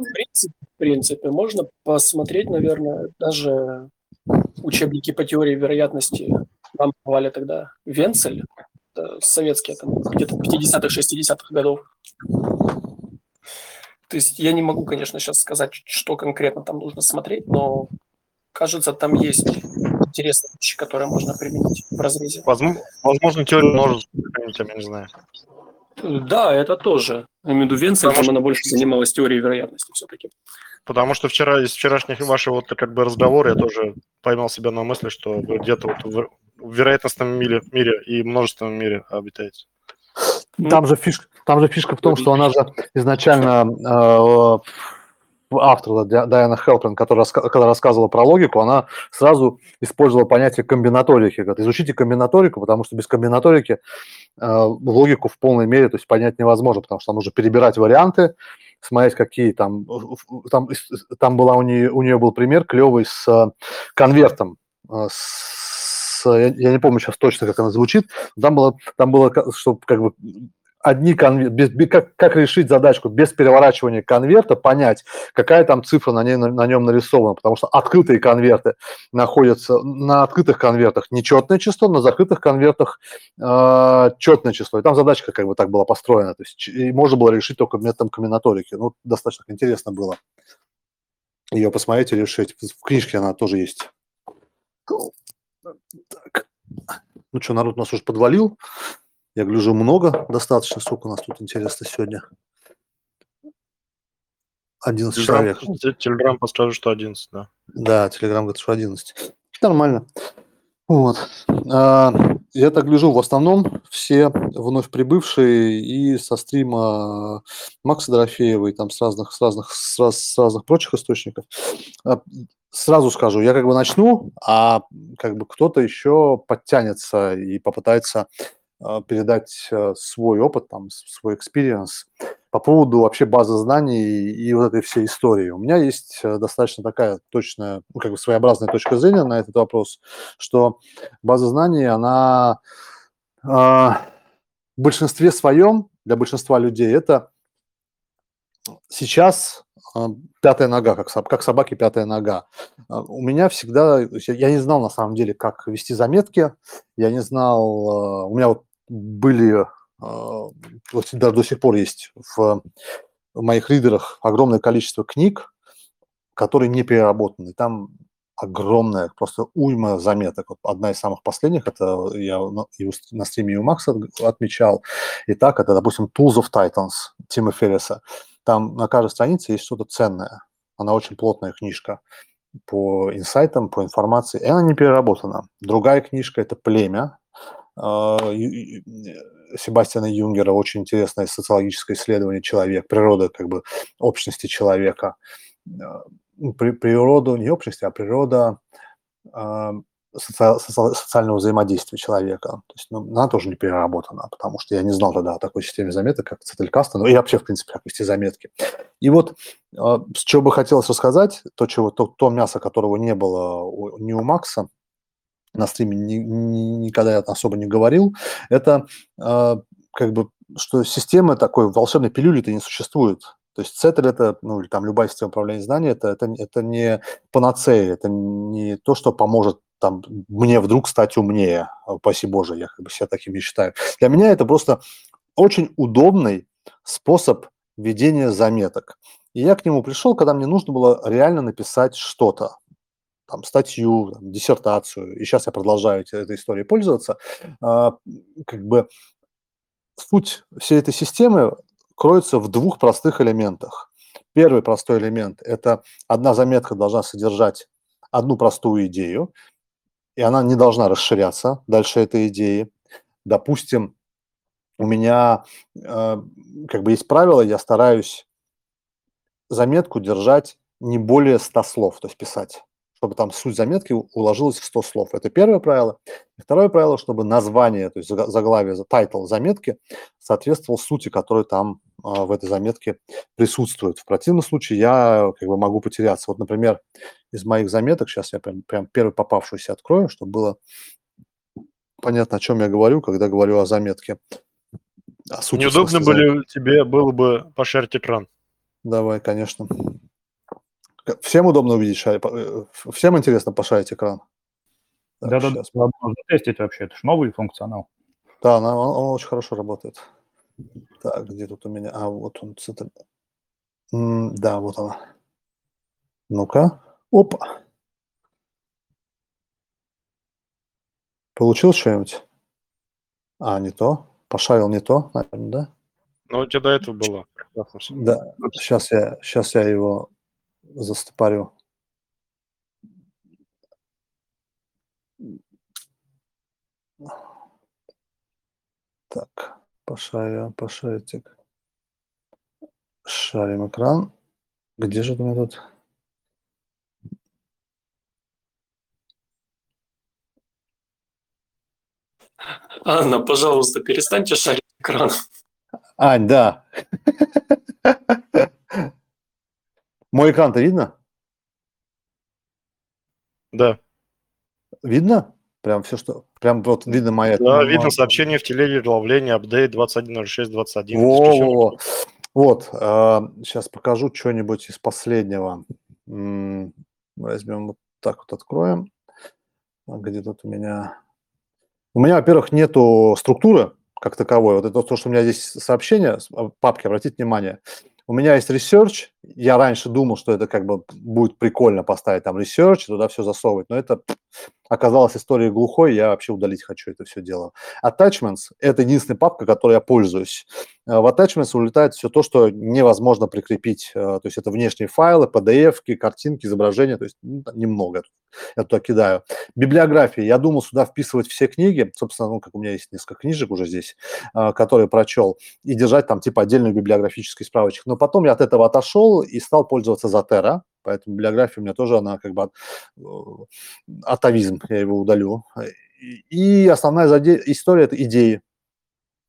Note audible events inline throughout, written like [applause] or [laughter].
В принципе, в принципе, можно посмотреть, наверное, даже учебники по теории вероятности. Нам давали тогда Венцель, советские, там, где-то 50-х, 60-х годов. То есть я не могу, конечно, сейчас сказать, что конкретно там нужно смотреть, но кажется, там есть интересные вещи, которые можно применить в разрезе. Возможно, теорию множества, я не знаю. Да, это тоже. Я имею в виду Венцель, там что... она больше занималась теорией вероятности все-таки. Потому что вчера из вчерашних ваших вот как бы разговора я тоже поймал себя на мысли, что вы где-то вот в, в вероятностном мире, мире и множественном мире обитаете. Там же фишка, там же фишка в том, что она же изначально э, автор Дайана Хелпин, которая когда рассказывала про логику, она сразу использовала понятие комбинаторики. Говорит, изучите комбинаторику, потому что без комбинаторики э, логику в полной мере то есть, понять невозможно, потому что там нужно перебирать варианты, смотреть, какие там... Там, там была у нее, у нее был пример клевый с э, конвертом, э, с, я, не помню сейчас точно, как она звучит, там было, там было что как бы одни конвер... без, как, как решить задачку без переворачивания конверта, понять, какая там цифра на, ней, на, на нем нарисована, потому что открытые конверты находятся на открытых конвертах нечетное число, на закрытых конвертах э, четное число. И там задачка как бы так была построена, то есть и можно было решить только методом комбинаторики. Ну, достаточно интересно было ее посмотреть и решить. В книжке она тоже есть. Так. Ну что, народ нас уже подвалил. Я гляжу, много достаточно. Сколько у нас тут интересно сегодня? 11 Телеграм, человек. Телеграм подскажет, что 11, да. Да, Телеграм говорит, что 11. Нормально. Вот. А, я так гляжу, в основном все вновь прибывшие и со стрима Макса Дорофеева, и там с разных, с разных, с, раз, с разных прочих источников. А, сразу скажу, я как бы начну, а как бы кто-то еще подтянется и попытается передать э, свой опыт, там, свой experience по поводу вообще базы знаний и вот этой всей истории. У меня есть э, достаточно такая точная, ну, как бы своеобразная точка зрения на этот вопрос, что база знаний, она э, в большинстве своем, для большинства людей, это сейчас пятая нога, как, как собаки пятая нога. У меня всегда, я не знал на самом деле, как вести заметки, я не знал, у меня вот были, вот даже до сих пор есть в моих ридерах огромное количество книг, которые не переработаны. Там огромная, просто уйма заметок. Вот одна из самых последних, это я на стриме у Макса отмечал. И так, это, допустим, Tools of Titans Тима Ферриса. Там на каждой странице есть что-то ценное. Она очень плотная книжка по инсайтам, по информации, и она не переработана. Другая книжка – это «Племя», Себастьяна Юнгера очень интересное социологическое исследование человек, природа как бы общности человека. А, ну, при, природу, не общности, а природа соци, социального взаимодействия человека. То есть ну, она тоже не переработана, потому что я не знал тогда о такой системе заметок, как Цетелькаста, ну и вообще, в принципе, как вести заметки. И вот с чего бы хотелось рассказать, то, чего, то, то мясо, которого не было у, ни у Макса – на стриме ни, ни, никогда особо не говорил, это э, как бы, что системы такой волшебной пилюли-то не существует. То есть Цетель это, ну или там любая система управления знанием, это, это, это не панацея, это не то, что поможет там мне вдруг стать умнее, упаси Боже, я как бы себя таким не считаю. Для меня это просто очень удобный способ ведения заметок. И я к нему пришел, когда мне нужно было реально написать что-то там, статью, там, диссертацию, и сейчас я продолжаю этой историей пользоваться, а, как бы суть всей этой системы кроется в двух простых элементах. Первый простой элемент – это одна заметка должна содержать одну простую идею, и она не должна расширяться дальше этой идеи. Допустим, у меня э, как бы есть правило, я стараюсь заметку держать не более 100 слов, то есть писать чтобы там суть заметки уложилась в 100 слов. Это первое правило. И второе правило, чтобы название, то есть заглавие, title заметки соответствовал сути, которая там а, в этой заметке присутствует. В противном случае я как бы могу потеряться. Вот, например, из моих заметок, сейчас я прям, прям первый попавшийся открою, чтобы было понятно, о чем я говорю, когда говорю о заметке. О сути, Неудобно ли тебе было бы пошарить экран. Давай, конечно. Всем удобно увидеть шарик? Э, всем интересно пошарить экран? Да-да-да, можно тестить вообще, это же новый функционал. Да, он, он очень хорошо работает. Так, где тут у меня? А, вот он. Да, вот она. Ну-ка. Опа. Получил что-нибудь? А, не то. Пошарил не то, наверное, да? Ну, у тебя до этого было. Да, сейчас я, сейчас я его застопорю. Так, пошарим, пошаритик. Шарим экран. Где же у меня тут? Анна, пожалуйста, перестаньте шарить экран. Ань, да. [laughs] Мой экран-то видно? Да. Видно? Прям все, что... Прям вот видно моя... Да, видно сообщение в телеге, главление, апдейт 21.06.21. Во-во-во. Вот, сейчас а, покажу что-нибудь из последнего. Возьмем вот так вот, откроем. А где тут у меня... У меня, во-первых, нету структуры как таковой. Вот это то, что у меня здесь сообщение, а, папки, обратите внимание. У меня есть research. Я раньше думал, что это как бы будет прикольно поставить там research, туда все засовывать, но это оказалась история глухой, я вообще удалить хочу это все дело. Attachments – это единственная папка, которой я пользуюсь. Э, в Attachments улетает все то, что невозможно прикрепить. Э, то есть это внешние файлы, PDF, картинки, изображения, то есть ну, немного я туда кидаю. Библиография. Я думал сюда вписывать все книги, собственно, ну, как у меня есть несколько книжек уже здесь, э, которые прочел, и держать там типа отдельный библиографический справочник. Но потом я от этого отошел и стал пользоваться Zotero, поэтому библиография у меня тоже, она как бы атовизм, я его удалю. И основная история – это идеи.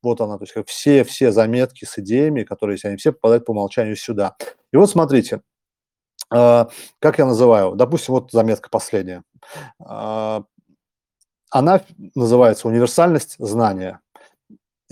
Вот она, то есть все, все заметки с идеями, которые есть, они все попадают по умолчанию сюда. И вот смотрите, а, как я называю, допустим, вот заметка последняя. А, она называется «Универсальность знания»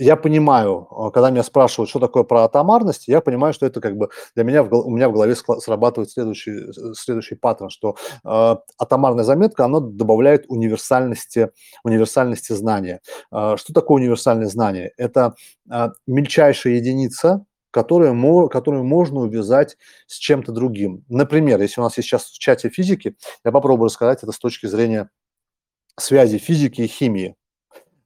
я понимаю, а, когда меня спрашивают, что такое про атомарность, я понимаю, что это как бы для меня, в, у меня в голове срабатывает следующий, следующий паттерн, что э, атомарная заметка, она добавляет универсальности, универсальности знания. Э, что такое универсальное знание? Это э, мельчайшая единица, которую, которую можно увязать с чем-то другим. Например, если у нас есть сейчас в чате физики, я попробую рассказать это с точки зрения связи физики и химии.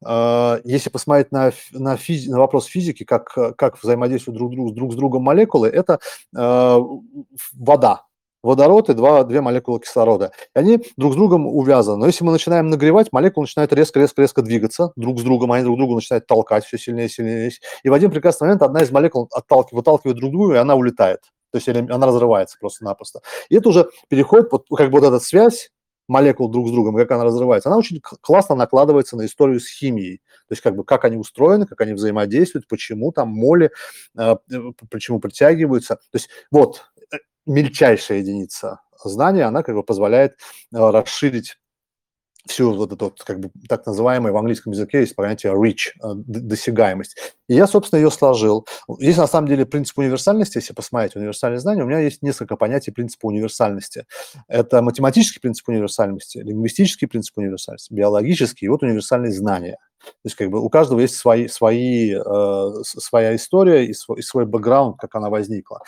А, если посмотреть на, на, физи, на вопрос физики, как, как взаимодействуют друг, друг, друг с другом молекулы, это э, вода, водород и два, две молекулы кислорода. И они друг с другом увязаны. Но если мы начинаем нагревать, молекулы начинают резко-резко-резко двигаться друг с другом, они друг друга начинают толкать все сильнее и сильнее. И в один прекрасный момент одна из молекул отталкивает, выталкивает друг друга, и она улетает. То есть она разрывается просто-напросто. И это уже переходит, вот, как бы вот эта связь молекул друг с другом, как она разрывается, она очень классно накладывается на историю с химией. То есть как бы как они устроены, как они взаимодействуют, почему там моли, э, почему притягиваются. То есть вот э, мельчайшая единица знания, она как бы позволяет э, расширить всю вот эту вот, как бы так называемую в английском языке есть понятие reach, э, досягаемость. И я, собственно, ее сложил. Здесь, на самом деле, принцип универсальности, если посмотреть универсальные знания, у меня есть несколько понятий принципа универсальности. Это математический принцип универсальности, лингвистический принцип универсальности, биологический и вот универсальные знания. То есть как бы у каждого есть свои, свои, э, своя история и свой, и свой бэкграунд, как она возникла.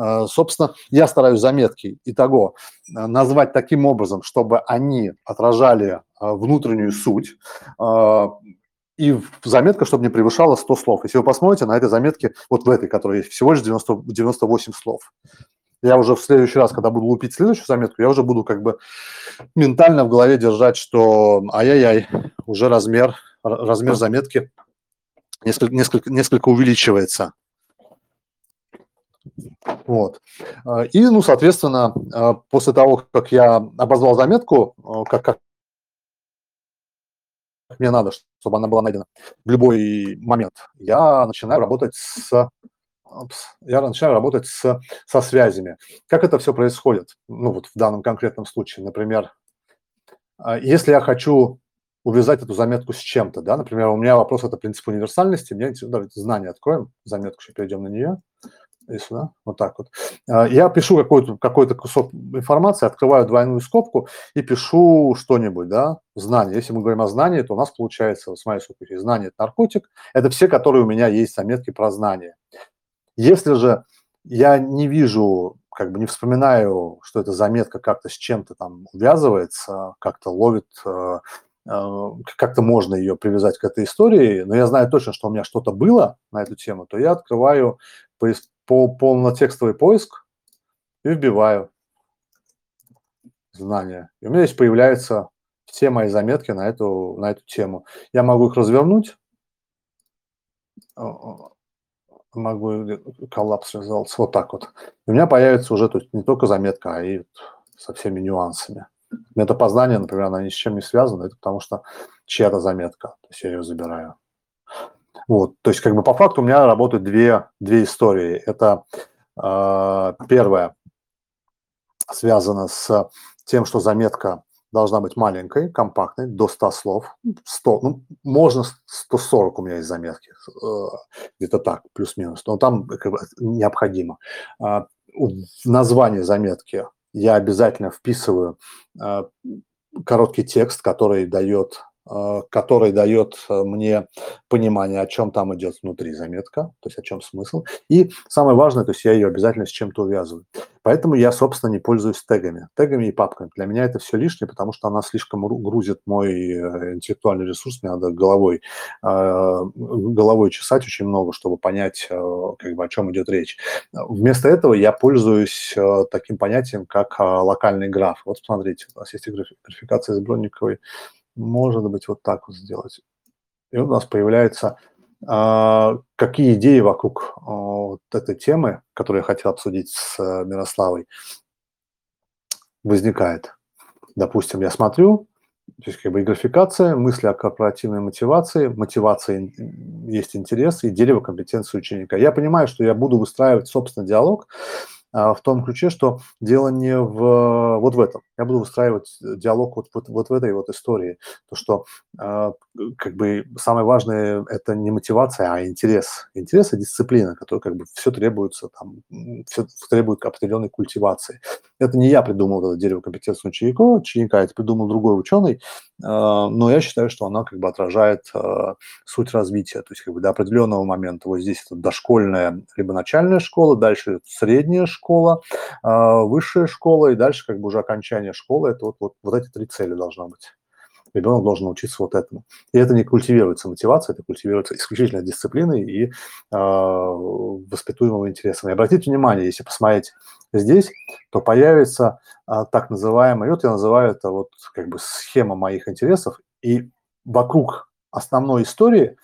Э, собственно, я стараюсь заметки и того э, назвать таким образом, чтобы они отражали э, внутреннюю суть, и заметка, чтобы не превышала 100 слов. Если вы посмотрите на этой заметке, вот в этой, которая есть, всего лишь 90, 98 слов. Я уже в следующий раз, когда буду лупить следующую заметку, я уже буду как бы ментально в голове держать, что ай-яй-яй, уже размер, размер заметки несколько, несколько, несколько увеличивается. Вот. А, и, ну, соответственно, а, после того, как я обозвал заметку, а, как, как мне надо, чтобы она была найдена в любой момент, я начинаю работать с я начинаю работать с, со связями. Как это все происходит? Ну, вот в данном конкретном случае, например, если я хочу увязать эту заметку с чем-то, да, например, у меня вопрос – это принцип универсальности, мне давайте знание откроем, заметку, еще перейдем на нее. И сюда, вот так вот. А, я пишу какой-то какой кусок информации, открываю двойную скобку и пишу что-нибудь, да, знание. Если мы говорим о знании, то у нас получается, смотри, сколько знание – это наркотик. Это все, которые у меня есть заметки про знание. Если же я не вижу, как бы не вспоминаю, что эта заметка как-то с чем-то там увязывается, как-то ловит, э, э, как-то можно ее привязать к этой истории, но я знаю точно, что у меня что-то было на эту тему, то я открываю по полнотекстовый поиск и вбиваю знания. И у меня здесь появляются все мои заметки на эту, на эту тему. Я могу их развернуть, могу коллапс results, вот так вот. И у меня появится уже то есть, не только заметка, а и со всеми нюансами. Метапознание, например, она ни с чем не связана, это потому что чья-то заметка, то есть я ее забираю. Вот, то есть как бы по факту у меня работают две, две истории. Это э, первое связано с тем, что заметка должна быть маленькой, компактной, до 100 слов. 100, ну, можно 140 у меня есть заметки, э, где-то так, плюс-минус, но там как бы, необходимо. Э, в название заметки я обязательно вписываю э, короткий текст, который дает который дает э, мне понимание, о чем там идет внутри заметка, то есть о чем смысл. И самое важное, то есть я ее обязательно с чем-то увязываю. Поэтому я, собственно, не пользуюсь тегами. Тегами и папками. Для меня это все лишнее, потому что она слишком грузит мой э, интеллектуальный ресурс. Мне надо головой, головой чесать очень много, чтобы понять, как бы, о чем идет речь. Вместо этого я пользуюсь таким понятием, как локальный граф. Вот смотрите, у нас есть графикация с Бронниковой может быть, вот так вот сделать. И у нас появляется, а, какие идеи вокруг а, этой темы, которую я хотел обсудить с а, Мирославой, возникает. Допустим, я смотрю, то есть как бы и графикация, мысли о корпоративной мотивации, мотивация есть интерес и дерево компетенции ученика. Я понимаю, что я буду выстраивать собственный диалог, в том ключе, что дело не в, вот в этом. Я буду выстраивать диалог вот, вот, вот в этой вот истории. То, что а, как бы самое важное – это не мотивация, а интерес. Интерес и дисциплина, который как бы все требуется, там, все требует определенной культивации. Это не я придумал это дерево компетенции ученика, ученика, это придумал другой ученый, а, но я считаю, что она как бы отражает суть развития. То есть как бы до определенного момента вот здесь это дошкольная либо начальная школа, дальше средняя школа, а, высшая школа и дальше как бы уже окончание школы. Это вот, вот, вот эти три цели должно быть. Ребенок должен учиться вот этому. И это не культивируется мотивация, это культивируется исключительно дисциплиной и э, воспитуемым интересом. И обратите внимание, если посмотреть здесь, то появится э, так называемая, вот я называю это вот как бы схема моих интересов, и вокруг основной истории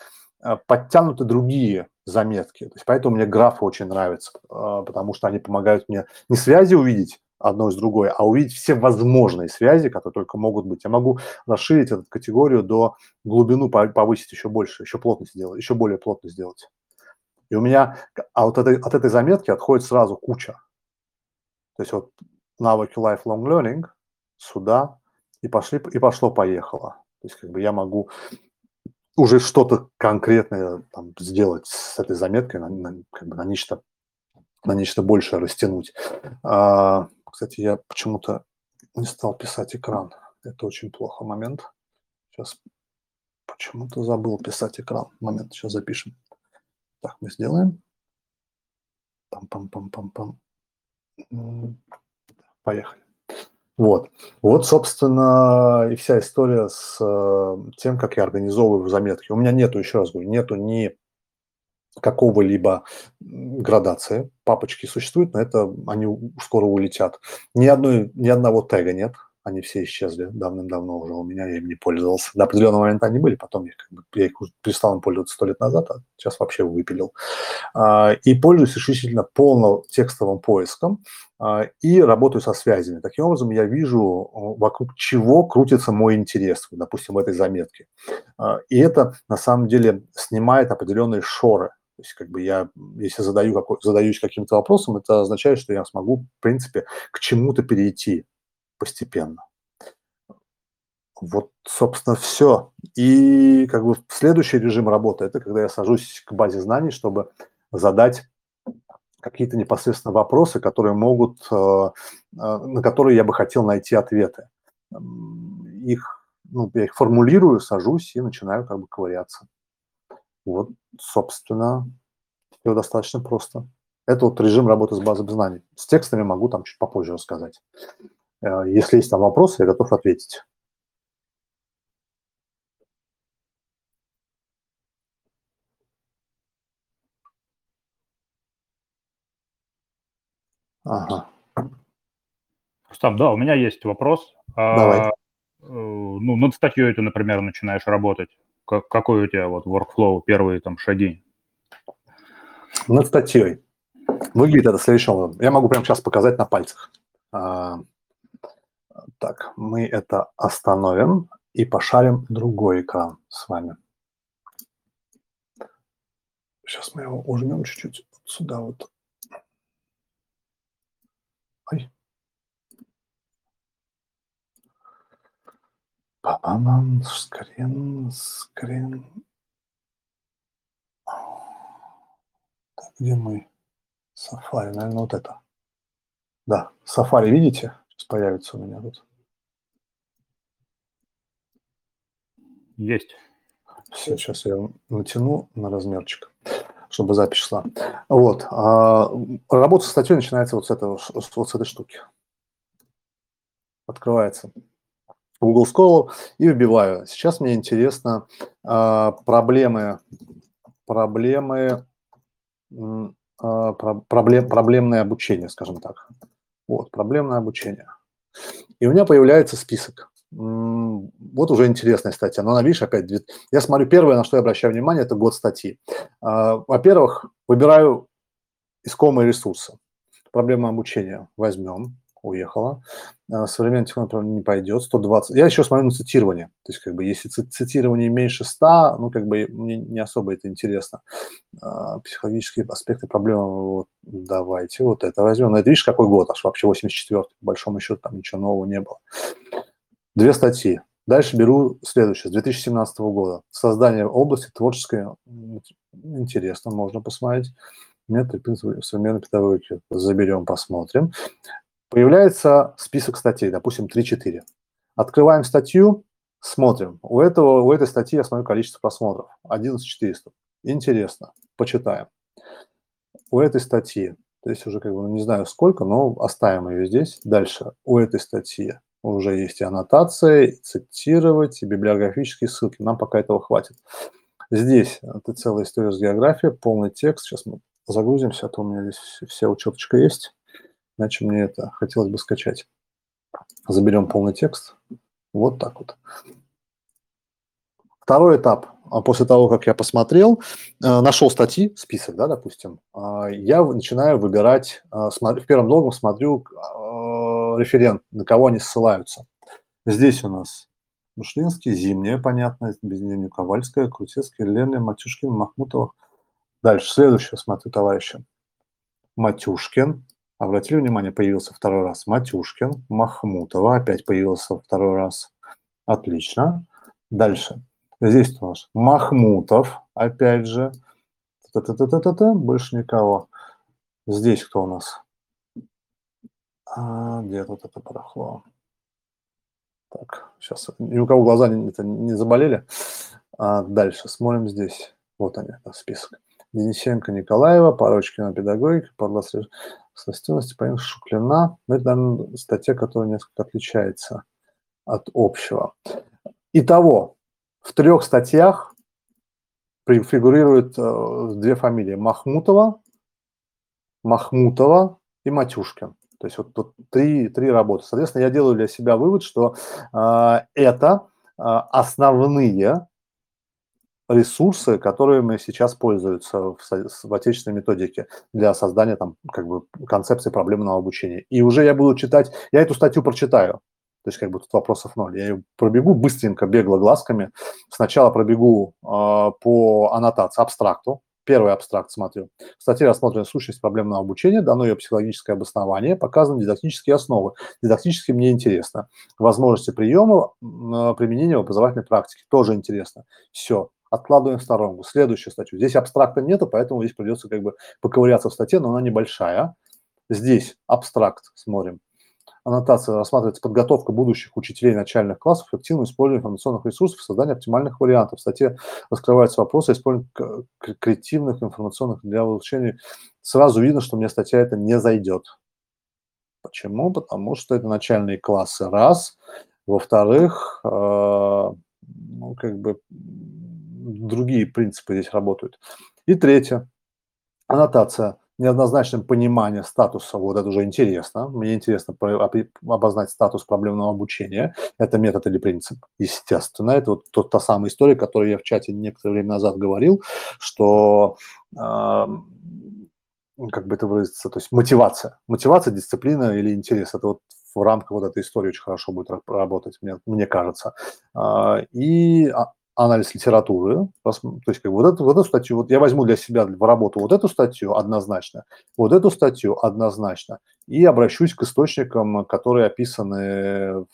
э, подтянуты другие заметки. То есть поэтому мне графы очень нравятся, потому что они помогают мне не связи увидеть одно с другой, а увидеть все возможные связи, которые только могут быть. Я могу расширить эту категорию до глубину, повысить еще больше, еще плотность сделать, еще более плотно сделать. И у меня а вот этой, от этой заметки отходит сразу куча. То есть вот навыки lifelong learning сюда и пошли и пошло-поехало. То есть как бы я могу уже что-то конкретное там, сделать с этой заметкой, на, на, как бы на нечто на нечто большее растянуть. А, кстати, я почему-то не стал писать экран. Это очень плохо. Момент. Сейчас почему-то забыл писать экран. Момент, сейчас запишем. Так, мы сделаем. Пам-пам-пам-пам-пам. Поехали. Вот. Вот, собственно, и вся история с э, тем, как я организовываю заметки. У меня нету, еще раз говорю, нету ни какого-либо градации. Папочки существуют, но это они скоро улетят. Ни, одной, ни одного тега нет они все исчезли давным-давно уже у меня, я им не пользовался. До определенного момента они были, потом я, как бы, я их перестал им пользоваться сто лет назад, а сейчас вообще выпилил. А, и пользуюсь исключительно полным текстовым поиском а, и работаю со связями. Таким образом, я вижу, вокруг чего крутится мой интерес, допустим, в этой заметке. А, и это, на самом деле, снимает определенные шоры. То есть, как бы я, если задаю какой, задаюсь каким-то вопросом, это означает, что я смогу, в принципе, к чему-то перейти постепенно. Вот, собственно, все. И как бы следующий режим работы – это когда я сажусь к базе знаний, чтобы задать какие-то непосредственно вопросы, которые могут, э, на которые я бы хотел найти ответы. Их, ну, я их формулирую, сажусь и начинаю как бы ковыряться. Вот, собственно, все достаточно просто. Это вот режим работы с базой знаний. С текстами могу там чуть попозже рассказать. Э, если есть там вопросы, я готов ответить. Ага. Рустам, да, у меня есть вопрос. А, Давай. А, ну, над статьей ты, например, начинаешь работать. Как, какой у тебя вот workflow, первые там шаги? Над статьей. Выглядит это следующим образом. Я могу прямо сейчас показать на пальцах. А, так, мы это остановим и пошарим другой экран с вами. Сейчас мы его ужмем чуть-чуть сюда вот. Ой. Папамам, скрин, скрин. Так, где мы? Safari, наверное, вот это. Да, Safari, видите? Сейчас появится у меня тут. Есть. Все, сейчас я натяну на размерчик, чтобы запись шла. Вот. А, работа со статьей начинается вот с, этого, вот с этой штуки. Открывается Google Scholar и вбиваю. Сейчас мне интересно а, проблемы, проблемы, а, проблем, проблемное обучение, скажем так. Вот, проблемное обучение. И у меня появляется список. Вот уже интересная статья. Но она, видишь, опять... Я смотрю, первое, на что я обращаю внимание, это год статьи. А, во-первых, выбираю искомые ресурсы. Проблема обучения возьмем уехала. А, современная технология не пойдет, 120. Я еще смотрю на цитирование. То есть, как бы, если цитирование меньше 100, ну, как бы, мне не особо это интересно. А, психологические аспекты проблемы, вот, давайте вот это возьмем. Но это видишь, какой год, аж вообще 84 по большому счету там ничего нового не было. Две статьи. Дальше беру следующее, с 2017 года. Создание области творческой, интересно, можно посмотреть. Метод современной педагогики. Заберем, посмотрим. Появляется список статей, допустим, 3-4. Открываем статью, смотрим. У, этого, у этой статьи смотрю количество просмотров. 11400. Интересно. Почитаем. У этой статьи, то есть уже как бы ну, не знаю сколько, но оставим ее здесь. Дальше. У этой статьи уже есть и аннотация, и цитировать, и библиографические ссылки. Нам пока этого хватит. Здесь это целая история с географией, полный текст. Сейчас мы загрузимся, а то у меня здесь вся учеточка есть. Иначе мне это хотелось бы скачать. Заберем полный текст. Вот так вот. Второй этап. А после того, как я посмотрел, э, нашел статьи, список, да, допустим, а, я начинаю выбирать, э, в первом долгом смотрю референт, на кого они ссылаются. Здесь у нас Мушлинский, Зимняя, понятно, без нее Ковальская, Крутецкая, Лена, Матюшкин, Махмутова. Дальше, следующее, смотрю, товарищи. Матюшкин, Обратили внимание, появился второй раз Матюшкин, Махмутова, опять появился второй раз. Отлично. Дальше. Здесь у нас Махмутов, опять же. Та -та -та -та -та -та. Больше никого. Здесь кто у нас? А, где тут это барахло? Так, сейчас. Ни у кого глаза не, не заболели. А дальше смотрим здесь. Вот они, список. Денисенко Николаева, Порочкина педагогика, Подлас совместимости понятно, Шуклина. Но это, наверное, статья, которая несколько отличается от общего. Итого, в трех статьях фигурируют э, две фамилии. Махмутова, Махмутова и Матюшкин. То есть вот, вот три, три работы. Соответственно, я делаю для себя вывод, что э, это э, основные ресурсы, которыми сейчас пользуются в, в отечественной методике для создания там как бы концепции проблемного обучения. И уже я буду читать, я эту статью прочитаю, то есть как бы тут вопросов ноль. Я ее пробегу быстренько, бегло глазками. Сначала пробегу э, по аннотации, абстракту, Первый абстракт смотрю. В статье рассмотрена сущность проблемного обучения, дано ее психологическое обоснование, показаны дидактические основы. Дидактически мне интересно. Возможности приема, применения в образовательной практике тоже интересно. Все. Откладываем в сторонку. Следующую статью. Здесь абстракта нету, поэтому здесь придется как бы поковыряться в статье, но она небольшая. Здесь абстракт смотрим. Аннотация рассматривается подготовка будущих учителей начальных классов, эффективное использование информационных ресурсов, создание оптимальных вариантов. В статье раскрываются вопросы использования креативных информационных для улучшения. Сразу видно, что мне статья это не зайдет. Почему? Потому что это начальные классы, раз. Во-вторых, э, ну, как бы другие принципы здесь работают. И третье. Аннотация неоднозначным понимание статуса, вот это уже интересно. Мне интересно обозначить статус проблемного обучения. Это метод или принцип, естественно. Это вот тот, та самая история, которую я в чате некоторое время назад говорил, что э, как бы это выразиться, то есть мотивация. Мотивация, дисциплина или интерес. Это вот в рамках вот этой истории очень хорошо будет работать, мне, мне кажется. А, и а, анализ литературы, то есть как бы вот, эту, вот эту статью, вот я возьму для себя в работу вот эту статью однозначно, вот эту статью однозначно, и обращусь к источникам, которые описаны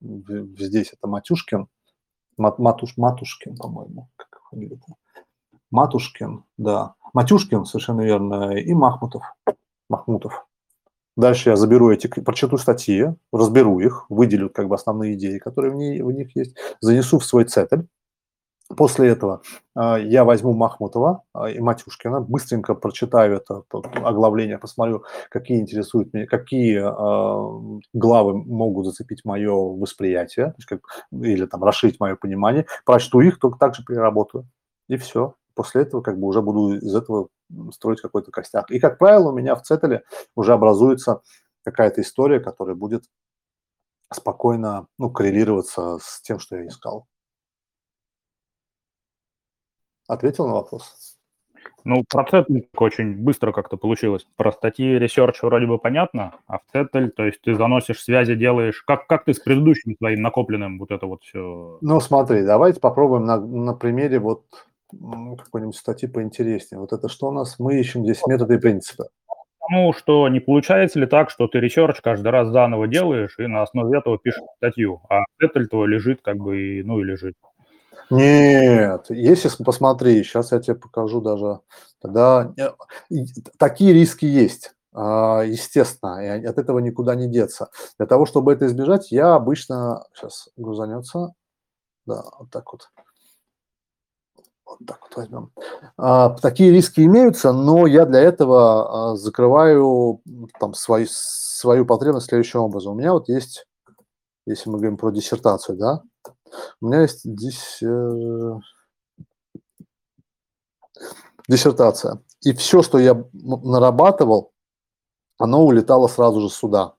в, здесь, это Матюшкин, Мат, Матуш, Матушкин, по-моему, как фамилия Матушкин, да, Матюшкин, совершенно верно, и Махмутов, Махмутов. Дальше я заберу эти, прочту статьи, разберу их, выделю как бы основные идеи, которые в, ней, в них есть, занесу в свой цетель. После этого э, я возьму Махмутова э, и Матюшкина, быстренько прочитаю это оглавление, посмотрю, какие интересуют меня, какие э, главы могут зацепить мое восприятие, есть как, или там расширить мое понимание, прочту их, только также переработаю. И все. После этого как бы уже буду из этого строить какой-то костяк. И, как правило, у меня в Цетеле уже образуется какая-то история, которая будет спокойно ну, коррелироваться с тем, что я искал. Ответил на вопрос? Ну, про Цетель очень быстро как-то получилось. Про статьи Research вроде бы понятно, а в Цетель, то есть ты заносишь связи, делаешь... Как, как ты с предыдущим своим накопленным вот это вот все... Ну, смотри, давайте попробуем на, на примере вот какой-нибудь статьи поинтереснее. Вот это что у нас? Мы ищем здесь методы и принципы. Потому что не получается ли так, что ты research каждый раз заново делаешь и на основе этого пишешь статью, а это твой лежит как бы, и, ну и лежит. Нет, если посмотри, сейчас я тебе покажу даже, тогда э, такие риски есть а, естественно, и от этого никуда не деться. Для того, чтобы это избежать, я обычно, сейчас грузанется, да, вот так вот так вот возьмем. А, такие риски имеются, но я для этого а, закрываю там свою, свою потребность следующим образом. У меня вот есть, если мы говорим про диссертацию, да, у меня есть э, диссертация. И все, что я нарабатывал, оно улетало сразу же сюда.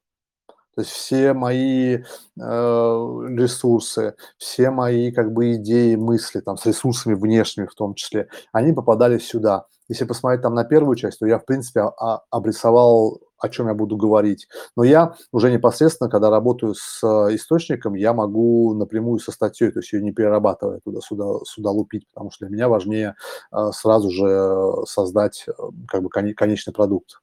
То есть все мои э, ресурсы, все мои как бы идеи, мысли, там, с ресурсами внешними в том числе, они попадали сюда. Если посмотреть там на первую часть, то я, в принципе, а, обрисовал, о чем я буду говорить. Но я уже непосредственно, когда работаю с источником, я могу напрямую со статьей, то есть ее не перерабатывая туда-сюда сюда лупить, потому что для меня важнее э, сразу же создать э, как бы конечный продукт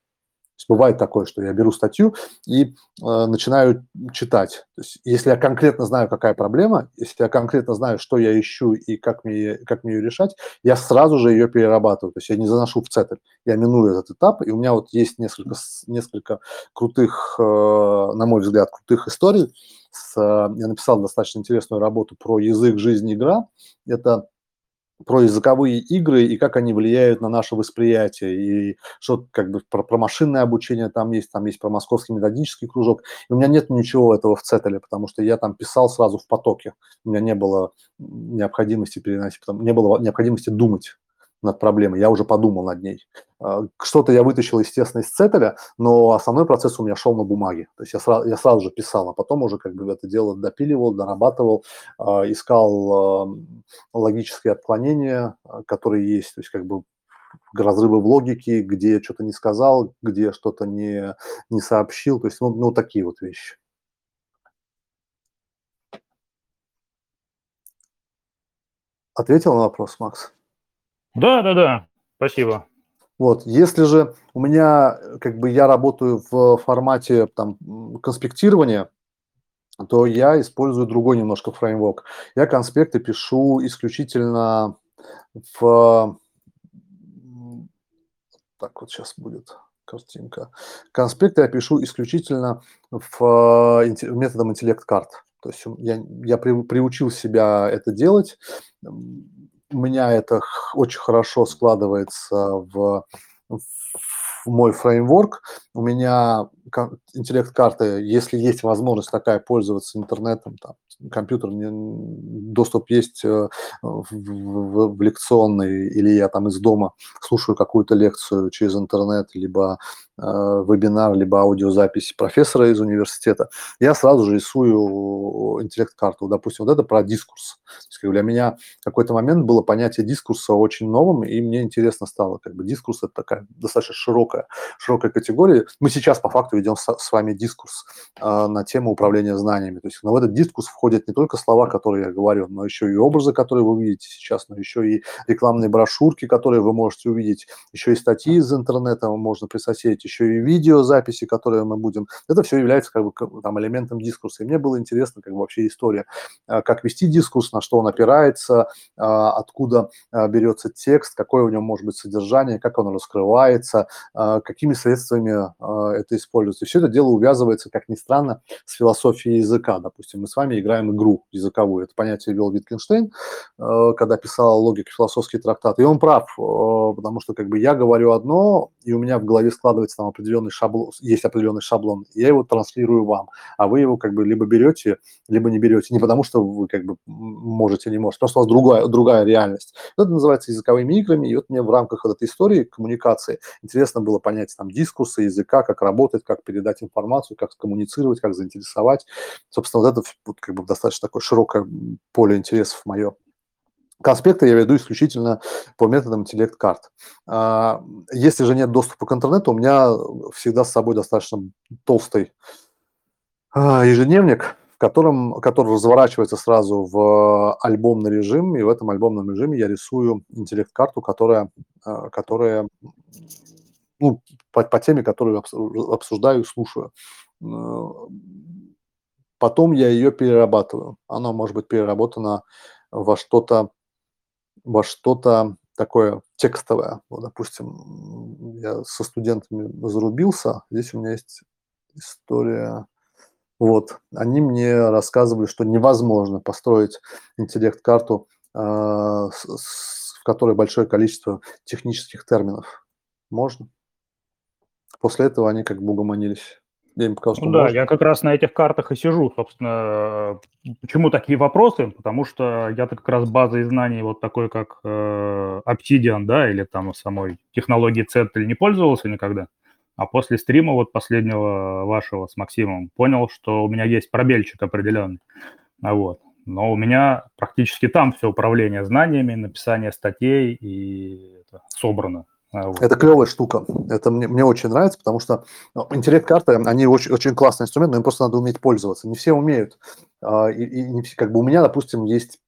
есть бывает такое, что я беру статью и э, начинаю читать. То есть если я конкретно знаю, какая проблема, если я конкретно знаю, что я ищу и как мне, как мне ее решать, я сразу же ее перерабатываю. То есть я не заношу в цетель, я миную этот этап, и у меня вот есть несколько, несколько крутых, э, на мой взгляд, крутых историй. С, э, я написал достаточно интересную работу про язык, жизнь, игра. Это про языковые игры и как они влияют на наше восприятие. И что как бы про, про машинное обучение там есть, там есть про московский методический кружок. И у меня нет ничего этого в Цетеле, потому что я там писал сразу в потоке. У меня не было необходимости переносить, не было необходимости думать над проблемой, я уже подумал над ней. А, что-то я вытащил, естественно, из Цетеля, но основной процесс у меня шел на бумаге. То есть я сразу, я сразу же писал, а потом уже как бы это дело допиливал, дорабатывал, а, искал а, логические отклонения, которые есть, то есть как бы разрывы в логике, где я что-то не сказал, где что-то не, не сообщил, то есть ну, ну такие вот вещи. Ответил на вопрос, Макс? Да, да, да, спасибо. Вот, если же у меня, как бы, я работаю в формате там конспектирования, то я использую другой немножко фреймворк. Я конспекты пишу исключительно в... Так вот сейчас будет картинка. Конспекты я пишу исключительно в методом интеллект-карт. То есть я, я при, приучил себя это делать. У меня это очень хорошо складывается в, в мой фреймворк. У меня интеллект-карты, если есть возможность такая пользоваться интернетом, там, компьютер, доступ есть э, в, в, в лекционный, или я там из дома слушаю какую-то лекцию через интернет, либо э, вебинар, либо аудиозапись профессора из университета, я сразу же рисую интеллект-карту. Допустим, вот это про дискурс. есть, для меня какой-то момент было понятие дискурса очень новым, и мне интересно стало, как бы дискурс это такая достаточно широкая, широкая категория. Мы сейчас по факту ведем с, с вами дискурс э, на тему управления знаниями. То есть, но в этот дискурс входит входят не только слова, которые я говорю, но еще и образы, которые вы видите сейчас, но еще и рекламные брошюрки, которые вы можете увидеть, еще и статьи из интернета можно присоседить, еще и видеозаписи, которые мы будем. Это все является как бы там элементом дискурса. И мне было интересно как бы вообще история, а, как вести дискурс, на что он опирается, а, откуда а, берется текст, какое у него может быть содержание, как он раскрывается, какими средствами это используется. И все это дело увязывается, как ни странно, с философией языка. Допустим, мы с вами играем играем игру языковую. Это понятие ввел Виткинштейн, э, когда писал логик философский трактат. И он прав, э, потому что как бы я говорю одно, и у меня в голове складывается там определенный шаблон, есть определенный шаблон, я его транслирую вам, а вы его как бы либо берете, либо не берете. Не потому что вы как бы можете, не можете, просто у вас другая, другая реальность. Это называется языковыми играми, и вот мне в рамках этой истории коммуникации интересно было понять там дискурсы языка, как работать, как передать информацию, как коммуницировать, как заинтересовать. Собственно, вот это вот как бы достаточно такое широкое поле интересов мое. Конспекты я веду исключительно по методам интеллект-карт. Если же нет доступа к интернету, у меня всегда с собой достаточно толстый а, ежедневник, в котором, который разворачивается сразу в альбомный режим, и в этом альбомном режиме я рисую интеллект-карту, которая, а, которая ну, по, по теме, которую обсуждаю и слушаю. Потом я ее перерабатываю. Она может быть переработана во что-то во что-то такое текстовое. Вот, допустим, я со студентами зарубился, здесь у меня есть история. Вот, они мне рассказывали, что невозможно построить интеллект-карту, э, в которой большое количество технических терминов. Можно. После этого они как бы угомонились. Я им показал, что ну, да, я как раз на этих картах и сижу, собственно. Почему такие вопросы? Потому что я-то как раз базой знаний вот такой, как э, Obsidian, да, или там самой технологии Zettel не пользовался никогда. А после стрима вот последнего вашего с Максимом понял, что у меня есть пробельчик определенный. А вот. Но у меня практически там все управление знаниями, написание статей и это собрано. А, это клевая штука. Это мне, мне очень нравится, потому что ну, интеллект-карты, они очень, очень классный инструмент, но им просто надо уметь пользоваться. Не все умеют. А, и, и не все, как бы у меня, допустим, есть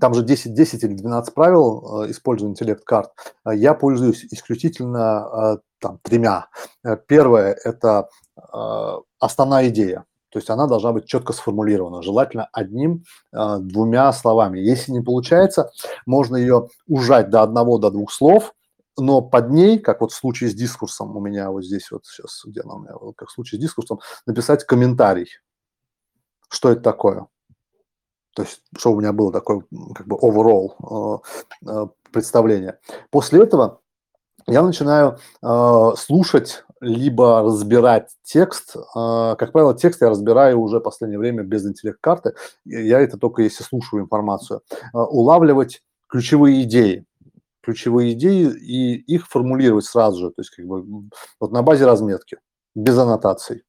там же 10, 10 или 12 правил э, использования интеллект-карт. А я пользуюсь исключительно там, тремя. Э, первое – это основная идея. То есть она должна быть четко сформулирована, желательно одним, двумя словами. Если не получается, можно ее ужать до одного, до двух слов – но под ней, как вот в случае с дискурсом, у меня вот здесь вот сейчас, где она у меня, как в случае с дискурсом, написать комментарий. Что это такое? То есть, что у меня было такое, как бы, overall э, э, представление. После этого я начинаю э, слушать, либо разбирать текст. Как правило, текст я разбираю уже в последнее время без интеллект-карты. Я это только если слушаю информацию. Улавливать ключевые идеи ключевые идеи и их формулировать сразу же, то есть как бы вот на базе разметки, без аннотаций,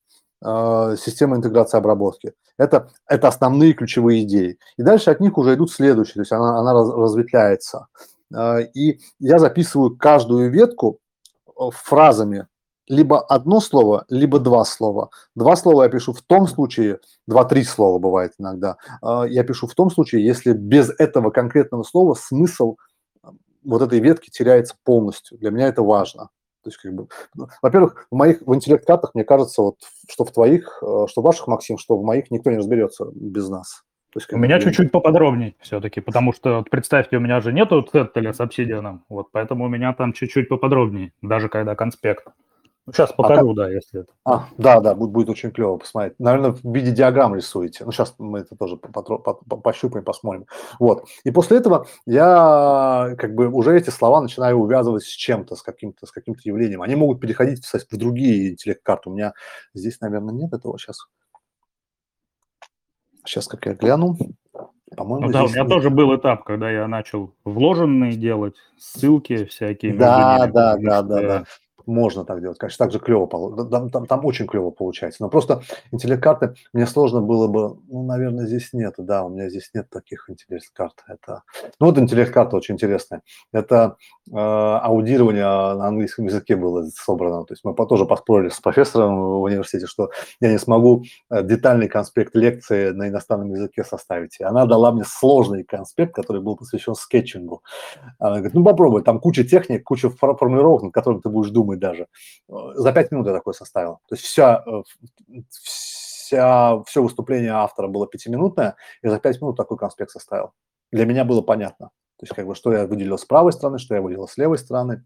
э, система интеграции обработки. Это, это основные ключевые идеи. И дальше от них уже идут следующие, то есть она, она раз, разветвляется. Э, и я записываю каждую ветку э, фразами, либо одно слово, либо два слова. Два слова я пишу в том случае, два-три слова бывает иногда, я пишу в том случае, если без этого конкретного слова смысл – вот этой ветки теряется полностью. Для меня это важно. То есть, как бы, ну, во-первых, в моих в интеллект-картах, мне кажется, вот, что в твоих, э, что в ваших, Максим, что в моих никто не разберется без нас. То есть, у меня бы... чуть-чуть поподробнее все-таки, потому что, вот, представьте, у меня же нету цеттеля с обсидианом, вот, поэтому у меня там чуть-чуть поподробнее, даже когда конспект. Сейчас ну, покажу, а, да, если это. А, да, да, будет, будет очень клево посмотреть. Наверное, в виде диаграмм рисуете. Ну, сейчас мы это тоже пощупаем, посмотрим. Вот. И после этого я как бы уже эти слова начинаю увязывать с чем-то, с каким-то, с каким-то явлением. Они могут переходить в, в другие интеллект-карты. У меня здесь, наверное, нет этого сейчас. Сейчас, как я гляну. По-моему, ну, да, у меня нет. тоже был этап, когда я начал вложенные делать, ссылки всякие. Да, да, да, да, да можно так делать. Конечно, так же клево, там, там, там очень клево получается. Но просто интеллект-карты мне сложно было бы, ну, наверное, здесь нет, да, у меня здесь нет таких интеллект-карт. Это, ну, вот интеллект-карта очень интересная. Это э, аудирование на английском языке было собрано. То есть мы тоже поспорили с профессором в университете, что я не смогу э, детальный конспект лекции на иностранном языке составить. И она дала мне сложный конспект, который был посвящен скетчингу. Она говорит, ну, попробуй, там куча техник, куча формулировок, над которыми ты будешь думать думать даже. Э, за пять минут я такой составил. То есть вся, э, вся, все выступление автора было пятиминутное, и за пять минут такой конспект составил. Для меня было понятно. То есть как бы что я выделил с правой стороны, что я выделил с левой стороны.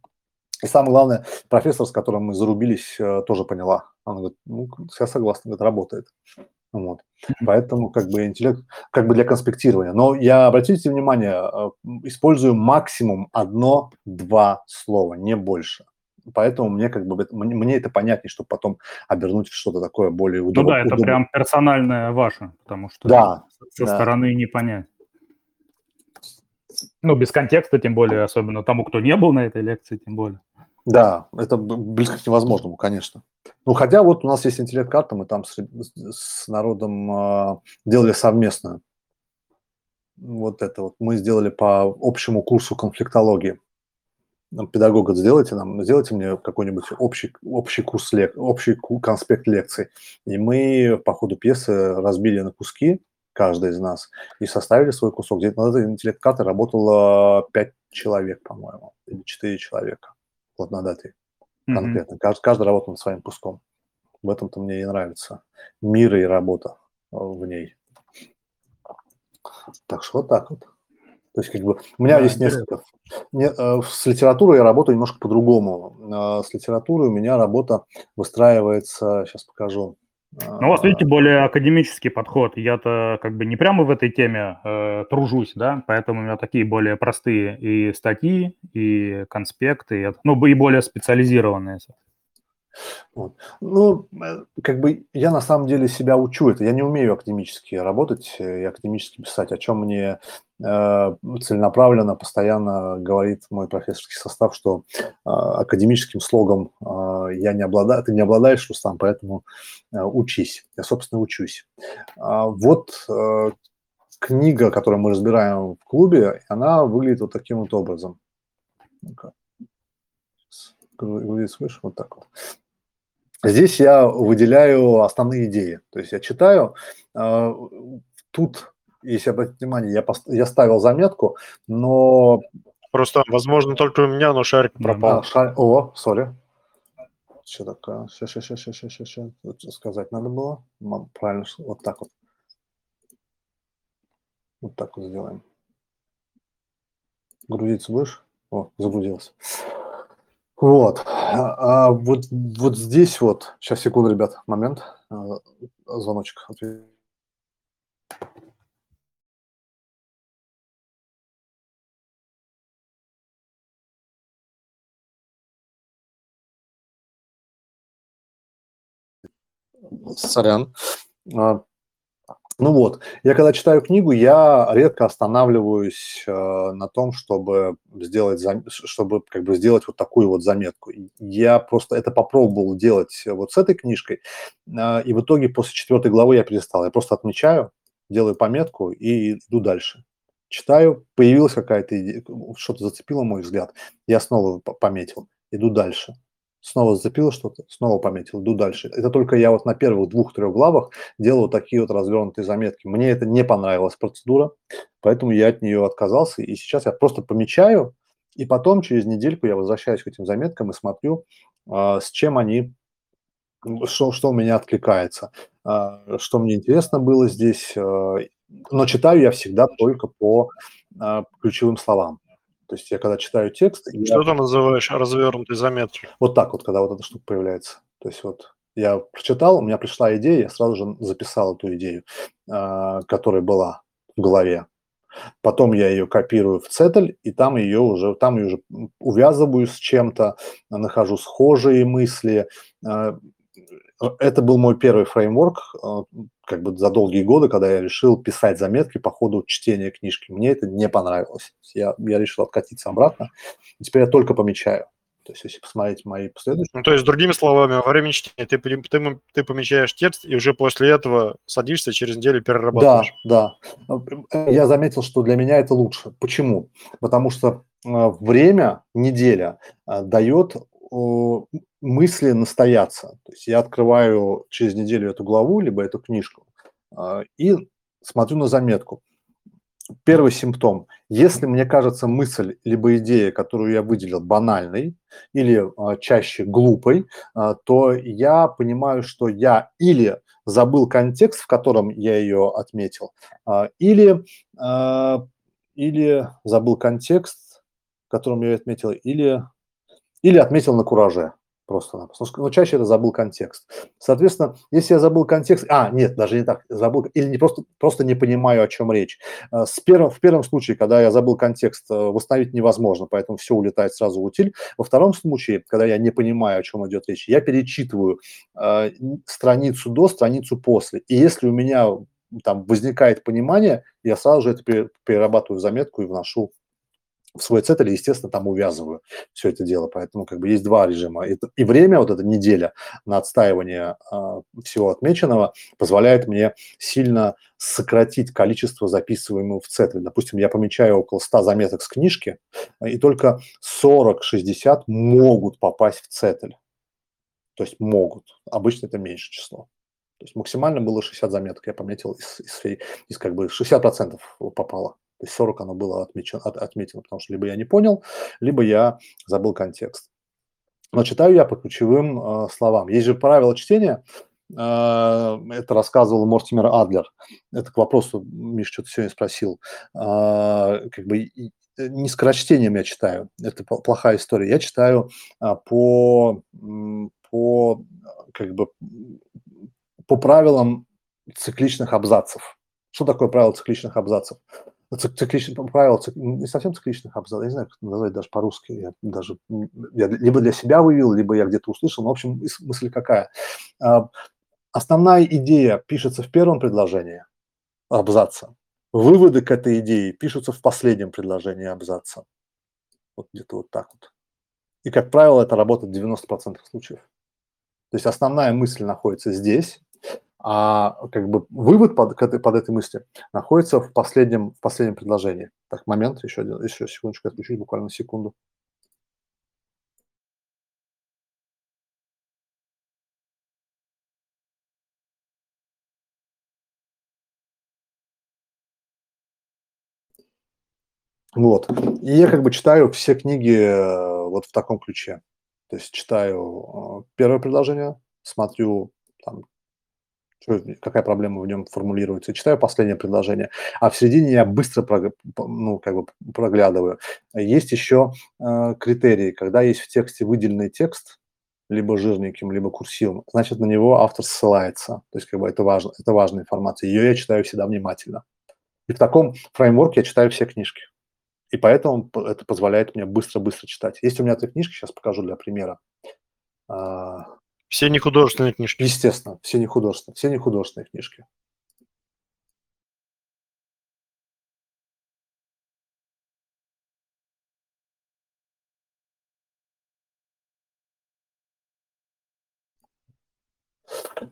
И самое главное, профессор, с которым мы зарубились, э, тоже поняла. Она говорит, ну, я согласна, говорит, работает. Вот. Поэтому как бы интеллект, как бы для конспектирования. Но я, обратите внимание, использую максимум одно-два слова, не больше поэтому мне как бы мне это понятнее, чтобы потом обернуть в что-то такое более удобное. Ну да, это удобное. прям персональное ваше, потому что да, со да. стороны не понять. Ну, без контекста, тем более, особенно тому, кто не был на этой лекции, тем более. Да, это близко к невозможному, конечно. Ну, хотя вот у нас есть интеллект-карта, мы там с, с народом э, делали совместную. Вот это вот мы сделали по общему курсу конфликтологии педагога сделайте нам, сделайте мне какой-нибудь общий, общий курс, лек, общий конспект лекций. И мы по ходу пьесы разбили на куски, каждый из нас, и составили свой кусок. Где-то на этой интеллект-карте работало 5 человек, по-моему, или 4 человека. Вот над этой конкретно. Mm-hmm. Каждый, каждый работал над своим куском. В этом-то мне и нравится. Мир и работа в ней. Так что вот так вот. То есть, как бы, у меня да, есть несколько. Не, э, с литературой я работаю немножко по-другому. Э, с литературой у меня работа выстраивается, сейчас покажу. Ну, у вас, видите, более академический подход. Я-то как бы не прямо в этой теме э, тружусь, да, поэтому у меня такие более простые и статьи, и конспекты, ну, и более специализированные. Вот. Ну, э, как бы я на самом деле себя учу это. Я не умею академически работать и академически писать, о чем мне э, целенаправленно, постоянно говорит мой профессорский состав, что э, академическим слогом э, я не обладаю, ты не обладаешь, Рустам, поэтому э, учись. Я, собственно, учусь. А вот э, книга, которую мы разбираем в клубе, она выглядит вот таким вот образом. Выглядит свыше, вот так вот. Здесь я выделяю основные идеи. То есть я читаю. Тут, если обратить внимание, я, пост... я ставил заметку, но... Просто, возможно, только у меня, но шарик пропал. А, шар... О, сори. Что такое? Сейчас, сейчас, сейчас, сейчас, сейчас, сейчас. Сказать надо было. Правильно, вот так вот. Вот так вот сделаем. Грузиться будешь? О, загрузился. Вот. А, а вот, вот здесь вот, сейчас, секунду, ребят, момент, а, звоночек. Сорян. А, ну вот, я когда читаю книгу, я редко останавливаюсь э, на том, чтобы сделать, чтобы как бы сделать вот такую вот заметку. Я просто это попробовал делать вот с этой книжкой, э, и в итоге после четвертой главы я перестал. Я просто отмечаю, делаю пометку и иду дальше. Читаю, появилась какая-то идея, что-то зацепило мой взгляд, я снова пометил, иду дальше снова зацепил что-то, снова пометил, иду дальше. Это только я вот на первых двух-трех главах делаю такие вот развернутые заметки. Мне это не понравилась процедура, поэтому я от нее отказался, и сейчас я просто помечаю И потом, через недельку, я возвращаюсь к этим заметкам и смотрю, а, с чем они, что, что у меня откликается, а, что мне интересно было здесь. А, но читаю я всегда только по ключевым словам. То есть я когда читаю текст... Что я... ты называешь развернутой заметкой? Вот так вот, когда вот эта штука появляется. То есть вот я прочитал, у меня пришла идея, я сразу же записал эту идею, которая была в голове. Потом я ее копирую в Цетель, и там ее уже, там ее уже увязываю с чем-то, нахожу схожие мысли. А, это был мой первый фреймворк, а, как бы за долгие годы, когда я решил писать заметки по ходу чтения книжки. Мне это не понравилось. Я, я решил откатиться обратно. Теперь я только помечаю. То есть, если посмотреть мои последующие... Ну, то есть, другими словами, во время чтения ты, ты, ты помечаешь текст, и уже после этого садишься, через неделю перерабатываешь. Да, да. Я заметил, что для меня это лучше. Почему? Потому что э, время, неделя, э, дает мысли настояться. То есть я открываю через неделю эту главу, либо эту книжку, э, и смотрю на заметку. Первый симптом. Если мне кажется мысль либо идея, которую я выделил, банальной или а, чаще глупой, а, то я понимаю, что я или забыл контекст, в котором я ее отметил, а, или, а, или забыл контекст, в котором я ее отметил, или, или отметил на кураже просто Но чаще это забыл контекст. Соответственно, если я забыл контекст, а, нет, даже не так, забыл, или не просто, просто не понимаю, о чем речь. Э, с первым, в первом случае, когда я забыл контекст, э, восстановить невозможно, поэтому все улетает сразу в утиль. Во втором случае, когда я не понимаю, о чем идет речь, я перечитываю э, страницу до, страницу после. И если у меня там возникает понимание, я сразу же это перерабатываю в заметку и вношу в свой цетель, естественно, там увязываю все это дело. Поэтому как бы есть два режима. И время, вот эта неделя на отстаивание э, всего отмеченного позволяет мне сильно сократить количество записываемого в цетель. Допустим, я помечаю около 100 заметок с книжки, и только 40-60 могут попасть в цетель. То есть могут. Обычно это меньше число. То есть максимально было 60 заметок, я пометил, из, из, из как бы 60% попало. То есть 40 оно было отмечено, от, отметено, потому что либо я не понял, либо я забыл контекст. Но читаю я по ключевым э, словам. Есть же правила чтения, э, это рассказывал Мортимер Адлер. Это к вопросу, Миш, что-то сегодня спросил. Э, как бы не скорочтением я читаю, это плохая история. Я читаю э, по, по, как бы, по правилам цикличных абзацев. Что такое правило цикличных абзацев? Цикличных правил, не совсем цикличных абзацев, я не знаю, как назвать даже по-русски, я даже я либо для себя вывел, либо я где-то услышал, но, в общем, мысль какая. А, основная идея пишется в первом предложении абзаца, выводы к этой идее пишутся в последнем предложении абзаца. Вот где-то вот так вот. И, как правило, это работает в 90% случаев. То есть основная мысль находится здесь, а как бы вывод под, под этой мысли находится в последнем, в последнем предложении. Так, момент, еще, один, еще секундочку, отключусь буквально секунду. Вот. И я как бы читаю все книги э, вот в таком ключе. То есть читаю э, первое предложение, смотрю там какая проблема в нем формулируется. Читаю последнее предложение, а в середине я быстро ну, как бы проглядываю. Есть еще э, критерии, когда есть в тексте выделенный текст, либо жирненьким, либо курсивом, значит, на него автор ссылается. То есть, как бы это важно, это важная информация. Ее я читаю всегда внимательно. И в таком фреймворке я читаю все книжки. И поэтому это позволяет мне быстро-быстро читать. Есть у меня три книжки, сейчас покажу для примера. Все не художественные книжки. Естественно, все не художественные, все не художественные книжки.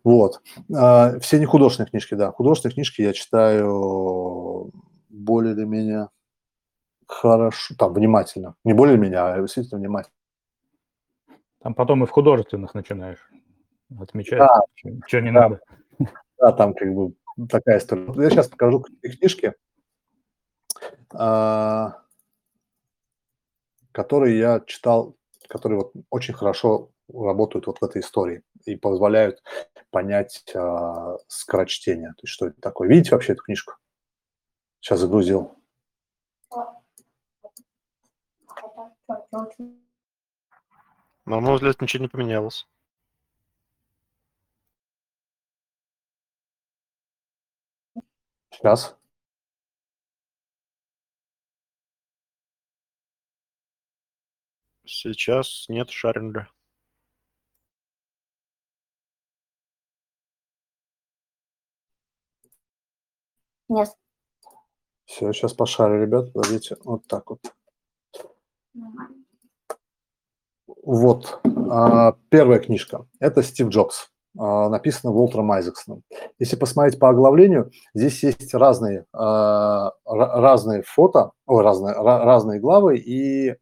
Вот. А, все не художественные книжки, да. Художественные книжки я читаю более или менее хорошо, там, внимательно. Не более меня, а действительно внимательно. Там потом и в художественных начинаешь отмечать, да. что, не да. надо. Да, там как бы такая история. Я сейчас покажу книжки. А, которые я читал, которые вот очень хорошо работают вот в этой истории и позволяют понять э, скорочтение. То есть что это такое. Видите вообще эту книжку? Сейчас загрузил. На мой взгляд, ничего не поменялось. Сейчас. Сейчас нет шаринга. Нет. Все, сейчас пошарю, ребят. Подождите. Вот так вот. Вот. А, первая книжка. Это Стив Джобс. А, написано Уолтером Айзексоном. Если посмотреть по оглавлению, здесь есть разные, а, разные фото, ой, разные, разные главы, и,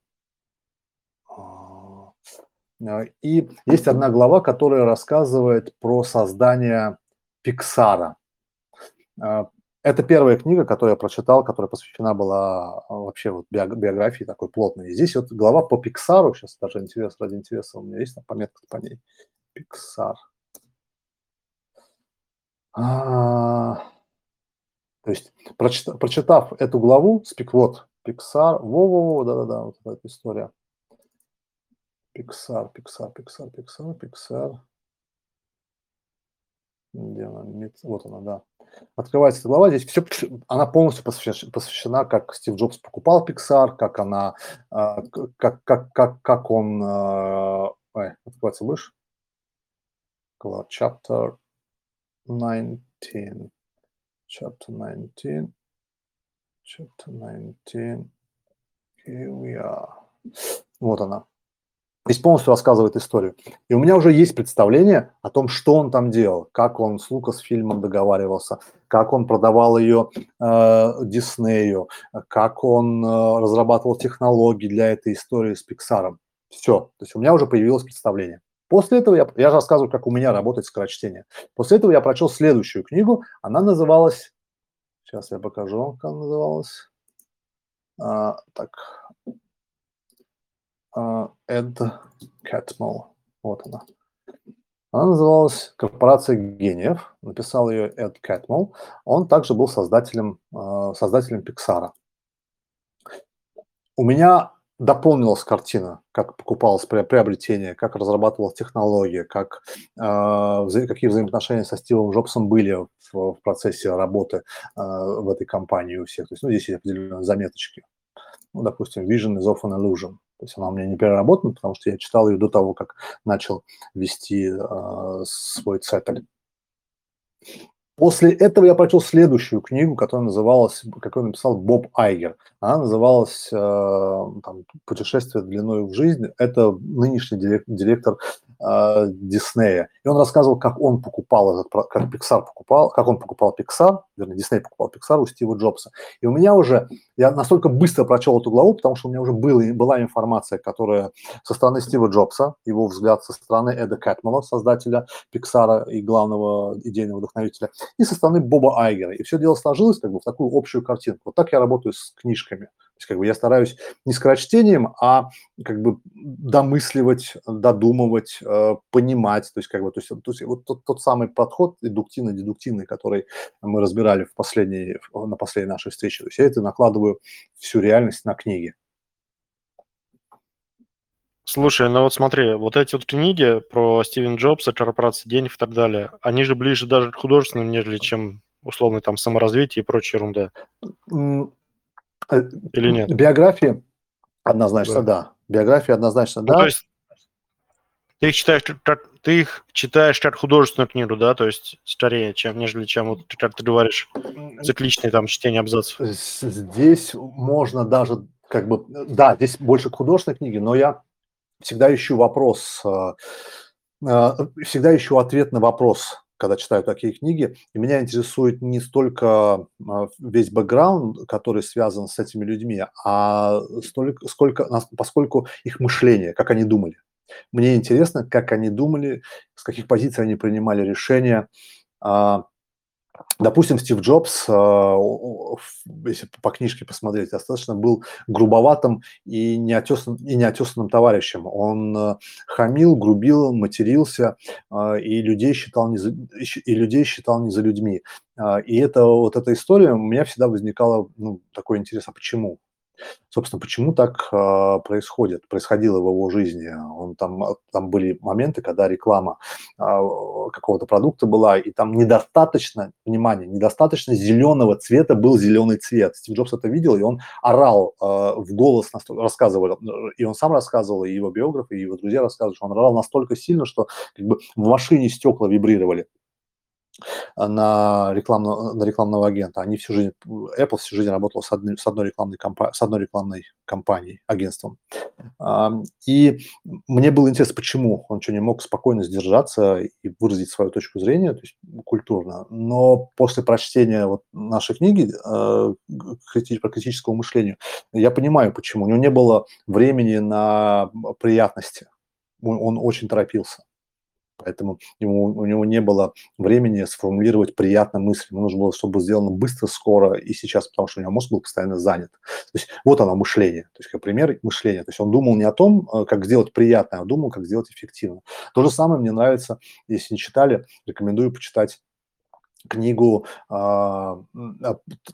и есть одна глава, которая рассказывает про создание Пиксара. Это первая книга, которую я прочитал, которая посвящена была вообще вот биографии такой плотной. И здесь вот глава по Пиксару, сейчас даже интерес, ради интереса у меня есть там пометка по ней. Пиксар. А, то есть, прочитав, прочитав эту главу, спик, вот, Pixar, во-во-во, да-да-да, вот эта история. Pixar, Pixar, Pixar, Pixar, Pixar. Где она? Вот она, да. Открывается эта глава, здесь все, она полностью посвящена, посвящена, как Стив Джобс покупал Pixar, как она, а, как, как, как, как он, а, ой, открывается выше. Chapter 19. Chapter 19. Chapter 19. Here we are. Вот она. Здесь полностью рассказывает историю. И у меня уже есть представление о том, что он там делал, как он с Лукас фильмом договаривался, как он продавал ее э, Диснею, как он э, разрабатывал технологии для этой истории с Пиксаром. Все. То есть у меня уже появилось представление. После этого я, я рассказываю, как у меня работает скорочтение. После этого я прочел следующую книгу. Она называлась... Сейчас я покажу, как она называлась. А, так. А, Эд Кэтмол. Вот она. Она называлась «Корпорация гениев». Написал ее Эд Кэтмол. Он также был создателем, а, создателем Пиксара. У меня дополнилась картина, как покупалось приобретение, как разрабатывалась технология, как, э, какие взаимоотношения со Стивом Джобсом были в, в процессе работы в этой компании у всех. То есть, ну, здесь есть определенные заметочки. Ну, допустим, Vision is often illusion. То есть она у меня не переработана, потому что я читал ее до того, как начал вести э, свой цепель. После этого я прочел следующую книгу, которая называлась, какую написал Боб Айгер. Она называлась э, там, «Путешествие длиной в жизнь». Это нынешний директор э, Диснея. И он рассказывал, как он покупал этот, как Pixar покупал, как он покупал Pixar, вернее, Дисней покупал Pixar у Стива Джобса. И у меня уже, я настолько быстро прочел эту главу, потому что у меня уже было, была информация, которая со стороны Стива Джобса, его взгляд со стороны Эда Кэтмела, создателя Pixar и главного идейного вдохновителя, и со стороны Боба Айгера. И все дело сложилось как бы в такую общую картинку. Вот так я работаю с книжками. То есть как бы я стараюсь не скорочтением, а как бы домысливать, додумывать, э, понимать. То есть как бы то есть, то есть вот тот, тот самый подход индуктивно-дедуктивный, который мы разбирали в последней, на последней нашей встрече. То есть я это накладываю всю реальность на книги. Слушай, ну вот смотри, вот эти вот книги про Стивен Джобса, корпорации денег и так далее, они же ближе даже к художественным, нежели чем условно там саморазвитие и прочая ерунда. Э, Или нет? Биографии однозначно да. да. Биографии однозначно ну, да. То есть ты их читаешь как ты их читаешь как художественную книгу, да, то есть скорее, чем нежели чем вот как ты говоришь цикличные там чтение абзацев. Здесь можно даже как бы да, здесь больше художественной книги, но я всегда ищу вопрос, э, э, всегда ищу ответ на вопрос, когда читаю такие книги, и меня интересует не столько а, весь бэкграунд, который связан с этими людьми, а столько, сколько, поскольку их мышление, как они думали. Мне интересно, как они думали, с каких позиций они принимали решения, а, Допустим, Стив Джобс, э, если по книжке посмотреть, достаточно был грубоватым и неотесанным, и неотесанным товарищем. Он э, хамил, грубил, матерился э, и людей считал не за, и людей считал не за людьми. И это вот эта история у меня всегда возникала ну, такой интерес, а почему? Собственно, почему так э, происходит, происходило в его жизни? Он там, а, там были моменты, когда реклама э, какого-то продукта была, и там недостаточно, внимание, недостаточно зеленого цвета был зеленый цвет. Стив Джобс это видел, и он орал э, в голос, рассказывал, и он сам рассказывал, и его биографы, и его друзья рассказывали, что он орал настолько сильно, что как бы в машине стекла вибрировали на, рекламного, на рекламного агента. Они всю жизнь, Apple всю жизнь работал с одной, с одной, рекламной, компа, с одной рекламной компанией, агентством. И мне было интересно, почему он что, не мог спокойно сдержаться и выразить свою точку зрения, то есть культурно. Но после прочтения вот нашей книги э, по критическому мышлению, я понимаю, почему. У него не было времени на приятности. Он очень торопился. Поэтому ему, у него не было времени сформулировать приятно мысль. Ему нужно было, чтобы сделано быстро, скоро и сейчас, потому что у него мозг был постоянно занят. То есть вот оно мышление. То есть как пример мышления. То есть он думал не о том, э, как сделать приятно, а думал, как сделать эффективно. То же самое мне нравится, если не читали, рекомендую почитать книгу э,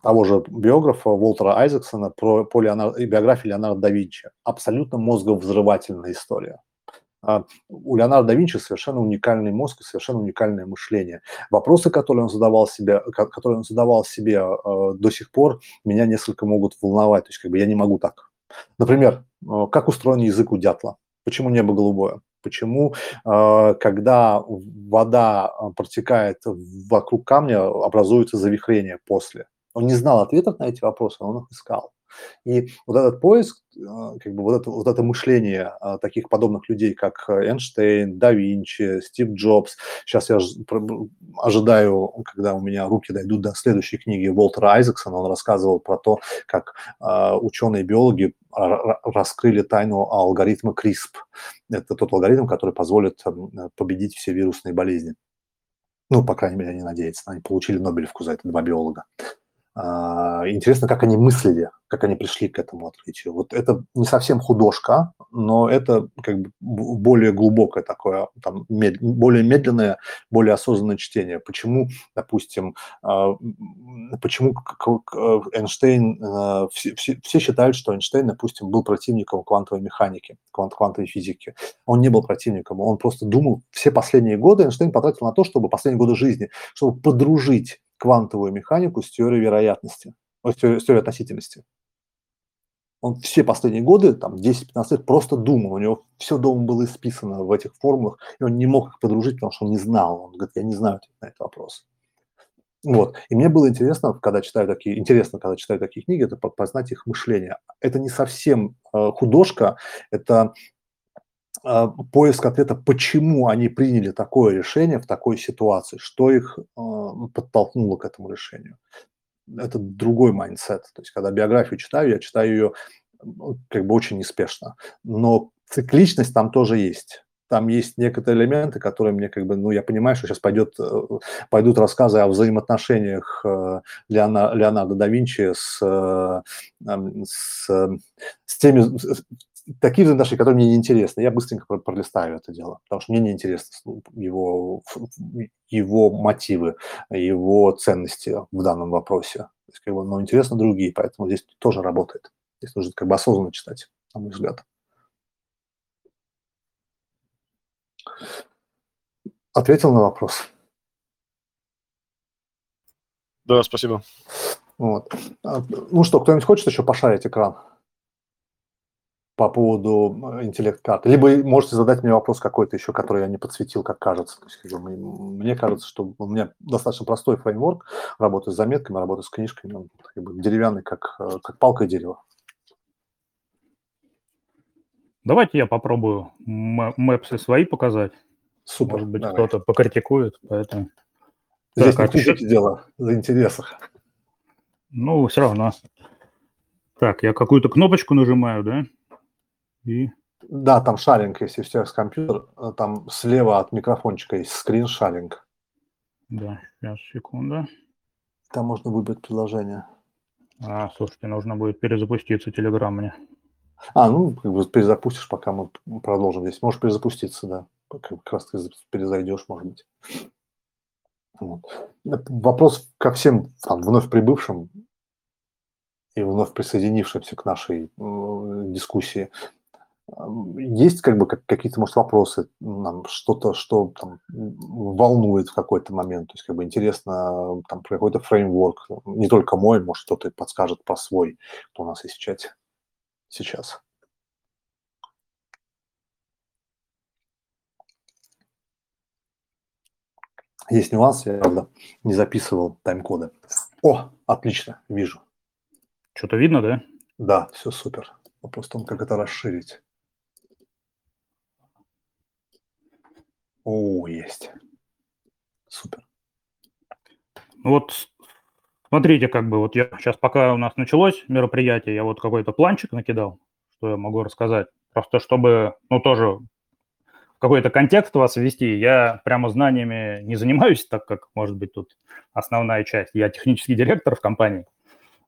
того же биографа Уолтера Айзексона про, про Леонардо, биографию Леонардо да Винчи. Абсолютно мозговзрывательная история. А у Леонардо да Винчи совершенно уникальный мозг и совершенно уникальное мышление. Вопросы, которые он задавал себе, которые он задавал себе э, до сих пор, меня несколько могут волновать. То есть как бы я не могу так. Например, э, как устроен язык у дятла? Почему небо голубое? Почему, э, когда вода протекает вокруг камня, образуется завихрение после? Он не знал ответов на эти вопросы, он их искал. И вот этот поиск, а, как бы вот это, вот это мышление а, таких подобных людей, как Эйнштейн, да Винчи, Стив Джобс. Сейчас я ожидаю, когда у меня руки дойдут до следующей книги Уолтера Айзексона. Он рассказывал про то, как ученые-биологи раскрыли тайну алгоритма CRISP. Это тот алгоритм, который позволит победить все вирусные болезни. Ну, по крайней мере, они надеются. Они получили Нобелевку за это, два биолога. А, интересно, как они мыслили, как они пришли к этому открытию. Вот это не совсем художка, но это как бы более глубокое такое, там, мед, более медленное, более осознанное чтение. Почему, допустим, а, почему Эйнштейн, а, все, все, считают, что Эйнштейн, допустим, был противником квантовой механики, квант, квантовой физики. Он не был противником, он просто думал, все последние годы Эйнштейн потратил на то, чтобы последние годы жизни, чтобы подружить квантовую механику с теорией вероятности, с теорией относительности. Он все последние годы, там 10-15 лет, просто думал, у него все дома было исписано в этих формулах, и он не мог их подружить, потому что он не знал. Он говорит, я не знаю ответ на этот вопрос. Вот. И мне было интересно, когда читаю такие, интересно, когда читаю такие книги, это познать их мышление. Это не совсем э, художка, это э, поиск ответа, почему они приняли такое решение в такой ситуации, что их э, подтолкнуло к этому решению. Это другой mindset. То есть, когда биографию читаю, я читаю ее как бы очень неспешно. Но цикличность там тоже есть. Там есть некоторые элементы, которые мне как бы, ну, я понимаю, что сейчас пойдет, э, пойдут рассказы о взаимоотношениях э, Леона, Леонардо да Винчи с, с, с теми, такие взаимоотношения, которые мне неинтересны, я быстренько пролистаю это дело, потому что мне неинтересны его, его мотивы, его ценности в данном вопросе. То есть, как бы, но интересны другие, поэтому здесь тоже работает. Здесь нужно как бы осознанно читать, на мой взгляд. Ответил на вопрос? Да, спасибо. Вот. А, ну что, кто-нибудь хочет еще пошарить экран? По поводу э, интеллект-карты. Либо можете задать мне вопрос какой-то еще, который я не подсветил, как кажется. То есть, как бы, мне кажется, что у меня достаточно простой фреймворк работы с заметками, работы с книжками, он как бы, деревянный, как, э, как палка и дерево. Давайте я попробую мэпсы свои показать. Супер. Может быть, кто-то покритикует, поэтому... Здесь так, не а... дело за интересах. Ну, все равно. Так, я какую-то кнопочку нажимаю, да? И... Да, там шаринг, если у тебя с компьютер, э, там слева от микрофончика есть скрин шаринг. Да, сейчас, секунда. Там можно выбрать приложение. А, слушайте, нужно будет перезапуститься Telegram мне. А, ну, как бы перезапустишь, пока мы продолжим здесь. Можешь перезапуститься, да. Как раз ты перезайдешь, может быть. Вот. Вопрос ко всем там, вновь прибывшим и вновь присоединившимся к нашей э, дискуссии. Есть как бы какие-то, может, вопросы, что-то, что там волнует в какой-то момент, то есть как бы интересно там про какой-то фреймворк, не только мой, может, кто-то подскажет про свой, кто у нас есть в чате сейчас. Есть нюанс, я правда, не записывал тайм-коды. О, отлично, вижу. Что-то видно, да? Да, все супер. Вопрос в том, как это расширить. О, есть. Супер. Ну вот смотрите, как бы вот я сейчас, пока у нас началось мероприятие, я вот какой-то планчик накидал, что я могу рассказать. Просто чтобы, ну, тоже какой-то контекст вас ввести, я прямо знаниями не занимаюсь, так как, может быть, тут основная часть. Я технический директор в компании.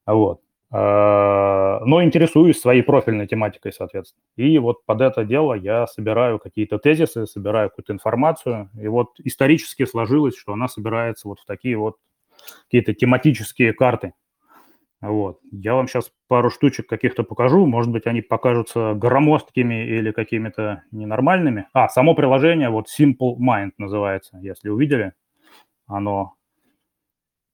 Вот. А, но интересуюсь своей профильной тематикой, соответственно. И вот под это дело я собираю какие-то тезисы, собираю какую-то информацию. И вот исторически сложилось, что она собирается вот в такие вот какие-то тематические карты. Вот. Я вам сейчас пару штучек каких-то покажу. Может быть, они покажутся громоздкими или какими-то ненормальными. А, само приложение, вот Simple Mind называется, если увидели. Оно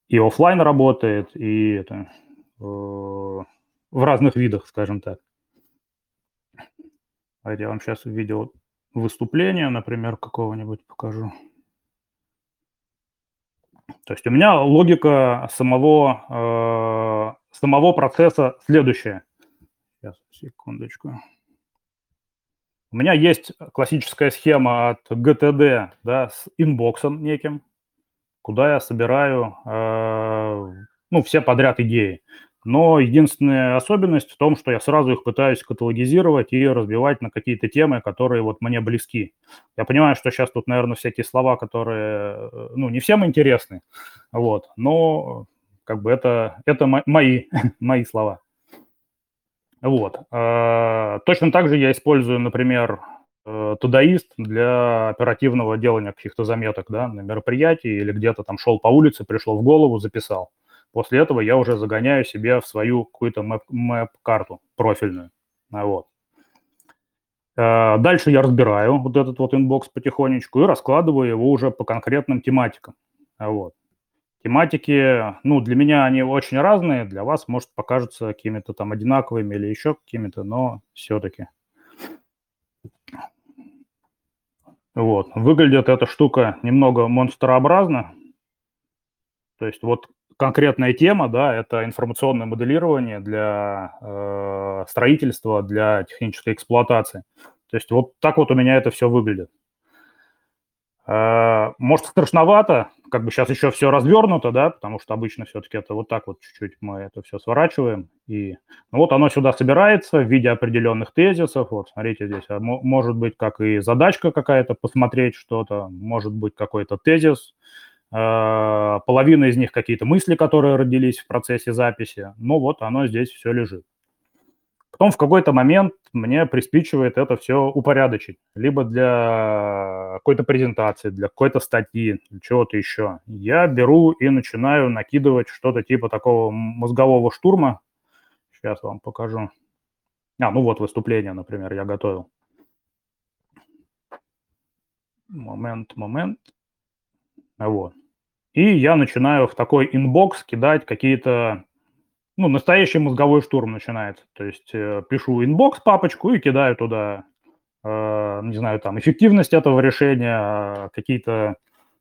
и офлайн работает, и это Э, в разных видах, скажем так. А я вам сейчас видео выступление, например, какого-нибудь покажу. То есть у меня логика самого, э, самого процесса следующая. Сейчас, секундочку. У меня есть классическая схема от GTD да, с инбоксом неким, куда я собираю э, ну, все подряд идеи. Но единственная особенность в том, что я сразу их пытаюсь каталогизировать и разбивать на какие-то темы, которые вот мне близки. Я понимаю, что сейчас тут, наверное, всякие слова, которые, э, ну, не всем интересны, вот, но как бы это, это мои, [laughs] мои слова. Вот. А, точно так же я использую, например, э, Тудаист для оперативного делания каких-то заметок, да, на мероприятии или где-то там шел по улице, пришло в голову, записал. После этого я уже загоняю себе в свою какую-то мэп-карту профильную. А вот. Э, дальше я разбираю вот этот вот inbox потихонечку и раскладываю его уже по конкретным тематикам. А вот. Тематики, ну, для меня они очень разные, для вас, может, покажутся какими-то там одинаковыми или еще какими-то, но все-таки. Вот. Выглядит эта штука немного монстрообразно. То есть вот конкретная тема, да, это информационное моделирование для э, строительства, для технической эксплуатации. То есть вот так вот у меня это все выглядит. Э, может, страшновато, как бы сейчас еще все развернуто, да, потому что обычно все-таки это вот так вот чуть-чуть мы это все сворачиваем. И ну, вот оно сюда собирается в виде определенных тезисов. Вот, смотрите здесь, а может быть как и задачка какая-то посмотреть что-то, может быть какой-то тезис, половина из них какие-то мысли, которые родились в процессе записи. Но вот оно здесь все лежит. Потом в какой-то момент мне приспичивает это все упорядочить. Либо для какой-то презентации, для какой-то статьи, для чего-то еще. Я беру и начинаю накидывать что-то типа такого мозгового штурма. Сейчас вам покажу. А, ну вот выступление, например, я готовил. Момент, момент. Вот. И я начинаю в такой inbox кидать какие-то, ну, настоящий мозговой штурм начинается. То есть э, пишу inbox папочку и кидаю туда, э, не знаю, там, эффективность этого решения, какие-то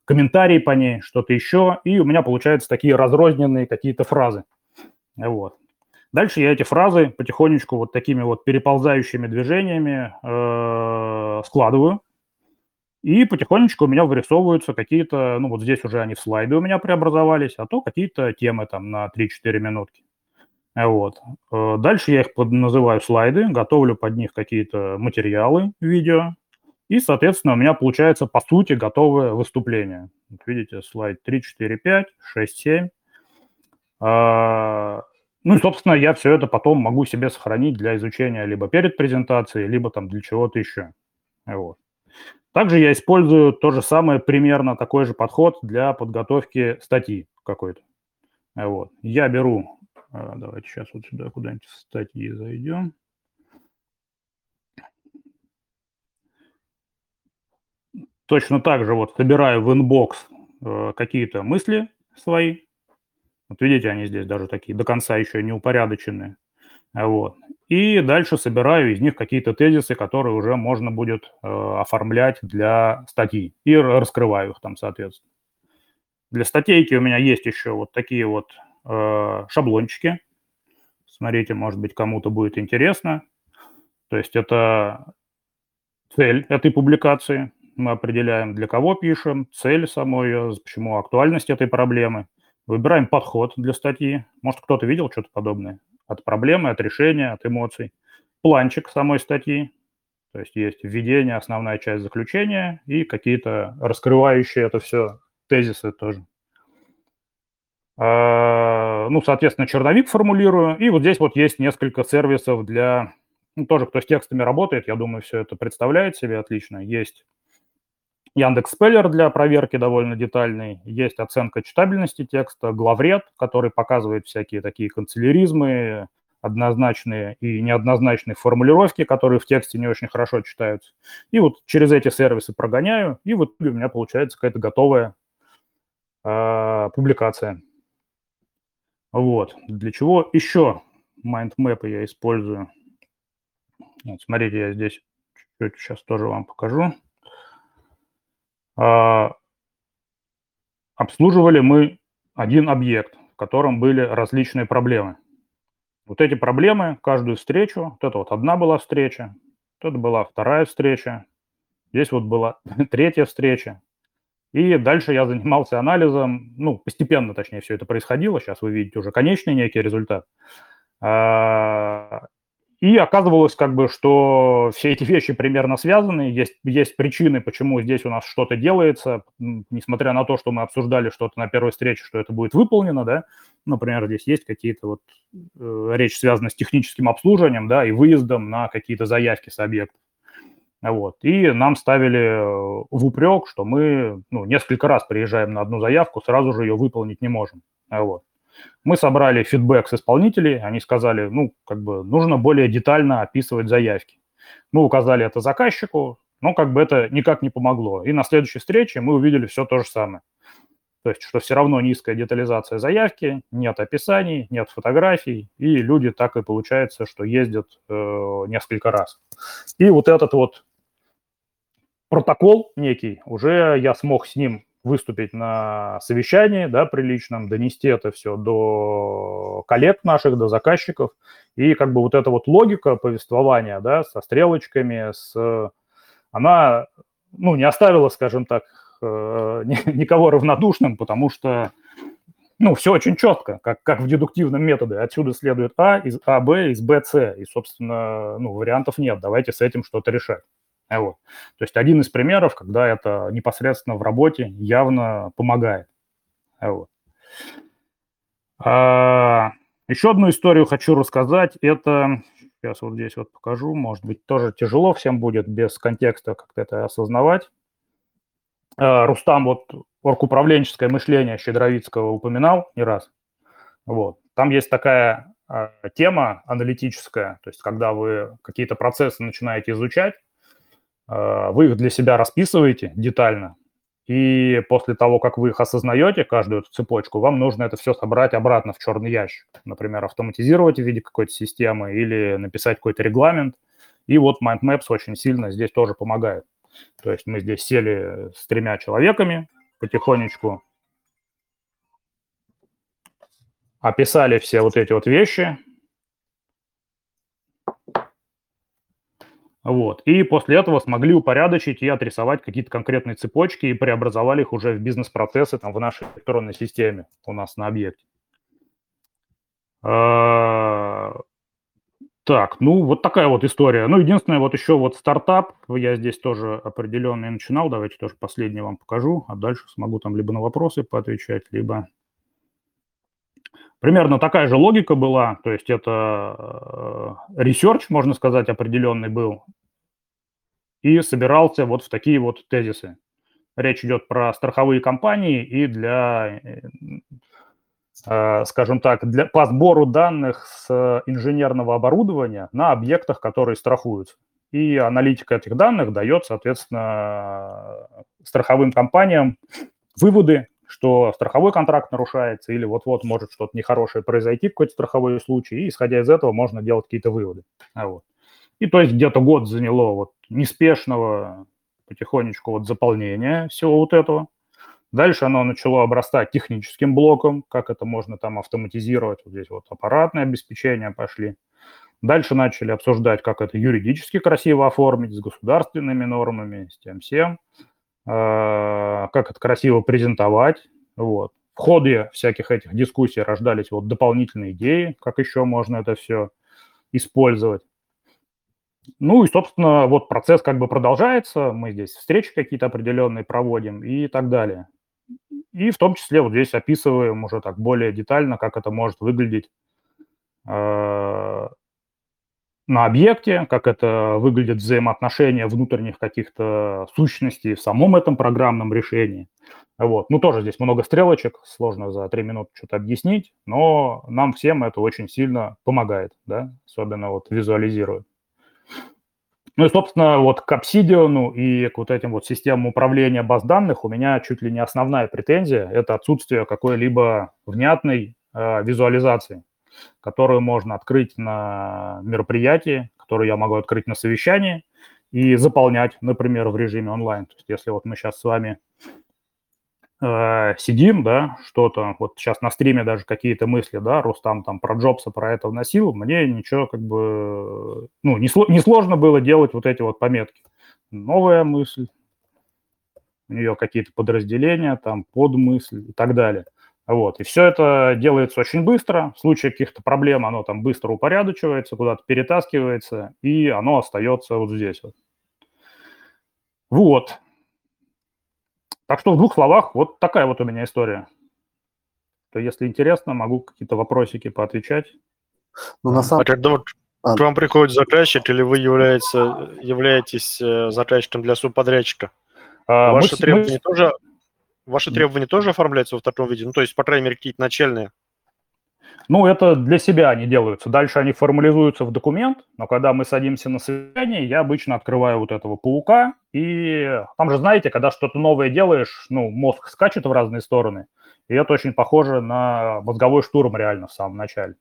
комментарии по ней, что-то еще. И у меня получаются такие разрозненные какие-то фразы. Вот. Дальше я эти фразы потихонечку вот такими вот переползающими движениями э, складываю и потихонечку у меня вырисовываются какие-то, ну вот здесь уже они в слайды у меня преобразовались, а то какие-то темы там на 3-4 минутки. Вот. Э, дальше я их называю слайды, готовлю под них какие-то материалы, видео, и, соответственно, у меня получается, по сути, готовое выступление. Вот видите, слайд 3, 4, 5, 6, 7. А, ну и, собственно, я все это потом могу себе сохранить для изучения либо перед презентацией, либо там для чего-то еще. Вот. Также я использую то же самое, примерно такой же подход для подготовки статьи какой-то. Вот. Я беру, а, давайте сейчас вот сюда куда-нибудь в статьи зайдем. Точно так же вот собираю в inbox э, какие-то мысли свои, вот видите, они здесь даже такие до конца еще не упорядоченные. Вот. И дальше собираю из них какие-то тезисы, которые уже можно будет э, оформлять для статьи. И раскрываю их там, соответственно. Для статейки у меня есть еще вот такие вот э, шаблончики. Смотрите, может быть, кому-то будет интересно. То есть это цель этой публикации. Мы определяем, для кого пишем, цель самой, почему актуальность этой проблемы. Выбираем подход для статьи. Может, кто-то видел что-то подобное? От проблемы, от решения, от эмоций. Планчик самой статьи. То есть есть введение, основная часть заключения и какие-то раскрывающие это все тезисы тоже. А, ну, соответственно, черновик формулирую. И вот здесь вот есть несколько сервисов для... Ну, тоже кто с текстами работает, я думаю, все это представляет себе отлично. Есть Яндекс Спеллер для проверки довольно детальный, есть оценка читабельности текста, главред, который показывает всякие такие канцеляризмы, однозначные и неоднозначные формулировки, которые в тексте не очень хорошо читаются. И вот через эти сервисы прогоняю, и в итоге у меня получается какая-то готовая э, публикация. Вот. Для чего еще майндмэпы я использую? Вот, смотрите, я здесь чуть-чуть сейчас тоже вам покажу. А, обслуживали мы один объект, в котором были различные проблемы. Вот эти проблемы, каждую встречу, вот это вот одна была встреча, вот это была вторая встреча, здесь вот была [laughs] третья встреча. И дальше я занимался анализом, ну, постепенно, точнее, все это происходило, сейчас вы видите уже конечный некий результат. И оказывалось, как бы, что все эти вещи примерно связаны, есть, есть причины, почему здесь у нас что-то делается, несмотря на то, что мы обсуждали что-то на первой встрече, что это будет выполнено, да, например, здесь есть какие-то вот, э, речь связана с техническим обслуживанием, да, и выездом на какие-то заявки с объектов. Вот. И нам ставили э, в упрек, что мы ну, несколько раз приезжаем на одну заявку, сразу же ее выполнить не можем. Вот. Мы собрали фидбэк с исполнителей, они сказали, ну, как бы нужно более детально описывать заявки. Мы указали это заказчику, но как бы это никак не помогло. И на следующей встрече мы увидели все то же самое. То есть, что все равно низкая детализация заявки, нет описаний, нет фотографий, и люди так и получается, что ездят э, несколько раз. И вот этот вот протокол некий, уже я смог с ним выступить на совещании, да, приличном, донести это все до коллег наших, до заказчиков. И как бы вот эта вот логика повествования, да, со стрелочками, с... она, ну, не оставила, скажем так, э, никого равнодушным, потому что, ну, все очень четко, как, как в дедуктивном методе. Отсюда следует А из А, Б, из Б, С. И, собственно, ну, вариантов нет. Давайте с этим что-то решать. Вот. То есть один из примеров, когда это непосредственно в работе явно помогает. Вот. А, еще одну историю хочу рассказать. Это, сейчас вот здесь вот покажу, может быть, тоже тяжело всем будет без контекста как-то это осознавать. А, Рустам вот оргуправленческое мышление Щедровицкого упоминал не раз. Вот. Там есть такая а, тема аналитическая, то есть когда вы какие-то процессы начинаете изучать, а, вы их для себя расписываете детально, и после того, как вы их осознаете, каждую эту цепочку, вам нужно это все собрать обратно в черный ящик. Например, автоматизировать в виде какой-то системы или написать какой-то регламент. И вот MindMaps очень сильно здесь тоже помогает. То есть мы здесь сели с тремя человеками потихонечку, описали все вот эти вот вещи, Вот. И после этого смогли упорядочить и отрисовать какие-то конкретные цепочки и преобразовали их уже в бизнес-процессы там, в нашей электронной системе у нас на объекте. А, так, ну вот такая вот история. Ну, единственное, вот еще вот стартап, я здесь тоже определенный начинал, давайте тоже последний вам покажу, а дальше смогу там либо на вопросы поотвечать, либо Примерно такая же логика была, то есть это research, можно сказать, определенный был, и собирался вот в такие вот тезисы. Речь идет про страховые компании и для, э, скажем так, для, по сбору данных с инженерного оборудования на объектах, которые страхуются. И аналитика этих данных дает, соответственно, страховым компаниям выводы, что страховой контракт нарушается или вот-вот может что-то нехорошее произойти, какой-то страховой случай, и исходя из этого можно делать какие-то выводы. Вот. И то есть где-то год заняло вот неспешного потихонечку вот заполнения всего вот этого. Дальше оно начало обрастать техническим блоком, как это можно там автоматизировать. Вот здесь вот аппаратное обеспечение пошли. Дальше начали обсуждать, как это юридически красиво оформить с государственными нормами, с тем всем, а, как это красиво презентовать. Вот. В ходе всяких этих дискуссий рождались вот дополнительные идеи, как еще можно это все использовать. Ну и, собственно, вот процесс как бы продолжается, мы здесь встречи какие-то определенные проводим и так далее. И в том числе вот здесь описываем уже так более детально, как это может выглядеть э, на объекте, как это выглядит взаимоотношения внутренних каких-то сущностей в самом этом программном решении. Вот. Ну, тоже здесь много стрелочек, сложно за три минуты что-то объяснить, но нам всем это очень сильно помогает, да, особенно вот визуализирует. Ну и, собственно, вот к Obsidian и к вот этим вот системам управления баз данных у меня чуть ли не основная претензия – это отсутствие какой-либо внятной э, визуализации, которую можно открыть на мероприятии, которую я могу открыть на совещании и заполнять, например, в режиме онлайн. То есть если вот мы сейчас с вами э, сидим, да, что-то, вот сейчас на стриме даже какие-то мысли, да, Рустам там про Джобса, про это вносил, мне ничего как бы, ну, не, не сложно было делать вот эти вот пометки. Новая мысль, у нее какие-то подразделения, там, подмысль и так далее. Вот, и все это делается очень быстро. В случае каких-то проблем оно там быстро упорядочивается, куда-то перетаскивается, и оно остается вот здесь вот. Вот. Так что в двух словах вот такая вот у меня история. То если интересно, могу какие-то вопросики поотвечать. Ну, на самом... А когда вот а... к вам приходит заказчик или вы является, являетесь э, заказчиком для субподрядчика, а, ваши, мы, требования мы... тоже, ваши требования тоже оформляются в таком виде? Ну, то есть, по крайней мере, какие-то начальные? Ну, это для себя они делаются. Дальше они формализуются в документ, но когда мы садимся на совещание, я обычно открываю вот этого паука, и там же, знаете, когда что-то новое делаешь, ну, мозг скачет в разные стороны, и это очень похоже на мозговой штурм реально в самом начале.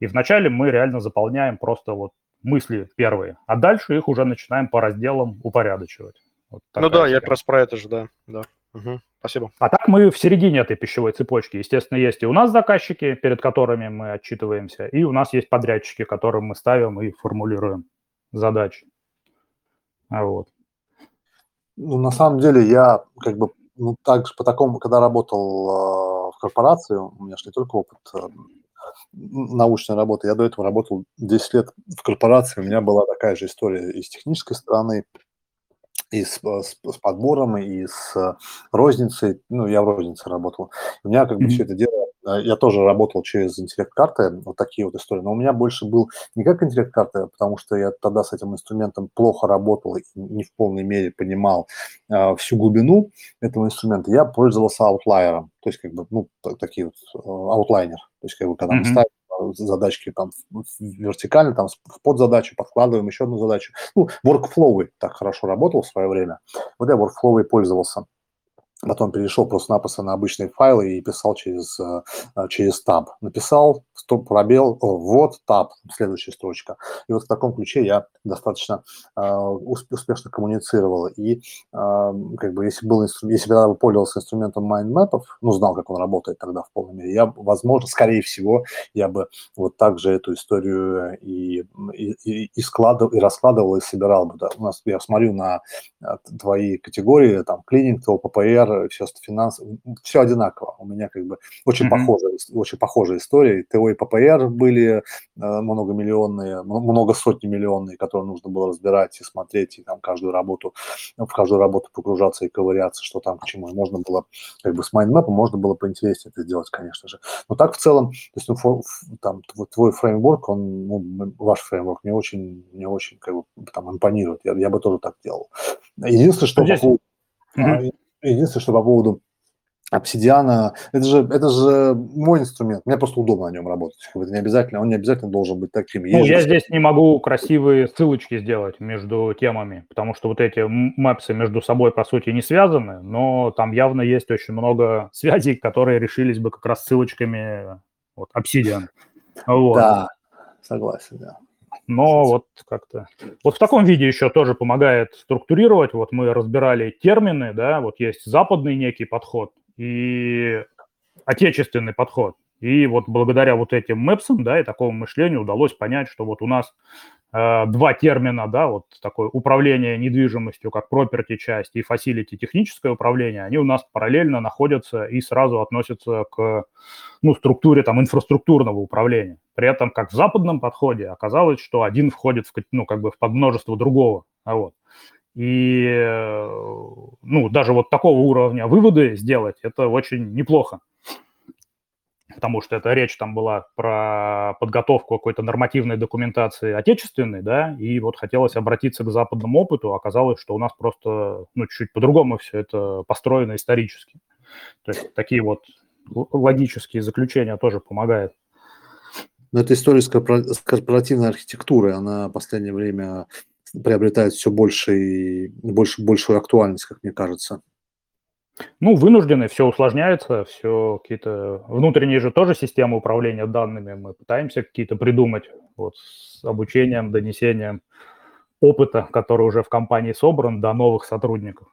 И вначале мы реально заполняем просто вот мысли первые, а дальше их уже начинаем по разделам упорядочивать. Вот ну да, я как раз про это же, да, да. Угу. Спасибо. А так мы в середине этой пищевой цепочки. Естественно, есть и у нас заказчики, перед которыми мы отчитываемся, и у нас есть подрядчики, которым мы ставим и формулируем задачи. А вот. Ну, на самом деле, я как бы ну, так по такому, когда работал э, в корпорации, у меня же не только опыт э, научной работы, я до этого работал 10 лет в корпорации, у меня была такая же история и с технической стороны, и с, с, с подбором, и с розницей. Ну, я в рознице работал. У меня как бы mm-hmm. все это дело а, я тоже работал через интеллект-карты, вот такие вот истории, но у меня больше был не как интеллект-карты, потому что я тогда с этим инструментом плохо работал и не в полной мере понимал э, всю глубину этого инструмента. Я пользовался аутлайером, то есть как бы, ну, такие вот э, аутлайнер, то есть как бы когда mm-hmm. мы ставим задачки там вертикально, там в подзадачу подкладываем еще одну задачу. Ну, workflow так хорошо работал в свое время. Вот я workflow пользовался. Потом перешел просто-напросто на обычные файлы и писал через, э, э, через таб. Написал, стоп, пробел, вот таб, следующая строчка. И вот в таком ключе я достаточно э, успешно коммуницировал. И как бы если был если я пользовался инструментом MindMap, ну, знал, как он работает тогда в полной мере, я, возможно, скорее всего, я бы вот так же эту историю и, и, и складывал, и раскладывал, и собирал бы. Да. У нас, я смотрю на твои категории, там, клининг, ОППР, ППР, все финанс, все одинаково. У меня как бы очень mm-hmm. похожая, очень похожая история. ТО и ППР были многомиллионные, много сотни миллионные, которые нужно было разбирать и смотреть, и там каждую работу, в каждую работу погружаться и ковыряться, что там к чему. Можно было, как бы с майндмэпом можно было поинтереснее это сделать, конечно же. Но так в целом, то есть, ну, там, твой фреймворк, он, ну, ваш фреймворк мне очень, мне очень как бы там импонирует. Я, я бы тоже так делал. Единственное, что Здесь... поводу, mm-hmm. Единственное, что по поводу обсидиана, это же, это же мой инструмент, мне просто удобно на нем работать. Это не обязательно, он не обязательно должен быть таким. Ну, я здесь не могу красивые ссылочки сделать между темами, потому что вот эти мэпсы между собой, по сути, не связаны, но там явно есть очень много [laughs] связей, которые решились бы как раз ссылочками вот, Obsidian. Вот. Да, согласен, да но вот как-то... Вот в таком виде еще тоже помогает структурировать. Вот мы разбирали термины, да, вот есть западный некий подход и отечественный подход. И вот благодаря вот этим мэпсам, да, и такому мышлению удалось понять, что вот у нас два термина, да, вот такое управление недвижимостью, как property часть и facility техническое управление, они у нас параллельно находятся и сразу относятся к, ну, структуре там инфраструктурного управления. При этом, как в западном подходе, оказалось, что один входит в, ну, как бы в подмножество другого. А вот. И, э, ну, даже вот такого уровня выводы сделать, это очень неплохо потому что эта речь там была про подготовку какой-то нормативной документации отечественной, да, и вот хотелось обратиться к западному опыту, оказалось, что у нас просто, ну, чуть-чуть по-другому все это построено исторически. То есть такие вот логические заключения тоже помогают. Но эта история с корпоративной архитектурой, она в последнее время приобретает все больше и больше, большую актуальность, как мне кажется. Ну, вынуждены, все усложняется, все какие-то внутренние же тоже системы управления данными. Мы пытаемся какие-то придумать вот, с обучением, донесением опыта, который уже в компании собран, до новых сотрудников.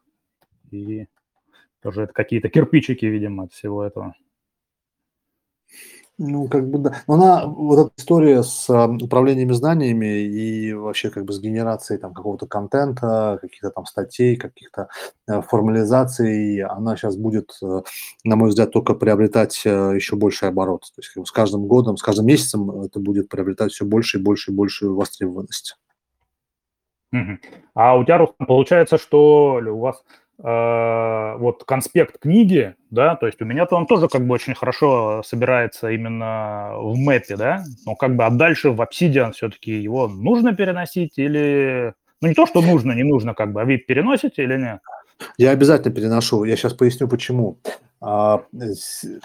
И тоже это какие-то кирпичики, видимо, от всего этого. Ну, как бы да. Но она, вот эта история с а, управлениями знаниями и вообще как бы с генерацией там какого-то контента, каких-то там статей, каких-то э, формализаций, она сейчас будет, э, на мой взгляд, только приобретать э, еще больший оборот. То есть как бы с каждым годом, с каждым месяцем это будет приобретать все больше и больше и большую востребованность. А у тебя, получается, что у вас вот конспект книги, да, то есть у меня-то он тоже как бы очень хорошо собирается именно в мэпе, да, но как бы а дальше в Obsidian все-таки его нужно переносить или... Ну, не то, что нужно, не нужно, как бы, а вы переносите или нет? Я обязательно переношу. Я сейчас поясню, почему. А,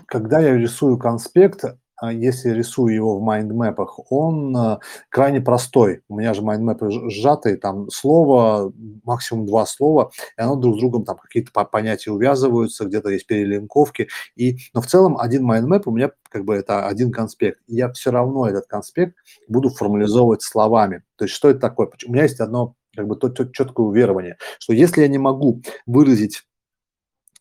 когда я рисую конспект, если рисую его в майндмэпах, он э, крайне простой. У меня же mind map ы сжатые, там слово, максимум два слова, и оно друг с другом там какие-то понятия увязываются, где-то есть перелинковки. И, но в целом один mind map у меня как бы это один конспект. И я все равно этот конспект буду формализовывать словами. То есть что это такое? У меня есть одно как бы то, то четкое уверование, что если я не могу выразить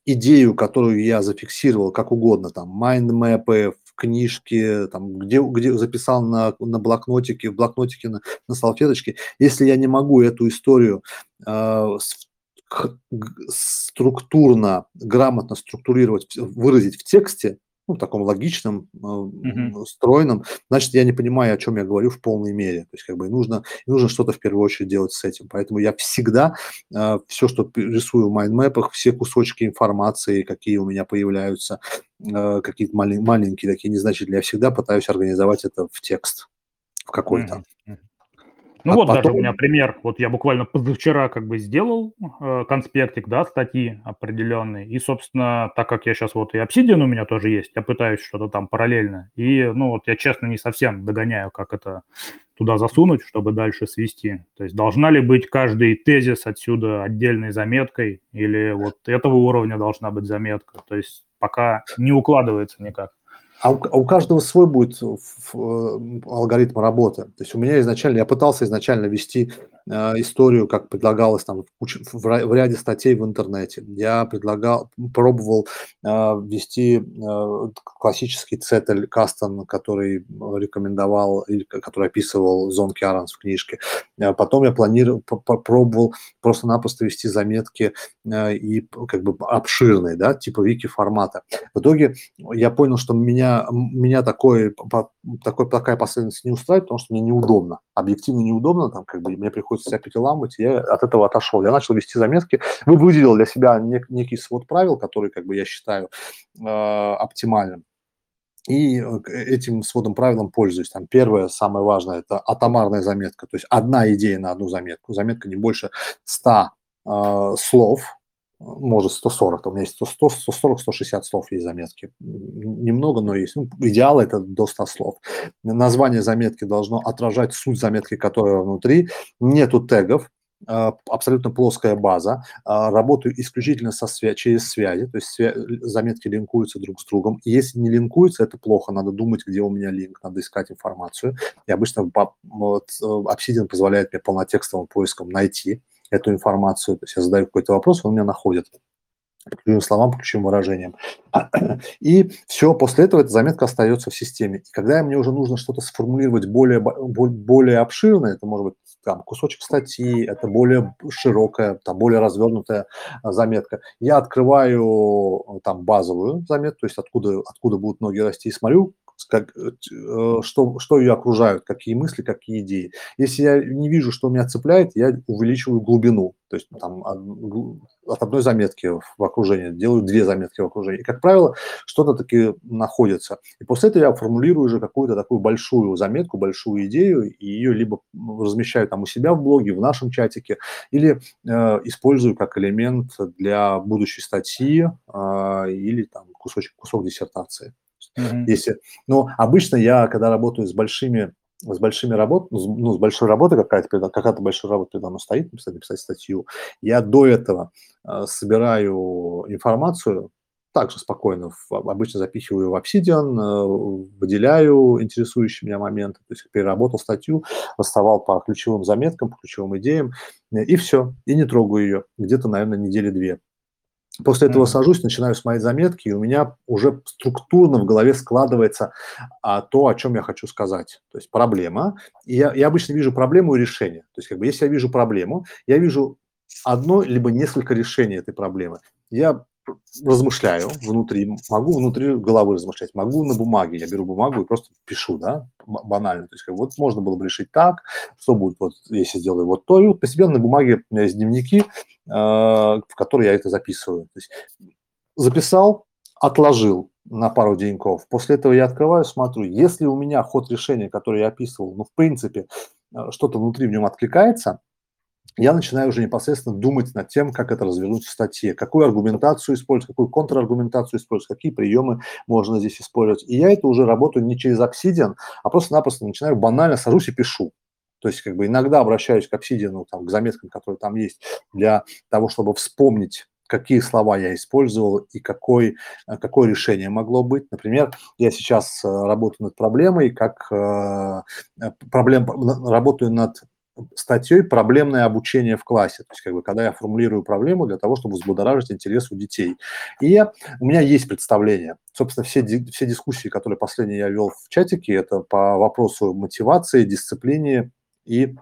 идею, которую я зафиксировал как угодно, там, mind map ы, книжке, там, где, где записал на, на блокнотике, в блокнотике на, на салфеточке, если я не могу эту историю э, структурно, грамотно структурировать, выразить в тексте, ну, таком логичном, mm-hmm. стройном, значит, я не понимаю, о чем я говорю в полной мере. То есть, как бы, нужно, нужно что-то в первую очередь делать с этим. Поэтому я всегда э, все, что рисую в майндмэпах, все кусочки информации, какие у меня появляются, э, какие-то малень, маленькие, такие незначительные, я всегда пытаюсь организовать это в текст в какой-то. Mm-hmm. Ну а вот потом... даже у меня пример. Вот я буквально позавчера как бы сделал э, конспектик, да, статьи определенные. И, собственно, так как я сейчас вот и Obsidian у меня тоже есть, я пытаюсь что-то там параллельно. И, ну вот я честно не совсем догоняю, как это туда засунуть, чтобы дальше свести. То есть должна ли быть каждый тезис отсюда отдельной заметкой или вот этого уровня должна быть заметка. То есть пока не укладывается никак. А у, а у каждого свой будет алгоритм работы. То есть у меня изначально, я пытался изначально вести э, историю, как предлагалось там в, в, в ряде статей в интернете. Я предлагал, пробовал э, вести э, классический цетель Кастон, который рекомендовал, или который описывал Зон Киаранс в книжке. Э, потом я планировал, пробовал просто-напросто вести заметки э, и как бы обширные, да, типа вики формата. В итоге я понял, что меня, меня такой, такой, такая последовательность не устраивает, потому что мне неудобно. Объективно неудобно, там, как бы, мне приходится себя переламывать, я от этого отошел. Я начал вести заметки, выделил для себя нек, некий свод правил, который, как бы, я считаю э, оптимальным. И э, этим сводом правилам пользуюсь. Там первое, самое важное, это атомарная заметка, то есть одна идея на одну заметку. Заметка не больше 100 э, слов, может 140, там у меня есть 100, 140, 160 слов есть заметки. Немного, но есть. Ну, идеал это до 100 слов. Название заметки должно отражать суть заметки, которая внутри. Нету тегов, а, абсолютно плоская база, а, работаю исключительно со свя- через связи, то есть свя- заметки линкуются друг с другом. И если не линкуются, это плохо, надо думать, где у меня линк, надо искать информацию. И обычно вот, э, Obsidian позволяет мне полнотекстовым поиском найти эту информацию. То есть я задаю какой-то вопрос, он меня находит по ключевым словам, по ключевым выражениям. И все, после этого эта заметка остается в системе. И когда мне уже нужно что-то сформулировать более, более обширно, это может быть там, кусочек статьи, это более широкая, там, более развернутая заметка, я открываю там базовую заметку, то есть откуда, откуда будут ноги расти, и смотрю, как, э, э, что, что ее окружают, какие мысли, какие идеи. Если я не вижу, что меня цепляет, я увеличиваю глубину. То есть там от одной заметки в окружении делаю две заметки в окружении. И, как правило, что-то таки находится. И после этого я формулирую уже какую-то такую большую заметку, большую идею, и ее либо размещаю там у себя в блоге, в нашем чатике, или э, использую как элемент для будущей статьи э, или там кусочек, кусок диссертации. Mm-hmm. Если, но обычно я, когда работаю с большими с большими работ, ну, с большой работой какая-то, какая-то большая работа передо мной стоит, написать, написать статью, я до этого э, собираю информацию, также спокойно, в, обычно запихиваю в Obsidian, э, выделяю интересующие меня моменты, то есть переработал статью, расставал по ключевым заметкам, по ключевым идеям, э, и все, и не трогаю ее, где-то, наверное, недели две. После этого сажусь, начинаю смотреть заметки, и у меня уже структурно в голове складывается а, то, о чем я хочу сказать. То есть проблема. И я, я обычно вижу проблему и решение. То есть, как бы, если я вижу проблему, я вижу одно либо несколько решений этой проблемы. Я размышляю внутри, могу внутри головы размышлять, могу на бумаге, я беру бумагу и просто пишу, да, банально, то есть вот можно было бы решить так, что будет, вот, если сделаю вот то, и вот постепенно на бумаге у меня есть дневники, э, в которые я это записываю. То есть записал, отложил на пару деньков, после этого я открываю, смотрю, если у меня ход решения, который я описывал, ну, в принципе, э, что-то внутри в нем откликается, я начинаю уже непосредственно думать над тем, как это развернуть в статье, какую аргументацию использовать, какую контраргументацию использовать, какие приемы можно здесь использовать. И я это уже работаю не через Obsidian, а просто-напросто начинаю банально, сажусь и пишу. То есть как бы иногда обращаюсь к Obsidian, там, к заметкам, которые там есть, для того, чтобы вспомнить какие слова я использовал и какой, какое решение могло быть. Например, я сейчас э, работаю над проблемой, как э, проблем, работаю над статьей «Проблемное обучение в классе». То есть, как бы, когда я формулирую проблему для того, чтобы взбудоражить интерес у детей. И у меня есть представление. Собственно, все, все дискуссии, которые последние я вел в чатике, это по вопросу мотивации, дисциплине и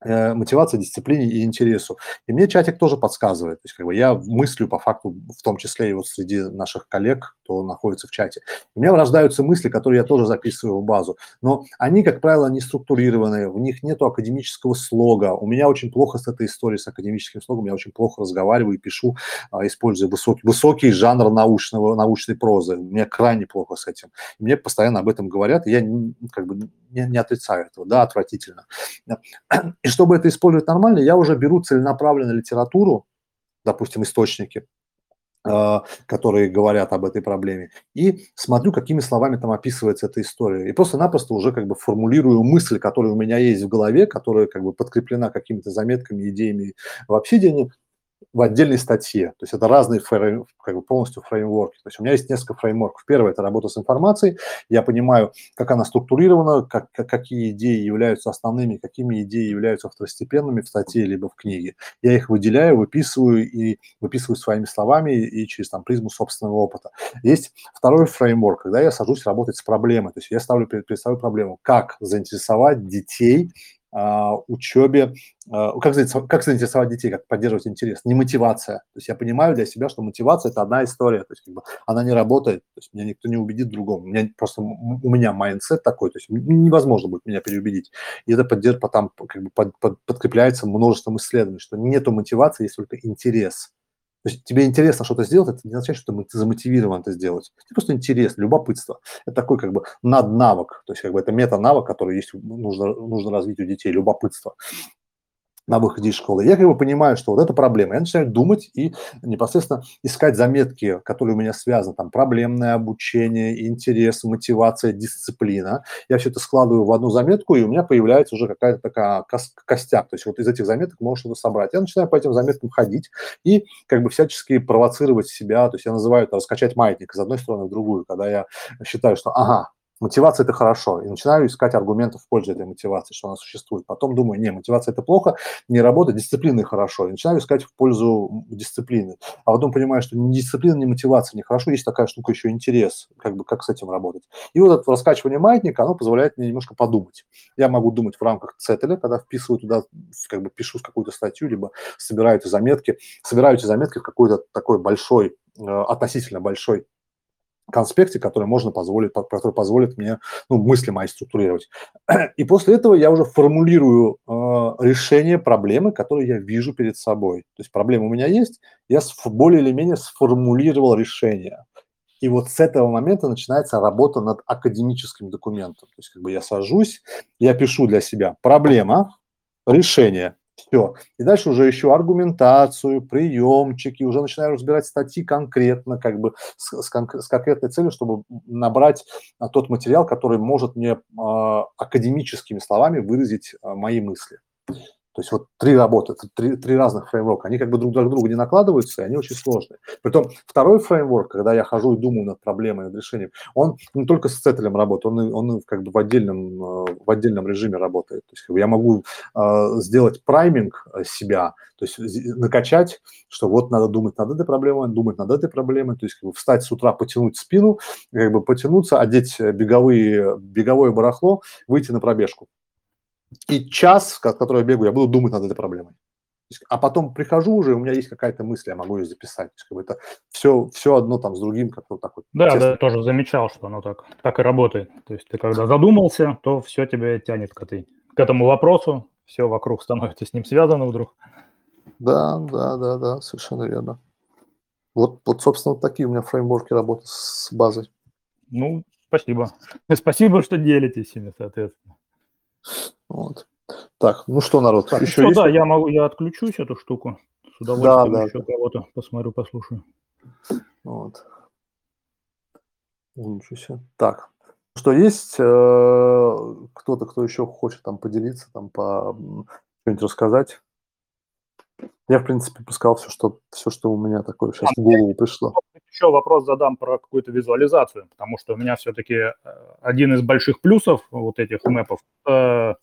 Э, мотивации, дисциплине и интересу. И мне чатик тоже подсказывает. То есть как бы я мыслю по факту, в том числе и вот среди наших коллег, кто находится в чате. У меня рождаются мысли, которые я тоже записываю в базу. Но они, как правило, не структурированные, в них нет академического слога. У меня очень плохо с этой историей, с академическим слогом. Я очень плохо разговариваю и пишу, а, используя высокий, высокий жанр научного, научной прозы. У меня крайне плохо с этим. Мне постоянно об этом говорят, и я как бы не, не отрицаю этого. Да, отвратительно. Чтобы это использовать нормально, я уже беру целенаправленно литературу, допустим, источники, э, которые говорят об этой проблеме, и смотрю, какими словами там описывается эта история. И просто-напросто уже как бы формулирую мысль, которая у меня есть в голове, которая как бы подкреплена какими-то заметками, идеями в обсидиане, в отдельной статье. То есть это разные фрейм, как бы полностью фреймворки. То есть у меня есть несколько фреймворков. Первый – это работа с информацией. Я понимаю, как она структурирована, как, какие идеи являются основными, какими идеи являются второстепенными в статье либо в книге. Я их выделяю, выписываю и выписываю своими словами и через там, призму собственного опыта. Есть второй фреймворк, когда я сажусь работать с проблемой. То есть я ставлю перед собой проблему, как заинтересовать детей учебе, а, как, как заинтересовать детей, как поддерживать интерес, не мотивация. То есть я понимаю для себя, что мотивация – это одна история, то есть как бы она не работает, то есть меня никто не убедит другому. У меня просто у меня mindset такой, то есть невозможно будет меня переубедить. И это поддерж, потом, как бы под, под, подкрепляется множеством исследований, что нету мотивации, есть только интерес. То есть тебе интересно что-то сделать, это не означает, что ты замотивирован это сделать. Это просто интерес, любопытство. Это такой как бы наднавык, то есть как бы это мета-навык, который есть, нужно, нужно развить у детей, любопытство на выходе из школы. Я как бы понимаю, что вот это проблема. Я начинаю думать и непосредственно искать заметки, которые у меня связаны, там, проблемное обучение, интерес, мотивация, дисциплина. Я все это складываю в одну заметку, и у меня появляется уже какая-то такая костяк. То есть вот из этих заметок можно что-то собрать. Я начинаю по этим заметкам ходить и как бы всячески провоцировать себя. То есть я называю это раскачать маятник из одной стороны в другую, когда я считаю, что ага, Мотивация – это хорошо. И начинаю искать аргументы в пользу этой мотивации, что она существует. Потом думаю, не, мотивация – это плохо, не работает, дисциплина – хорошо. И начинаю искать в пользу дисциплины. А потом понимаю, что ни дисциплина, ни мотивация не хорошо, есть такая штука еще интерес, как бы как с этим работать. И вот это раскачивание маятника, оно позволяет мне немножко подумать. Я могу думать в рамках цетеля, когда вписываю туда, как бы пишу какую-то статью, либо собираю эти заметки, собираю эти заметки в какой-то такой большой, э, относительно большой конспекте, который можно позволить, который позволит мне ну, мысли мои структурировать. И после этого я уже формулирую э, решение проблемы, которую я вижу перед собой. То есть проблема у меня есть, я более или менее сформулировал решение. И вот с этого момента начинается работа над академическим документом. То есть как бы я сажусь, я пишу для себя проблема, решение. Все. И дальше уже еще аргументацию, приемчики, уже начинаю разбирать статьи конкретно, как бы с, с, кон- с конкретной целью, чтобы набрать а, тот материал, который может мне а, академическими словами выразить а, мои мысли. То есть вот три работы, три, три разных фреймворка, они как бы друг друг друга не накладываются, и они очень сложные. Притом второй фреймворк, когда я хожу и думаю над проблемой, над решением, он не только с цетелем работает, он, он как бы в отдельном, э, в отдельном режиме работает. То есть как бы я могу э, сделать прайминг э, себя, то есть накачать, что вот надо думать над этой проблемой, думать над этой проблемой, то есть как бы встать с утра, потянуть спину, как бы потянуться, одеть беговые, беговое барахло, выйти на пробежку и час, который я бегаю, я буду думать над этой проблемой. А потом прихожу уже, у меня есть какая-то мысль, я могу ее записать. То есть, как бы это все, все одно там с другим, как вот так вот. Да, честно. да, тоже замечал, что оно так, так и работает. То есть ты когда задумался, то все тебя тянет к, этой, к этому вопросу, все вокруг становится с ним связано вдруг. Да, да, да, да, совершенно верно. Вот, вот собственно, вот такие у меня фреймворки работы с базой. Ну, спасибо. [laughs] Спасибо, что делитесь ими, соответственно. Вот. Так, ну что, народ, так, еще ну, есть? Да, я могу, я отключусь эту штуку. С удовольствием да, да, еще да. кого-то посмотрю, послушаю. Вот. Себе. Так, что есть э, кто-то, кто еще хочет там поделиться, там по что-нибудь рассказать? Я, в принципе, сказал все, что, все, что у меня такое сейчас в голову пришло. Еще вопрос задам про какую-то визуализацию, потому что у меня все-таки э, один из больших плюсов вот этих мэпов э,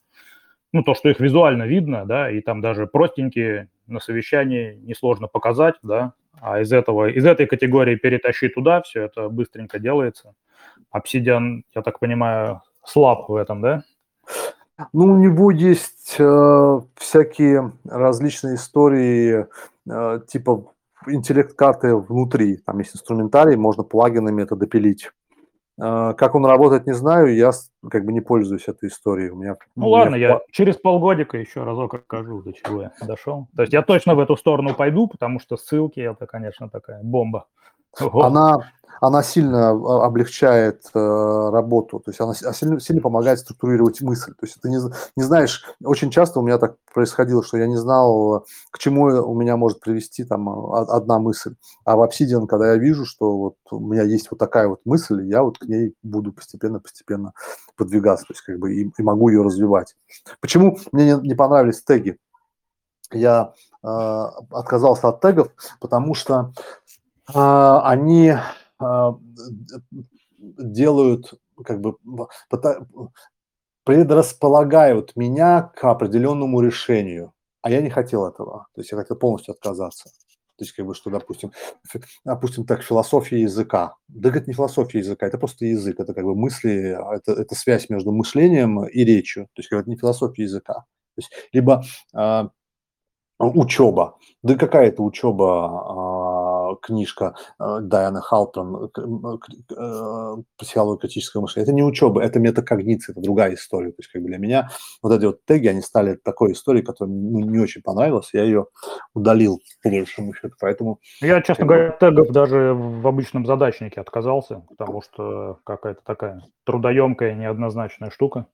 ну, то, что их визуально видно, да, и там даже простенькие на совещании несложно показать, да, а из этого, из этой категории перетащить туда, все это быстренько делается. Обсидиан, я так понимаю, слаб в этом, да? Ну, у него есть э, всякие различные истории, э, типа интеллект-карты внутри, там есть инструментарий, можно плагинами это допилить. А, как он работает, не знаю, я как бы не пользуюсь этой историей. У меня, ну ладно, я через полгодика еще разок расскажу, до чего я дошел. То есть я точно в эту сторону пойду, потому что ссылки это, конечно, такая бомба. Она, она сильно а, облегчает э, работу, то есть она сильно, сильно помогает структурировать мысль. То есть ты не, не знаешь, очень часто у меня так происходило, что я не знал, к чему у меня может привести там а, одна мысль. А в Obsidian, когда я вижу, что вот у меня есть вот такая вот мысль, я вот к ней буду постепенно-постепенно подвигаться, то есть как бы и, и могу ее развивать. Почему мне не, не понравились теги? я э, отказался от тегов, потому что они э, делают, как бы, предрасполагают меня к определенному решению, а я не хотел этого, то есть я хотел полностью отказаться. То есть, как бы, что, допустим, допустим, так, философия языка. Да это не философия языка, это просто язык, это как бы мысли, это, это связь между мышлением и речью. То есть, как бы, это не философия языка. То есть, либо э, учеба. Да какая это учеба, книжка э, Дайана Халтон э, «Психология критического мышления». Это не учеба, это метакогниция, это другая история. То есть, как бы для меня вот эти вот теги, они стали такой историей, которая ну, не очень понравилась, я ее удалил, по большому счету, поэтому... Я, честно говоря, тегов даже в обычном задачнике отказался, потому что какая-то такая трудоемкая, неоднозначная штука.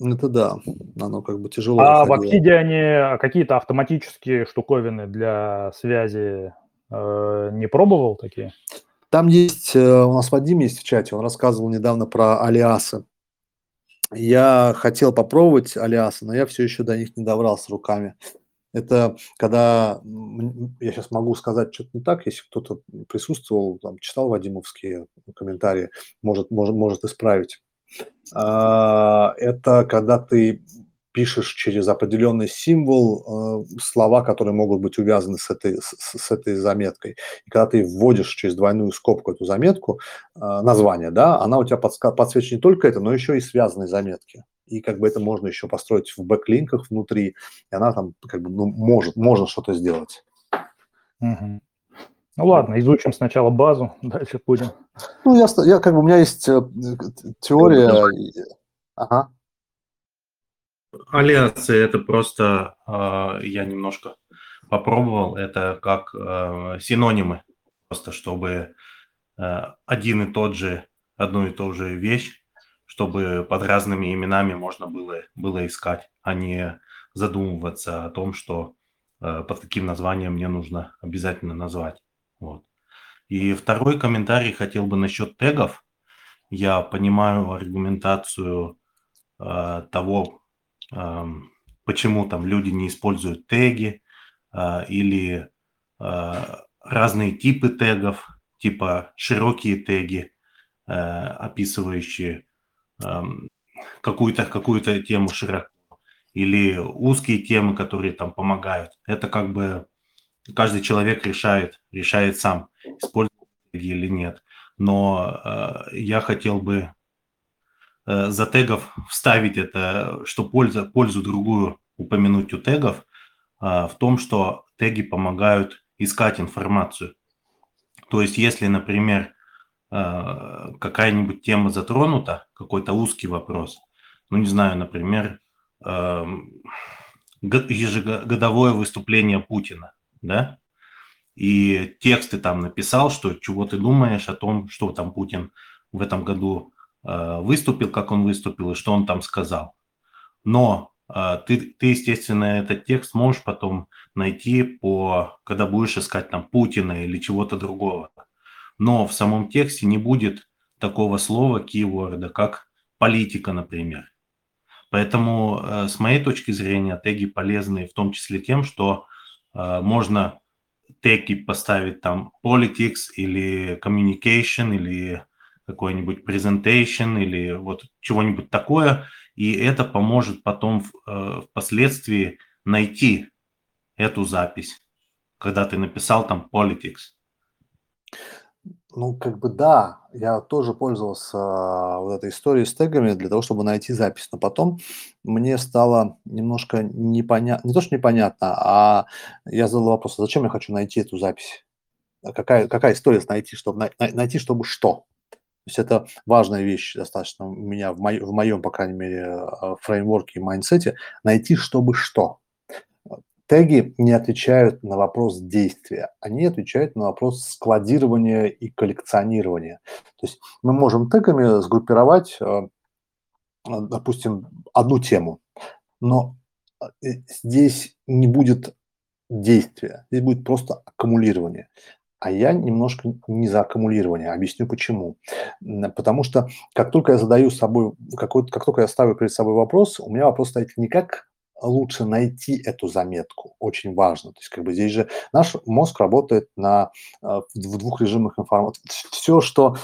Это да, оно как бы тяжело. А заходило. в Obsidian какие-то автоматические штуковины для связи э, не пробовал такие? Там есть, э, у нас Вадим есть в чате, он рассказывал недавно про алиасы. Я хотел попробовать алиасы, но я все еще до них не добрался руками. Это когда, я сейчас могу сказать что-то не так, если кто-то присутствовал, там, читал Вадимовские комментарии, может, может, может исправить. А, это когда ты пишешь через определенный символ э, слова, которые могут быть увязаны с этой, с, с этой заметкой. И когда ты вводишь через двойную скобку эту заметку, э, название, да, она у тебя подска- не только это, но еще и связанные заметки. И как бы это можно еще построить в бэклинках внутри, и она там как бы ну, может, можно что-то сделать. Угу. Ну ладно, изучим сначала базу, [laughs] дальше будем. Ну, я, я как бы, у меня есть э, теория. Ага. Алиасы это просто, э, я немножко попробовал, это как э, синонимы, просто чтобы э, один и тот же, одну и ту же вещь, чтобы под разными именами можно было, было искать, а не задумываться о том, что э, под каким названием мне нужно обязательно назвать. Вот. И второй комментарий хотел бы насчет тегов. Я понимаю аргументацию э, того, э, почему там люди не используют теги э, или э, разные типы тегов, типа широкие теги, э, описывающие э, какую-то какую тему широко, или узкие темы, которые там помогают. Это как бы каждый человек решает, решает сам, использовать или нет. Но э, я хотел бы э, за тегов вставить это, что пользу, пользу другую упомянуть у тегов, э, в том, что теги помогают искать информацию. То есть, если, например, э, какая-нибудь тема затронута, какой-то узкий вопрос, ну, не знаю, например, э, ежегодовое выступление Путина – да, и тексты там написал, что чего ты думаешь о том, что там Путин в этом году э, выступил, как он выступил и что он там сказал. Но э, ты, ты, естественно, этот текст можешь потом найти, по, когда будешь искать там Путина или чего-то другого. Но в самом тексте не будет такого слова, кейворда, как политика, например. Поэтому, э, с моей точки зрения, теги полезны в том числе тем, что можно теги поставить там politics или communication или какой-нибудь presentation или вот чего-нибудь такое, и это поможет потом э, впоследствии найти эту запись, когда ты написал там politics. Ну, как бы да, я тоже пользовался а, вот этой историей с тегами для того, чтобы найти запись, но потом мне стало немножко непонятно, не то, что непонятно, а я задал вопрос, а зачем я хочу найти эту запись? А какая, какая история найти, чтобы найти, чтобы что? То есть это важная вещь достаточно у меня в, мо, в моем, по крайней мере, фреймворке и mindset е, найти, чтобы что. Теги не отвечают на вопрос действия, они отвечают на вопрос складирования и коллекционирования. То есть мы можем тегами сгруппировать, э, допустим, одну тему, но э, здесь не будет действия, здесь будет просто аккумулирование. А я немножко не за аккумулирование. Объясню почему. Потому что как только я задаю собой, какой, как только я ставлю перед собой вопрос, у меня вопрос стоит не как лучше найти эту заметку, очень важно. То есть как бы здесь же наш мозг работает на, в двух режимах информации. Все, что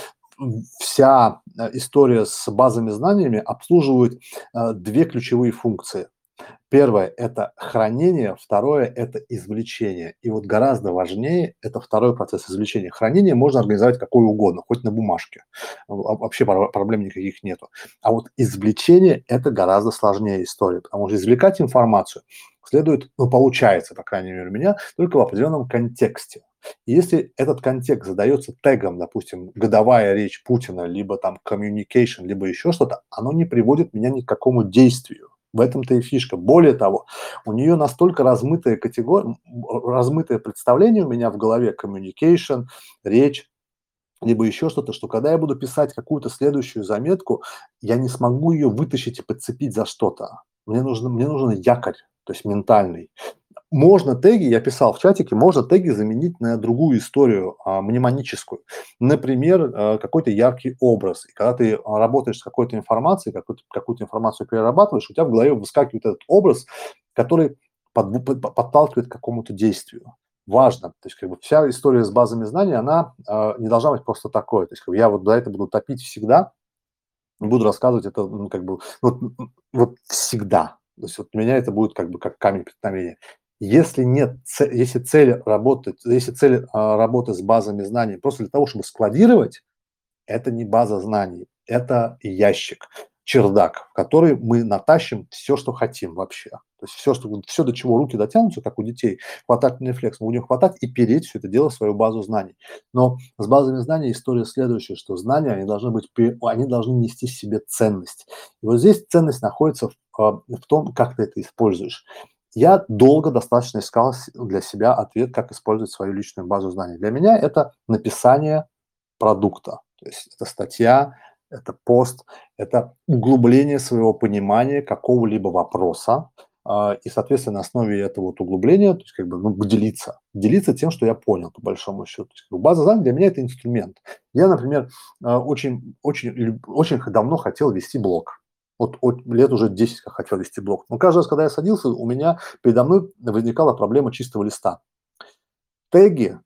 вся история с базами знаниями обслуживает две ключевые функции. Первое – это хранение, второе – это извлечение. И вот гораздо важнее – это второй процесс извлечения. Хранение можно организовать какое угодно, хоть на бумажке. Вообще проблем никаких нету. А вот извлечение – это гораздо сложнее история, потому что извлекать информацию следует, ну, получается, по крайней мере, у меня, только в определенном контексте. если этот контекст задается тегом, допустим, годовая речь Путина, либо там communication, либо еще что-то, оно не приводит меня ни к какому действию. В этом-то и фишка. Более того, у нее настолько размытая категория, размытое представление у меня в голове, communication, речь, либо еще что-то, что когда я буду писать какую-то следующую заметку, я не смогу ее вытащить и подцепить за что-то. Мне нужен, мне нужен якорь, то есть ментальный. Можно теги, я писал в чатике, можно теги заменить на другую историю, а, мнемоническую. Например, а, какой-то яркий образ. И когда ты работаешь с какой-то информацией, какую-то, какую-то информацию перерабатываешь, у тебя в голове выскакивает этот образ, который под, под, подталкивает к какому-то действию. Важно. То есть как бы вся история с базами знаний, она э, не должна быть просто такой. То есть как бы, я вот до этого буду топить всегда, буду рассказывать это ну, как бы вот, вот всегда. То есть вот у меня это будет как бы как камень преткновения. Если нет, если цель работать, если цель а, работы с базами знаний просто для того, чтобы складировать, это не база знаний, это ящик, чердак, в который мы натащим все, что хотим вообще. То есть все, что, все, до чего руки дотянутся, как у детей, хватательный рефлекс, мы будем хватать и переть все это дело в свою базу знаний. Но с базами знаний история следующая, что знания, они должны быть, они должны нести в себе ценность. И вот здесь ценность находится в, а, в том, как ты это используешь. Я долго достаточно искал для себя ответ, как использовать свою личную базу знаний. Для меня это написание продукта. То есть это статья, это пост, это углубление своего понимания какого-либо вопроса, а, и, соответственно, на основе этого вот углубления, то есть как бы ну, делиться, делиться тем, что я понял, по большому счету. То есть, база знаний для меня это инструмент. Я, например, а, очень, очень, очень давно хотел вести блог вот, вот лет уже 10 как хотел вести блог. Но каждый раз, когда я садился, у меня передо мной возникала проблема чистого листа. Теги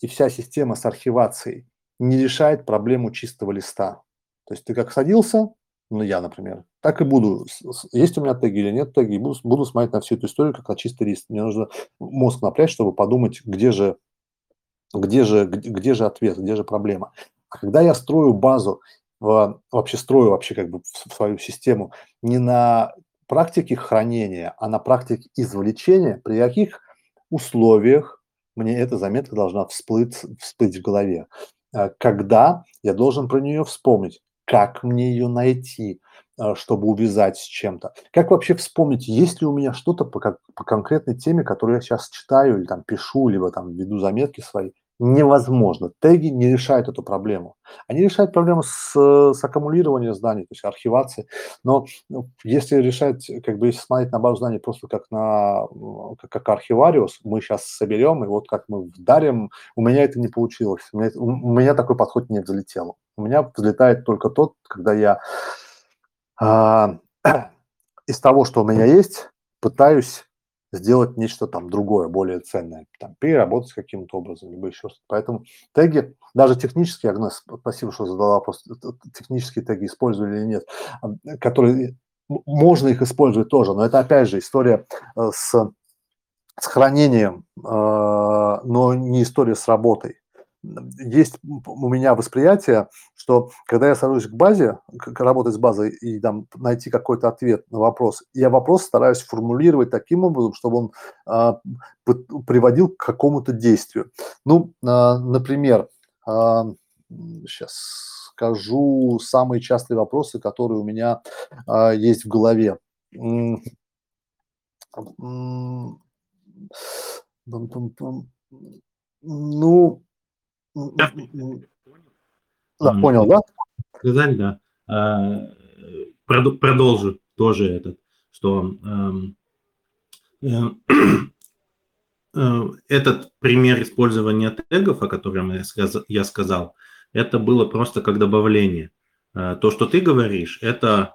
и вся система с архивацией не решает проблему чистого листа. То есть ты как садился, ну я, например, так и буду. Есть у меня теги или нет теги, буду, буду смотреть на всю эту историю как на чистый лист. Мне нужно мозг напрячь, чтобы подумать, где же, где же, где же ответ, где же проблема. А когда я строю базу в, вообще строю вообще как бы в свою систему не на практике хранения, а на практике извлечения, при каких условиях мне эта заметка должна всплыть, всплыть в голове. Э, когда я должен про нее вспомнить, как мне ее найти, э, чтобы увязать с чем-то. Как вообще вспомнить, есть ли у меня что-то по, по конкретной теме, которую я сейчас читаю или там пишу, либо там веду заметки свои, невозможно. Теги не решают эту проблему. Они решают проблему с, с аккумулированием знаний, то есть архивации. Но ну, если решать, как бы, если смотреть на базу знаний просто как на как, как архивариус, мы сейчас соберем, и вот как мы вдарим, у меня это не получилось. У меня, у меня такой подход не взлетел. У меня взлетает только тот, когда я а, [clears throat] из того, что у меня есть, пытаюсь сделать нечто там другое, более ценное, там, переработать каким-то образом, либо еще что-то. Поэтому теги, даже технические, Агнес, спасибо, что задала вопрос, технические теги использовали или нет, которые, можно их использовать тоже, но это опять же история э, с, с хранением, э, но не история с работой есть у меня восприятие, что когда я сажусь к базе, работать с базой и там найти какой-то ответ на вопрос, я вопрос стараюсь формулировать таким образом, чтобы он а, приводил к какому-то действию. Ну, а, например, а, сейчас скажу самые частые вопросы, которые у меня а, есть в голове. Ну, да, понял, да? Сказали, да. А, продолжу тоже этот, что эм, э, [clears throat] э, этот пример использования тегов, о котором я сказал, это было просто как добавление. Э, то, что ты говоришь, это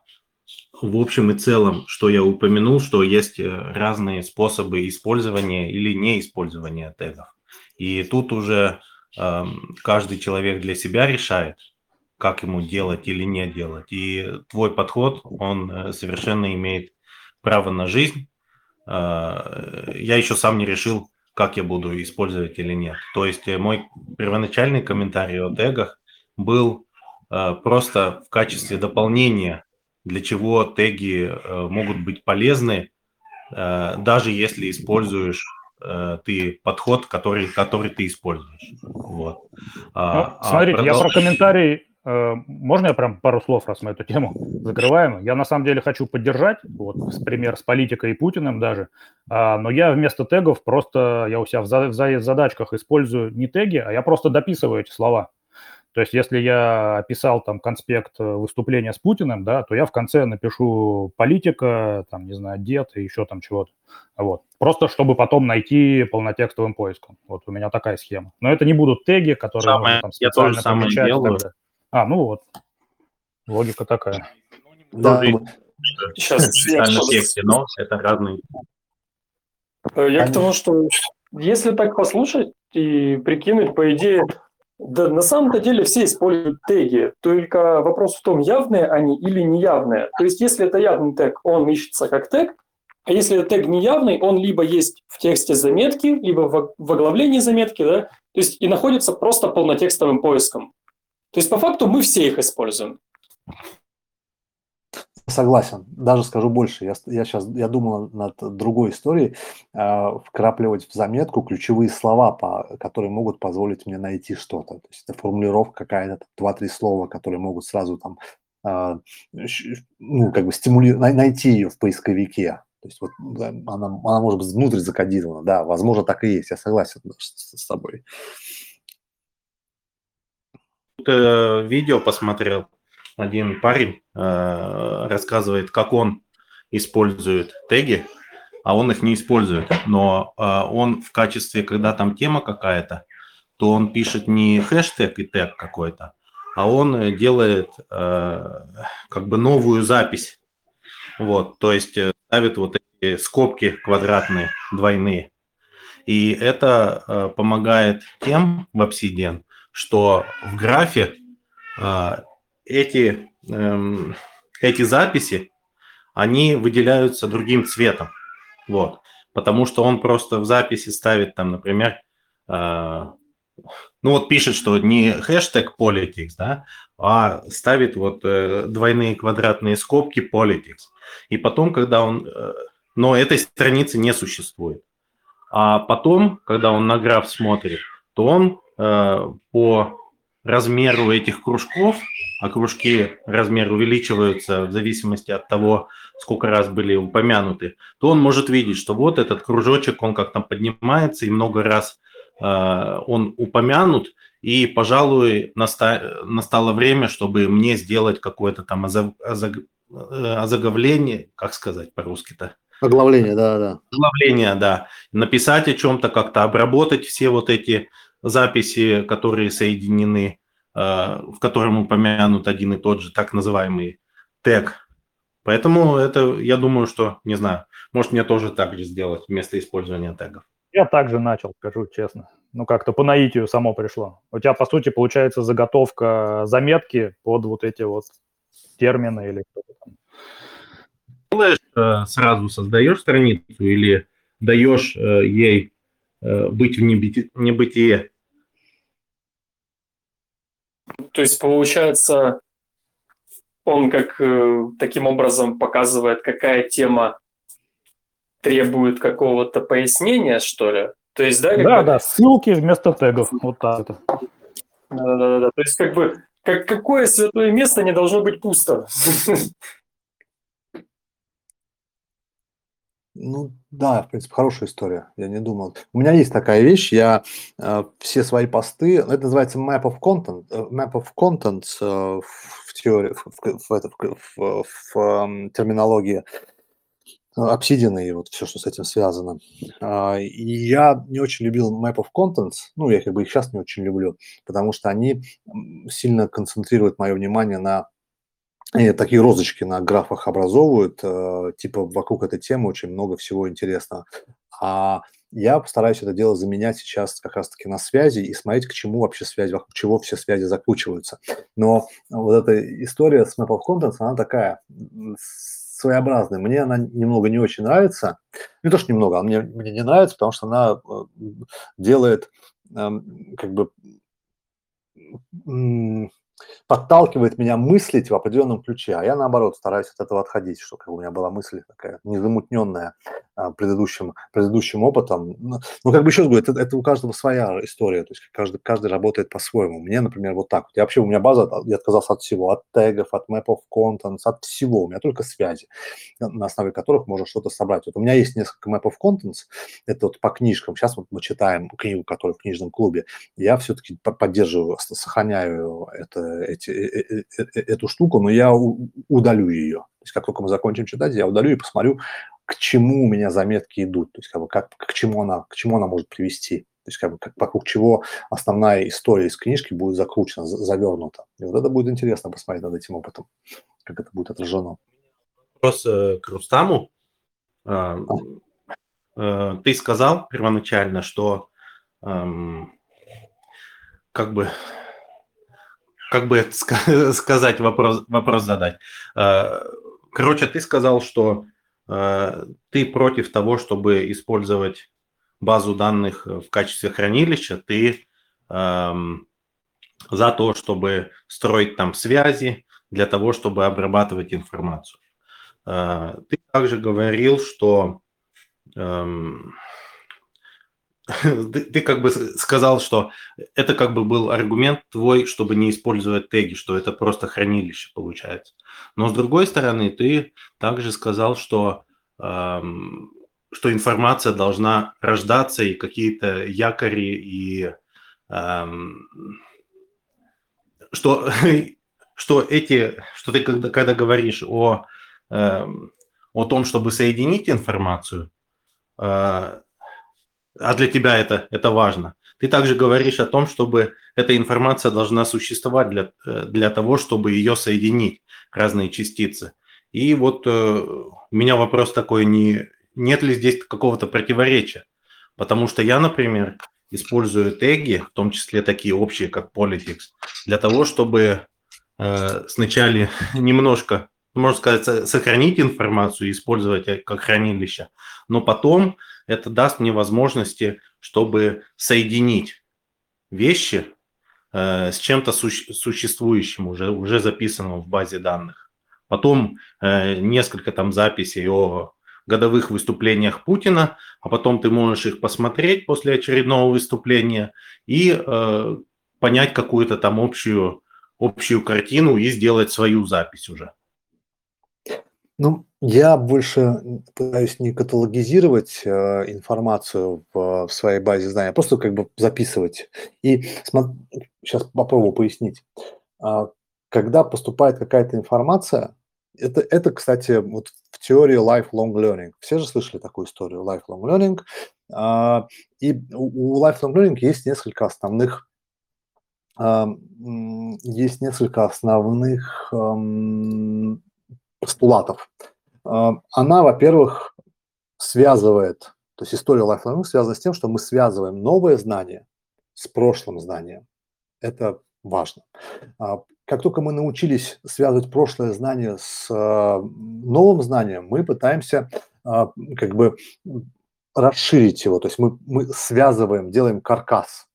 в общем и целом, что я упомянул, что есть разные способы использования или неиспользования тегов. И тут уже каждый человек для себя решает, как ему делать или не делать. И твой подход, он э, совершенно имеет право на жизнь. Э, я еще сам не решил, как я буду использовать или нет. То есть мой первоначальный комментарий о тегах был просто в качестве дополнения для чего теги э, могут быть полезны, э, даже если используешь э, ты подход, который, который ты используешь. Вот. А, ну, смотрите, а продолж... я про комментарий, можно я прям пару слов, раз мы эту тему закрываем? Я на самом деле хочу поддержать, вот, пример с политикой и Путиным даже, а, но я вместо тегов просто, я у себя в задачках использую не теги, а я просто дописываю эти слова. То есть если я описал там конспект э, выступления с Путиным, да, то я в конце напишу политика, там, не знаю, дед и еще там чего-то. Вот. Просто чтобы потом найти полнотекстовым поиском. Вот у меня такая схема. Но это не будут теги, которые самое, можно там специально я тоже самое делаю. А, ну вот. Логика такая. Да. Сейчас, в тексте, но это разные. Э, я к тому, что если так послушать и прикинуть, по идее, да, на самом-то деле все используют теги, только вопрос в том, явные они или неявные. То есть, если это явный тег, он ищется как тег, а если это тег неявный, он либо есть в тексте заметки, либо в, оглавлении заметки, да, то есть и находится просто полнотекстовым поиском. То есть, по факту, мы все их используем. Согласен. Даже скажу больше. Я, я сейчас я думал над другой историей, э, вкрапливать в заметку ключевые слова, по, которые могут позволить мне найти что-то. То есть это формулировка какая-то, два-три слова, которые могут сразу там, э, ну, как бы стимулировать, найти ее в поисковике. То есть вот она, она может быть внутрь закодирована, да, возможно, так и есть. Я согласен с, с тобой. Э, видео посмотрел один парень э, рассказывает, как он использует теги, а он их не использует. Но э, он в качестве, когда там тема какая-то, то он пишет не хэштег и тег какой-то, а он делает э, как бы новую запись. Вот, то есть э, ставит вот эти скобки квадратные, двойные. И это э, помогает тем в Obsidian, что в графе э, эти, эм, эти записи, они выделяются другим цветом. Вот. Потому что он просто в записи ставит там, например, э, ну вот пишет, что не хэштег politics, да, а ставит вот э, двойные квадратные скобки politics. И потом, когда он... Э, но этой страницы не существует. А потом, когда он на граф смотрит, то он э, по размеру этих кружков, а кружки размер увеличиваются в зависимости от того, сколько раз были упомянуты, то он может видеть, что вот этот кружочек, он как-то поднимается, и много раз э, он упомянут, и, пожалуй, наста- настало время, чтобы мне сделать какое-то там озаг- озаг- э, озаглавление, как сказать по-русски-то? Оглавление, да, да. Оглавление, да. Написать о чем-то, как-то обработать все вот эти записи, которые соединены, э, в котором упомянут один и тот же так называемый тег. Поэтому это, я думаю, что, не знаю, может мне тоже так же сделать вместо использования тегов. Я также начал, скажу честно. Ну, как-то по наитию само пришло. У тебя, по сути, получается заготовка заметки под вот эти вот термины или что-то там. Делаешь, э, сразу создаешь страницу или даешь э, ей быть в небытие то есть, получается, он как э, таким образом показывает, какая тема требует какого-то пояснения, что ли? То есть, да, да, бы... да, ссылки вместо тегов, вот так. Да, да, да, да. То есть, как бы, как, какое святое место не должно быть пусто? [laughs] Ну да, в принципе, хорошая история. Я не думал. У меня есть такая вещь. Я э, все свои посты, ну, это называется map of content, э, map of content э, в теории, в, в, в, в, в, в э, терминологии Obsidian и вот все, что с этим связано. Uh, и я не очень любил Map of Contents, ну, я как бы их сейчас не очень люблю, потому что они сильно концентрируют мое внимание на и такие розочки на графах образовывают, э, типа вокруг этой темы очень много всего интересного. А я постараюсь это дело заменять сейчас как раз-таки на связи и смотреть, к чему вообще связь, вокруг чего все связи закручиваются. Но вот эта история с Map of Contents, она такая своеобразная. Мне она немного не очень нравится. Не то, что немного, а мне, мне не нравится, потому что она э, делает эм, как бы подталкивает меня мыслить в определенном ключе, а я, наоборот, стараюсь от этого отходить, чтобы у меня была мысль такая незамутненная а, предыдущим, предыдущим опытом. Ну, ну, как бы еще раз говорю, это, это у каждого своя история, то есть каждый, каждый работает по-своему. Мне, например, вот так. Я вообще, у меня база, я отказался от всего, от тегов, от map of contents, от всего. У меня только связи, на основе которых можно что-то собрать. Вот у меня есть несколько map of contents, это вот по книжкам. Сейчас вот мы читаем книгу, которая в книжном клубе. Я все-таки поддерживаю, сохраняю это, эти, э, э, эту штуку, но я удалю ее. То есть как только мы закончим читать, я удалю и посмотрю, к чему у меня заметки идут, то есть как бы как, к, чему она, к чему она может привести. То есть как бы как, вокруг чего основная история из книжки будет закручена, завернута. И вот это будет интересно посмотреть над этим опытом, как это будет отражено. Вопрос э, к Рустаму. Э, э, ты сказал первоначально, что э, как бы как бы [laughs] сказать вопрос вопрос задать. Э, короче, ты сказал, что Э, ты против того, чтобы использовать базу данных в качестве хранилища, ты эм, за то, чтобы строить там связи для того, чтобы обрабатывать информацию. Э, ты также говорил, что эм, ты, ты как бы сказал, что это как бы был аргумент твой, чтобы не использовать теги, что это просто хранилище получается. Но с другой стороны, ты также сказал, что, эм, что информация должна рождаться и какие-то якори, и эм, что, [laughs] что эти, что ты когда, когда говоришь о, эм, о том, чтобы соединить информацию, э, а для тебя это, это важно. Ты также говоришь о том, чтобы эта информация должна существовать для, э, для того, чтобы ее соединить, разные частицы. И вот э, у меня вопрос такой, не, нет ли здесь какого-то противоречия? Потому что я, например, использую теги, в том числе такие общие, как politics, для того, чтобы э, сначала [laughs] немножко, можно сказать, сохранить информацию и использовать как хранилище, но потом это даст мне возможности, чтобы соединить вещи э, с чем-то суще, существующим, уже, уже записанным в базе данных. Потом э, несколько там записей о годовых выступлениях Путина, а потом ты можешь их посмотреть после очередного выступления и э, понять какую-то там общую, общую картину и сделать свою запись уже. Ну, я больше пытаюсь не каталогизировать э, информацию в, в своей базе знаний, а просто как бы записывать. И смо... сейчас попробую пояснить. А, когда поступает какая-то информация, это, это, кстати, вот в теории lifelong learning. Все же слышали такую историю lifelong learning. А, и у, lifelong learning есть несколько основных а, есть несколько основных постулатов. А, она, во-первых, связывает, то есть история Life Learning связана с тем, что мы связываем новое знание с прошлым знанием. Это важно. А, как только мы научились связывать прошлое знание с а, новым знанием, мы пытаемся как бы расширить его, то есть мы, мы связываем, делаем каркас.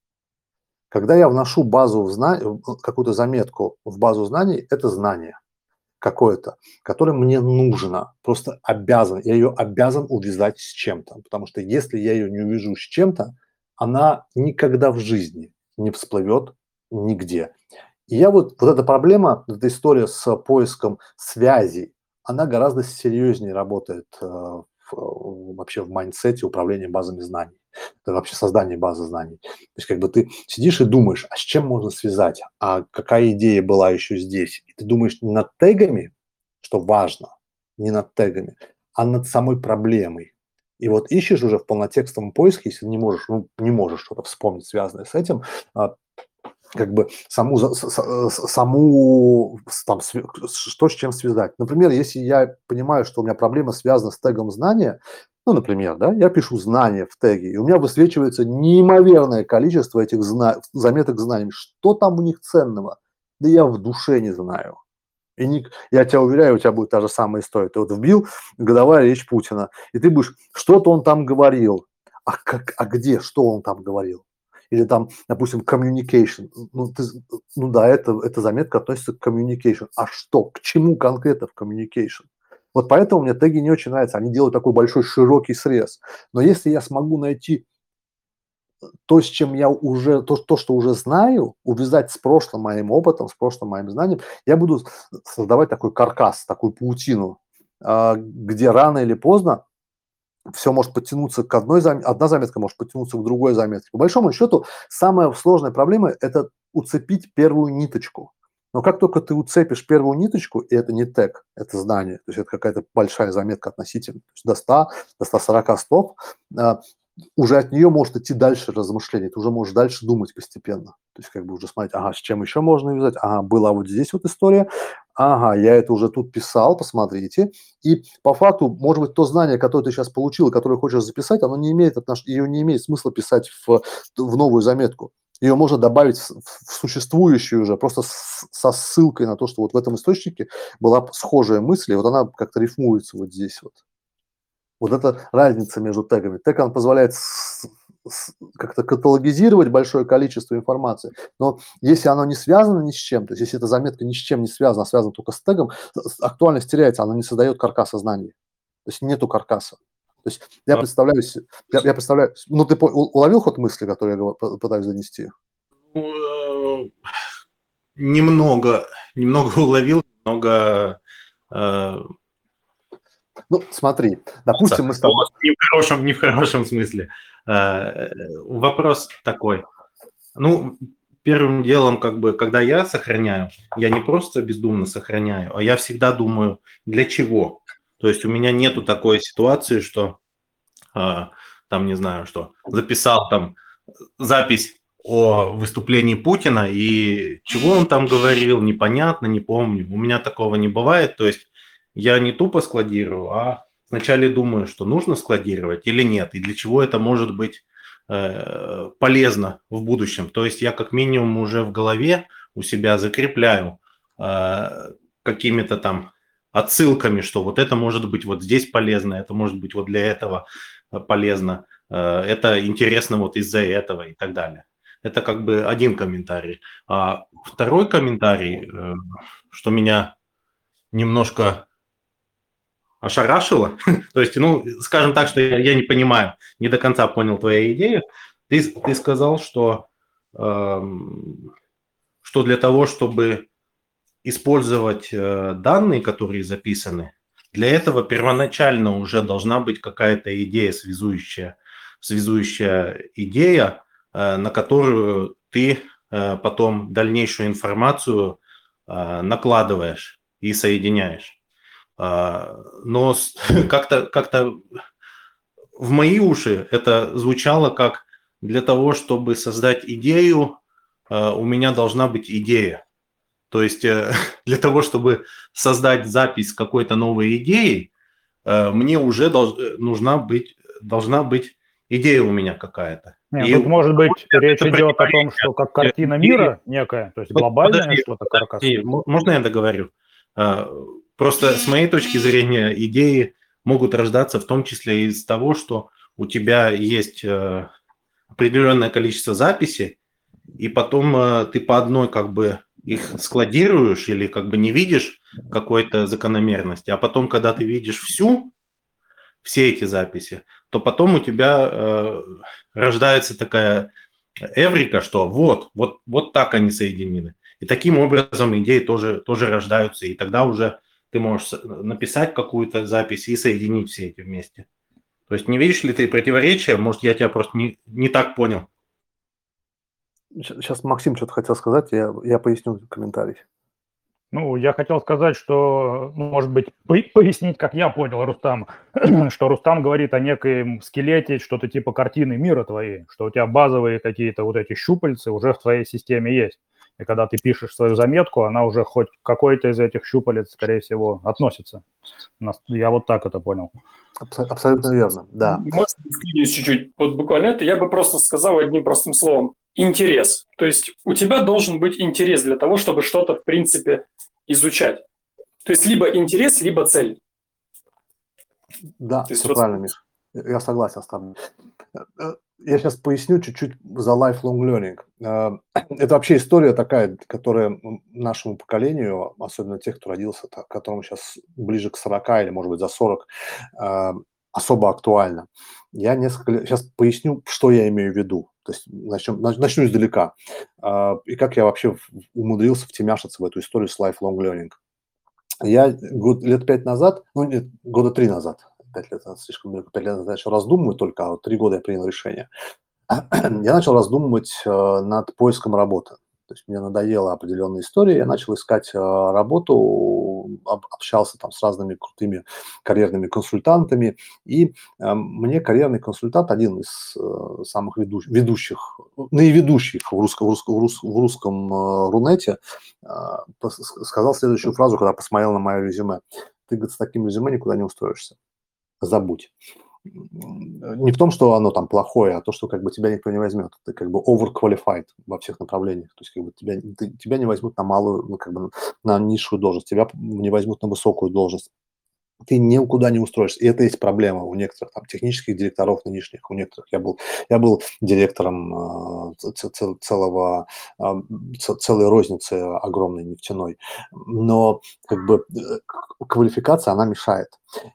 Когда я вношу базу в знание, какую-то заметку в базу знаний, это знание какое-то, которое мне нужно, просто обязан, я ее обязан увязать с чем-то, потому что если я ее не увяжу с чем-то, она никогда в жизни не всплывет нигде. И я вот, вот эта проблема, эта история с поиском связей, она гораздо серьезнее работает э, в, вообще в mindset е управления базами знаний это вообще создание базы знаний. То есть как бы ты сидишь и думаешь, а с чем можно связать, а какая идея была еще здесь. И ты думаешь не над тегами, что важно, не над тегами, а над самой проблемой. И вот ищешь уже в полнотекстовом поиске, если не можешь, ну, не можешь что-то вспомнить, связанное с этим, а, как бы саму, саму там, что с чем связать. Например, если я понимаю, что у меня проблема связана с тегом знания, ну, например, да, я пишу знания в теге, и у меня высвечивается неимоверное количество этих зна- заметок знаний. Что там у них ценного? Да я в душе не знаю. И не, я тебя уверяю, у тебя будет та же самая история. Ты вот вбил годовая речь Путина, и ты будешь, что-то он там говорил, а, как, а где, что он там говорил? Или там, допустим, communication. Ну, ты, ну да, это, эта заметка относится к communication. А что, к чему конкретно в communication? Вот поэтому мне теги не очень нравятся. Они делают такой большой широкий срез. Но если я смогу найти то, с чем я уже, то, то, что уже знаю, увязать с прошлым моим опытом, с прошлым моим знанием, я буду создавать такой каркас, такую паутину, а, где рано или поздно все может подтянуться к одной заметке, одна заметка может подтянуться к другой заметке. По большому счету, самая сложная проблема – это уцепить первую ниточку. Но как только ты уцепишь первую ниточку, и это не тег, это знание, то есть это какая-то большая заметка относительно, то есть до 100, до 140 слов, а, уже от нее может идти дальше размышление, ты уже можешь дальше думать постепенно. То есть как бы уже смотреть, ага, с чем еще можно вязать, ага, была вот здесь вот история, ага, я это уже тут писал, посмотрите. И по факту, может быть, то знание, которое ты сейчас получил, которое хочешь записать, оно не имеет отнош... ее не имеет смысла писать в, в новую заметку. Ее можно добавить в, существующую уже, просто с, со ссылкой на то, что вот в этом источнике была схожая мысль, и вот она как-то рифмуется вот здесь вот. Вот это разница между тегами. Тег, он позволяет как-то каталогизировать большое количество информации, но если оно не связано ни с чем, то есть если эта заметка ни с чем не связана, а связана только с тегом, актуальность теряется, она не создает каркаса знаний. То есть нету каркаса. То есть я представляю, я, я представляю, ну ты уловил ход мысли, который я пытаюсь донести? Ну, э, немного, немного [laughs] уловил, немного э, ну, смотри, допустим, мы с тобой... Не в хорошем, не в хорошем смысле. Э, вопрос такой. Ну, первым делом, как бы, когда я сохраняю, я не просто бездумно сохраняю, а я всегда думаю, для чего. То есть у меня нету такой ситуации, что э, там, не знаю, что записал там запись о выступлении Путина, и чего он там говорил, непонятно, не помню. У меня такого не бывает. То есть я не тупо складирую, а вначале думаю, что нужно складировать или нет, и для чего это может быть э, полезно в будущем. То есть я как минимум уже в голове у себя закрепляю э, какими-то там отсылками, что вот это может быть вот здесь полезно, это может быть вот для этого э, полезно, э, это интересно вот из-за этого и так далее. Это как бы один комментарий. А второй комментарий, э, что меня немножко ошарашило. [laughs] То есть, ну, скажем так, что я, не понимаю, не до конца понял твою идею. Ты, ты сказал, что, э, что для того, чтобы использовать э, данные, которые записаны, для этого первоначально уже должна быть какая-то идея, связующая, связующая идея, э, на которую ты э, потом дальнейшую информацию накладываешь и соединяешь. Но [laughs] как-то как в мои уши это звучало как для того, чтобы создать идею, у меня должна быть идея. То есть э, [laughs] для того, чтобы создать запись какой-то новой идеи, э, мне уже долж, нужна быть, должна быть идея у меня какая-то. Нет, и тут, может быть, речь идет о том, что как картина мира некая, то есть глобальная что-то каркасное. Можно я договорю? Просто с моей точки зрения идеи могут рождаться в том числе из того, что у тебя есть э, определенное количество записей, и потом э, ты по одной как бы их складируешь или как бы не видишь какой-то закономерности, а потом, когда ты видишь всю, все эти записи, то потом у тебя э, рождается такая эврика, что вот, вот, вот так они соединены. И таким образом идеи тоже, тоже рождаются, и тогда уже ты можешь написать какую-то запись и соединить все эти вместе. То есть не видишь ли ты противоречия? Может, я тебя просто не, не так понял. Сейчас Максим что-то хотел сказать, я, я поясню комментарий. Ну, я хотел сказать, что, ну, может быть, пояснить, как я понял Рустам, [clears throat] что Рустам говорит о некоем скелете, что-то типа картины мира твоей, что у тебя базовые какие-то вот эти щупальцы уже в твоей системе есть. И когда ты пишешь свою заметку, она уже хоть какой-то из этих щупалец, скорее всего, относится. Я вот так это понял. Абсолютно верно, да. Можно чуть-чуть? Вот буквально это я бы просто сказал одним простым словом. Интерес. То есть у тебя должен быть интерес для того, чтобы что-то, в принципе, изучать. То есть либо интерес, либо цель. Да, все вот... правильно, Миш. Я согласен с тобой. Я сейчас поясню чуть-чуть за lifelong learning. Э, [clears throat] это вообще история такая, которая нашему поколению, особенно тех, кто родился, которому сейчас ближе к 40 или, может быть, за 40, э, особо актуальна. Я несколько. Сейчас поясню, что я имею в виду. То есть начнем, начну издалека. Э, и как я вообще умудрился втемяшиться в эту историю с lifelong learning. Я год, лет пять назад, ну нет, года три назад, пять лет назад, слишком далеко, пять лет я начал раздумывать только, а вот три года я принял решение. [clears throat] Я начал раздумывать э, над поиском работы. То есть мне надоела определенная история, я начал искать э, работу, общался там с разными крутыми карьерными консультантами, и э, мне карьерный консультант, один из самых ведущих, наиведущих в русском, в русском, в русском, в русском Рунете, сказал следующую фразу, когда посмотрел на мое резюме. Ты, говорит, с таким резюме никуда не устроишься забудь. Не в том, что оно там плохое, а то, что как бы тебя никто не возьмет. Ты как бы overqualified во всех направлениях. То есть как бы тебя, ты, тебя не возьмут на малую, ну, как бы на низшую должность, тебя не возьмут на высокую должность ты никуда не устроишься. И это есть проблема у некоторых там, технических директоров нынешних, у некоторых. Я был, я был директором э, целого, э, целой розницы огромной нефтяной. Но как бы э, квалификация, она мешает.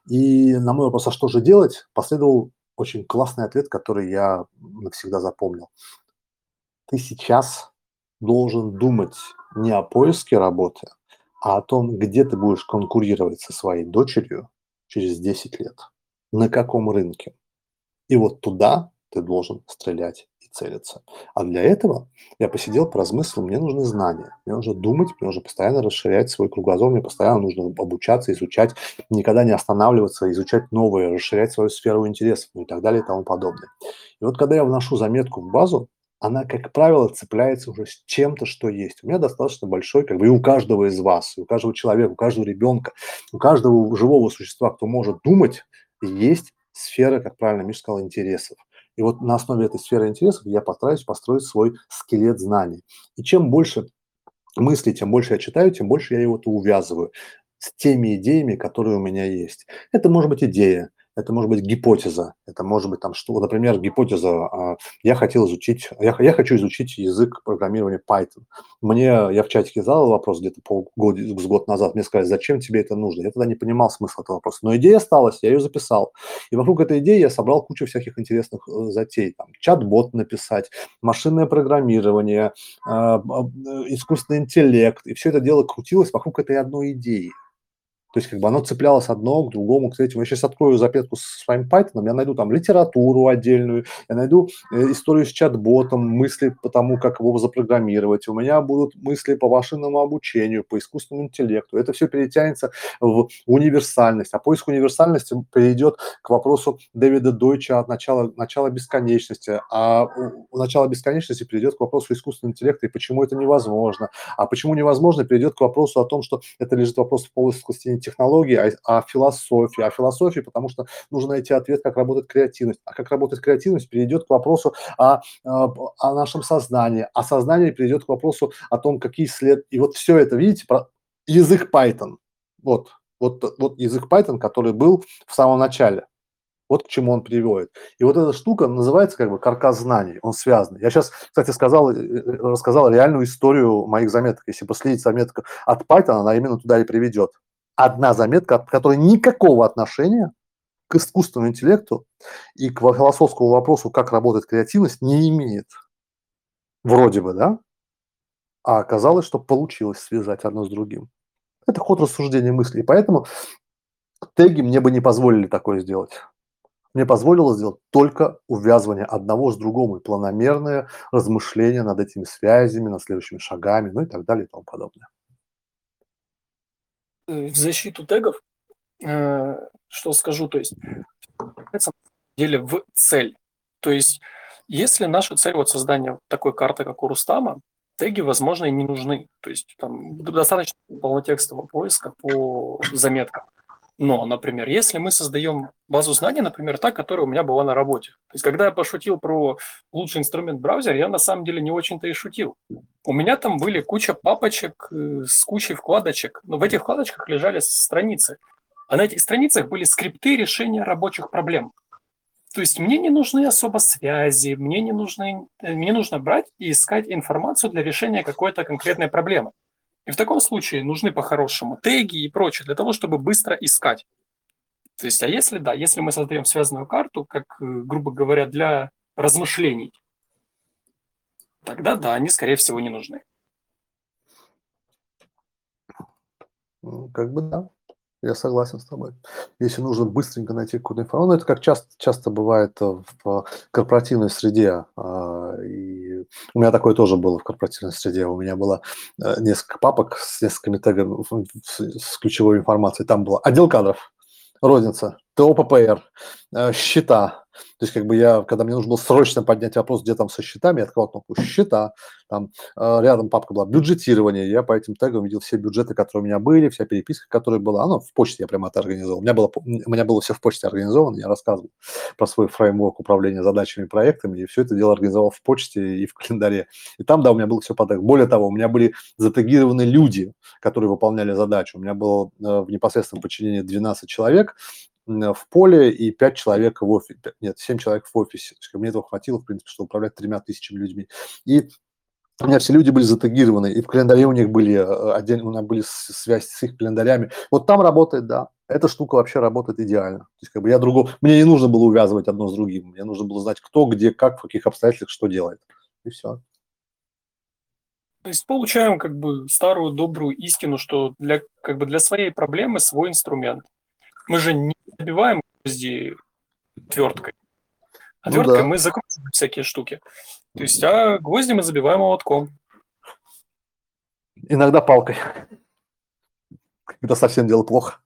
И на мой вопрос, а что же делать, последовал очень классный ответ, который я навсегда запомнил. Ты сейчас должен думать не о поиске работы, а о том, где ты будешь конкурировать со своей дочерью через 10 лет, на каком рынке. И вот туда ты должен стрелять и целиться. А для этого я посидел, поразмыслил, мне нужны знания, мне нужно думать, мне нужно постоянно расширять свой кругозор, мне постоянно нужно обучаться, изучать, никогда не останавливаться, изучать новое, расширять свою сферу интересов ну и так далее и тому подобное. И вот когда я вношу заметку в базу, она, как правило, цепляется уже с чем-то, что есть. У меня достаточно большой, как бы и у каждого из вас, и у каждого человека, у каждого ребенка, у каждого живого существа, кто может думать, есть сфера, как правильно Миша сказал, интересов. И вот на основе этой сферы интересов я постараюсь построить свой скелет знаний. И чем больше мыслей, тем больше я читаю, тем больше я его-то увязываю с теми идеями, которые у меня есть. Это может быть идея, это может быть гипотеза, это может быть там что, например, гипотеза, а, я хотел изучить, я, я хочу изучить язык программирования Python. Мне, я в чатике задал вопрос где-то полгода, с год назад, мне сказали, зачем тебе это нужно? Я тогда не понимал смысла этого вопроса, но идея осталась, я ее записал. И вокруг этой идеи я собрал кучу всяких интересных э, затей, там, чат-бот написать, машинное программирование, а, искусственный интеллект, и все это дело крутилось вокруг этой одной идеи. То есть как бы оно цеплялось одно к другому, к третьему. Я сейчас открою запетку с своим Python, я найду там литературу отдельную, я найду э, историю с чат-ботом, мысли по тому, как его запрограммировать. У меня будут мысли по машинному обучению, по искусственному интеллекту. Это все перетянется в универсальность. А поиск универсальности перейдет к вопросу Дэвида Дойча от начала, начала бесконечности. А у начала бесконечности перейдет к вопросу искусственного интеллекта и почему это невозможно. А почему невозможно, перейдет к вопросу о том, что это лежит вопрос в полости технологии, а, а философии. А философии, потому что нужно найти ответ, как работает креативность. А как работает креативность, перейдет к вопросу о, о, о нашем сознании. А сознание перейдет к вопросу о том, какие след... И вот все это, видите, про... язык Python. Вот, вот, вот язык Python, который был в самом начале. Вот к чему он приводит. И вот эта штука называется как бы каркас знаний, он связан. Я сейчас, кстати, сказал, э, э, рассказал реальную историю моих заметок. Если последить заметку от Python, она именно туда и приведет одна заметка, которая никакого отношения к искусственному интеллекту и к философскому вопросу, как работает креативность, не имеет. Вроде бы, да? А оказалось, что получилось связать одно с другим. Это ход рассуждения мысли. И поэтому теги мне бы не позволили такое сделать. Мне позволило сделать только увязывание одного с другим и планомерное размышление над этими связями, над следующими шагами, ну и так далее и тому подобное. Э, в защиту тегов, э, что скажу, то есть, на самом деле в цель. То есть, если наша цель вот создание такой карты, как у Рустама, теги, возможно, и не нужны. То есть там достаточно полнотекстового поиска по заметкам. Но, например, если мы создаем базу знаний, например, та, которая у меня была на работе. То есть, когда я пошутил про лучший инструмент браузер, я на самом деле не очень-то и шутил. У меня там были куча папочек э, с кучей вкладочек, но в этих вкладочках лежали страницы. А на этих страницах были скрипты решения рабочих проблем. То есть мне не нужны особо связи, мне не нужны, э, мне нужно брать и искать информацию для решения какой-то конкретной проблемы. И в таком случае нужны по-хорошему теги и прочее для того, чтобы быстро искать. То есть, а если да, если мы создаем связанную карту, как, э, грубо говоря, для размышлений, тогда да, они, скорее всего, не нужны. Как бы да. Я согласен с тобой. Если нужно быстренько найти какую-то информацию, ну, это как часто, часто бывает в корпоративной среде. А, и у меня такое тоже было в корпоративной среде. У меня было э, несколько папок с несколькими тегами, с ключевой информацией. Там было отдел кадров, розница, ТО ППР, э, счета, то есть, как бы я, когда мне нужно было срочно поднять вопрос, где там со счетами, я открывал кнопку «Счета», там э, рядом папка была «Бюджетирование», я по этим тегам видел все бюджеты, которые у меня были, вся переписка, которая была, оно в почте я прямо это организовал. У меня было, у меня было все в почте организовано, я рассказывал про свой фреймворк управления задачами и проектами, и все это дело организовал в почте и в календаре. И там, да, у меня было все по тегу. Более того, у меня были затегированы люди, которые выполняли задачу. У меня было э, в непосредственном подчинении 12 человек, в поле и 5 человек в офисе, нет, 7 человек в офисе. Мне этого хватило, в принципе, чтобы управлять тремя тысячами людьми. И у меня все люди были затегированы, и в календаре у них были э, отдельно, у меня были связи с их календарями. Вот там работает, да, эта штука вообще работает идеально. То есть, как бы я другого, мне не нужно было увязывать одно с другим, мне нужно было знать, кто, где, как, в каких обстоятельствах, что делает. И все. То есть получаем как бы старую добрую истину, что для, как бы для своей проблемы свой инструмент. Мы же не забиваем гвозди отверткой. Отверткой ну, да. мы закручиваем всякие штуки. То есть, а гвозди мы забиваем молотком. Иногда палкой. Когда совсем дело плохо.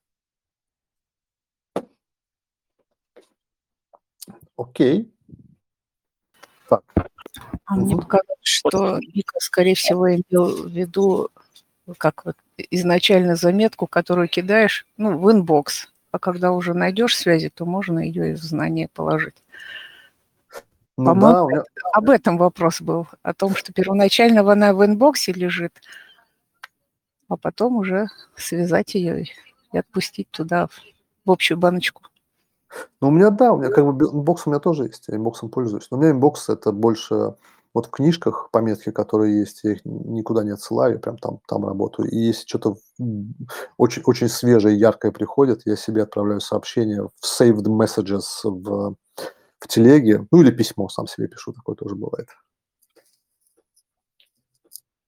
Окей. Так. А угу. мне показалось, что Вика, скорее всего, имел в виду как вот изначально заметку, которую кидаешь, ну, в inbox а когда уже найдешь связи, то можно ее и в знание положить. Ну, По-моему, да, меня... об этом вопрос был, о том, что первоначально она в inbox е лежит, а потом уже связать ее и отпустить туда, в общую баночку. Ну, у меня, да, у меня как бы inbox у меня тоже есть, я inbox ом пользуюсь. Но у меня inbox это больше вот в книжках пометки, которые есть, я их никуда не отсылаю, я прям там, там работаю. И если что-то очень, очень свежее, яркое приходит, я себе отправляю сообщение в saved messages в, в телеге, ну или письмо сам себе пишу, такое тоже бывает.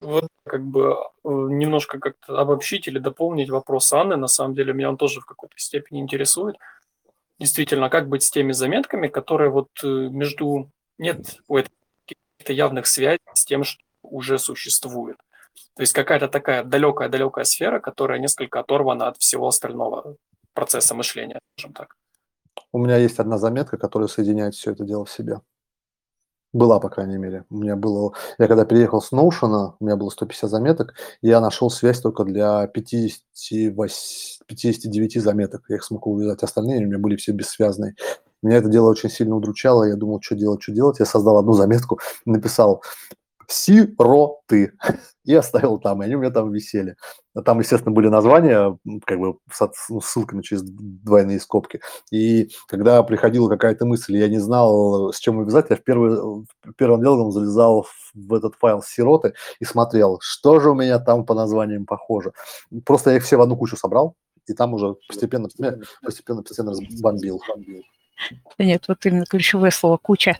Вот как бы э, немножко как-то обобщить или дополнить вопрос Анны, на самом деле меня он тоже в какой-то степени интересует. Действительно, как быть с теми заметками, которые вот э, между нет у этой каких-то явных связей с тем, что уже существует. То есть какая-то такая далекая-далекая сфера, которая несколько оторвана от всего остального процесса мышления, скажем так. У меня есть одна заметка, которая соединяет все это дело в себе. Была, по крайней мере. У меня было... Я когда переехал с Notion, у меня было 150 заметок, и я нашел связь только для 58, 59 заметок. Я их смог увязать. Остальные у меня были все бессвязные. Меня это дело очень сильно удручало. Я думал, что делать, что делать. Я создал одну заметку, [laughs] написал сироты [laughs] и оставил там, и они у меня там висели. Там, естественно, были названия, как бы с ну, ссылками через двойные скобки. И когда приходила какая-то мысль, я не знал, с чем увязать, я в первый, первым делом залезал в этот файл сироты и смотрел, что же у меня там по названиям похоже. Просто я их все в одну кучу собрал, и там уже постепенно, постепенно, постепенно бомбил. Нет, вот именно ключевое слово «куча».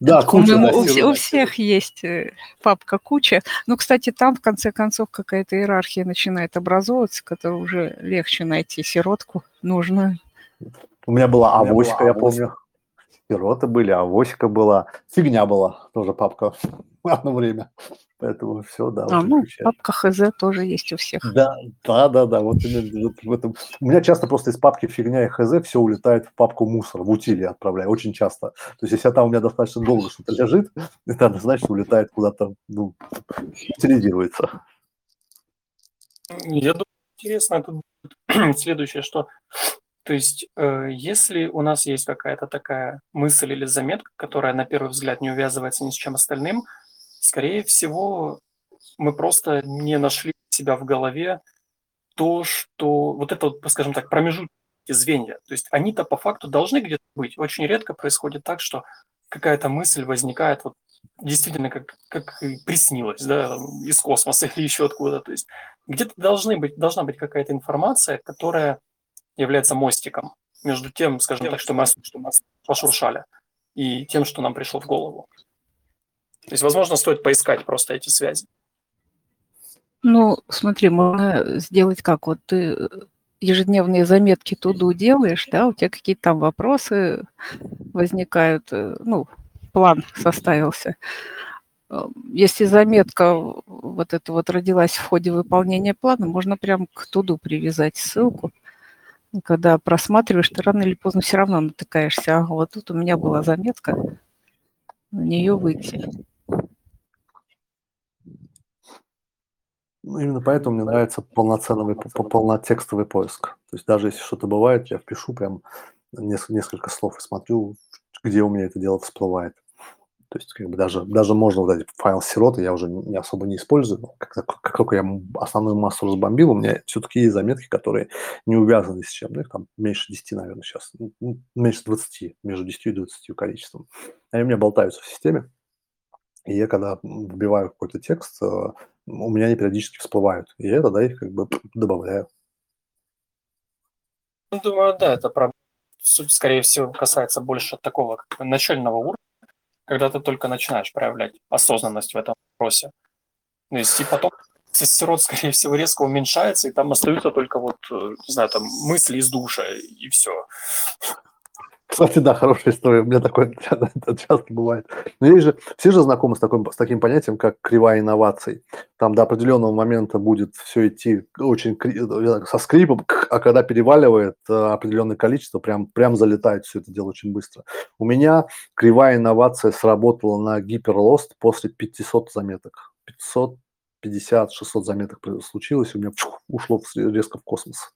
Да, куча. Да, у, у всех есть э, папка куча. Ну, кстати, там в конце концов какая-то иерархия начинает образовываться, которая уже легче найти сиротку нужную. У меня была авоська, я помню. Сироты были, авоська была. Фигня была тоже папка в [laughs] одно время. Поэтому все, да. А, вот ну, включаю. папка ХЗ тоже есть у всех. Да, да, да, да, вот именно вот в этом. У меня часто просто из папки фигня и хз все улетает в папку мусор, в утиль я отправляю, очень часто. То есть если там у меня достаточно долго что-то лежит, [laughs] это однозначно улетает куда-то, ну, утилизируется. Я думаю, интересно тут будет [clears throat] следующее, что то есть, э, если у нас есть какая-то такая мысль или заметка, которая на первый взгляд не увязывается ни с чем остальным, скорее всего, мы просто не нашли себя в голове то, что вот это, скажем так, промежуточные звенья. То есть они-то по факту должны где-то быть. Очень редко происходит так, что какая-то мысль возникает вот действительно как, как приснилось, да, из космоса [laughs] или еще откуда. То есть где-то должны быть, должна быть какая-то информация, которая является мостиком между тем, скажем так, что мы, что мы пошуршали, и тем, что нам пришло в голову. То есть, возможно, стоит поискать просто эти связи. Ну, смотри, можно сделать как? Вот ты ежедневные заметки туду делаешь, да, у тебя какие-то там вопросы возникают, э, ну, план составился. Э, Если заметка вот эта вот родилась в ходе выполнения плана, можно прям к туду привязать ссылку. Когда просматриваешь, ты рано или поздно все равно натыкаешься. Ага, вот тут у меня была заметка, на нее выйти. Ну, именно поэтому мне нравится полноценный, по- по- полнотекстовый поиск. То есть даже если что-то бывает, я впишу прям несколько слов и смотрю, где у меня это дело всплывает. То есть как бы даже, даже можно вот эти файл сироты я уже не особо не использую. Как, как, только я основную массу разбомбил, у меня все-таки есть заметки, которые не увязаны с чем. Ну, их там меньше 10, наверное, сейчас. Меньше 20, между 10 и 20 количеством. Они у меня болтаются в системе. И я когда вбиваю какой-то текст, э, у меня они периодически всплывают. И я тогда их как бы добавляю. Ну, думаю, да, это правда. Суть, скорее всего, касается больше такого начального уровня, когда ты только начинаешь проявлять осознанность в этом вопросе. Ну, и потом сирот, [laughs] скорее всего, резко уменьшается, и там остаются только вот, э, не знаю, там мысли из душа, и все. Кстати, да, хорошая история. У меня такое [laughs] ча- часто бывает. Но есть же, все же знакомы с, таким, с таким понятием, как кривая инноваций. Там до определенного момента будет все идти очень со скрипом, а когда переваливает э, определенное количество, прям, прям залетает все это дело очень быстро. У меня кривая инновация сработала на гиперлост после 500 заметок. 550, 600 заметок случилось, у меня ушло резко в космос.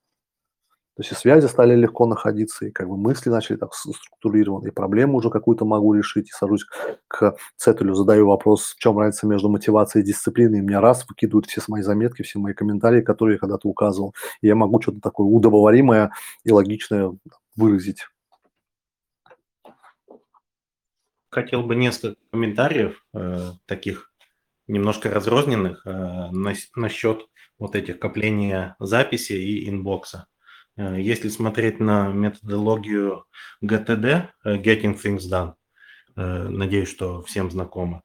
То есть и связи стали легко находиться, и как бы мысли начали так структурированы, и проблему уже какую-то могу решить, и сажусь к Цетелю, задаю вопрос, в чем разница между мотивацией и дисциплиной, и меня раз выкидывают все мои заметки, все мои комментарии, которые я когда-то указывал, и я могу что-то такое удобоваримое и логичное выразить. Хотел бы несколько комментариев, э, таких немножко разрозненных, э, нас- насчет вот этих копления записи и инбокса. Э, Если смотреть на методологию GTD, э, Getting Things Done, э, надеюсь, что всем знакомо,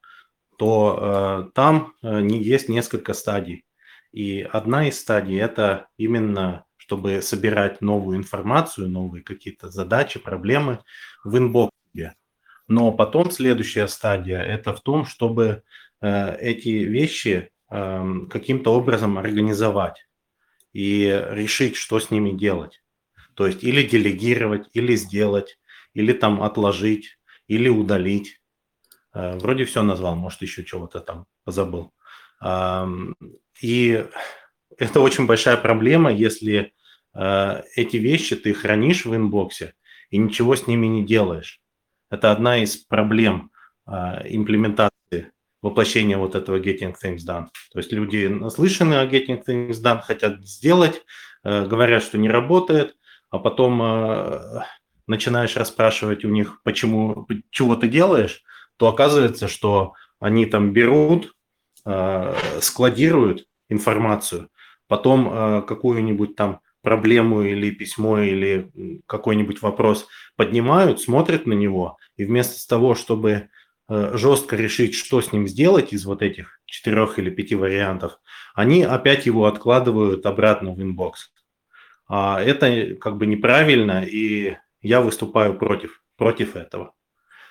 то э, там э, есть несколько стадий. И одна из стадий – это именно чтобы собирать новую информацию, новые какие-то задачи, проблемы в инбоксе. Но потом следующая стадия – это в том, чтобы э, эти вещи эм, каким-то образом организовать и решить, что с ними делать. То есть или делегировать, или сделать, или там отложить, или удалить. Э, Вроде все назвал, может, еще чего-то там забыл. И это очень большая проблема, если э, эти вещи ты хранишь в инбоксе и ничего с ними не делаешь. Это одна из проблем а, имплементации, воплощения вот этого Getting Things Done. То есть люди наслышаны о Getting Things Done, хотят сделать, э, говорят, что не работает, а потом э, начинаешь расспрашивать у них, почему, чего ты делаешь, то оказывается, что они там берут, э, складируют информацию, потом какую-нибудь там проблему или письмо или какой-нибудь вопрос поднимают, смотрят на него, и вместо того, чтобы жестко решить, что с ним сделать из вот этих четырех или пяти вариантов, они опять его откладывают обратно в inbox. А это как бы неправильно, и я выступаю против, против этого.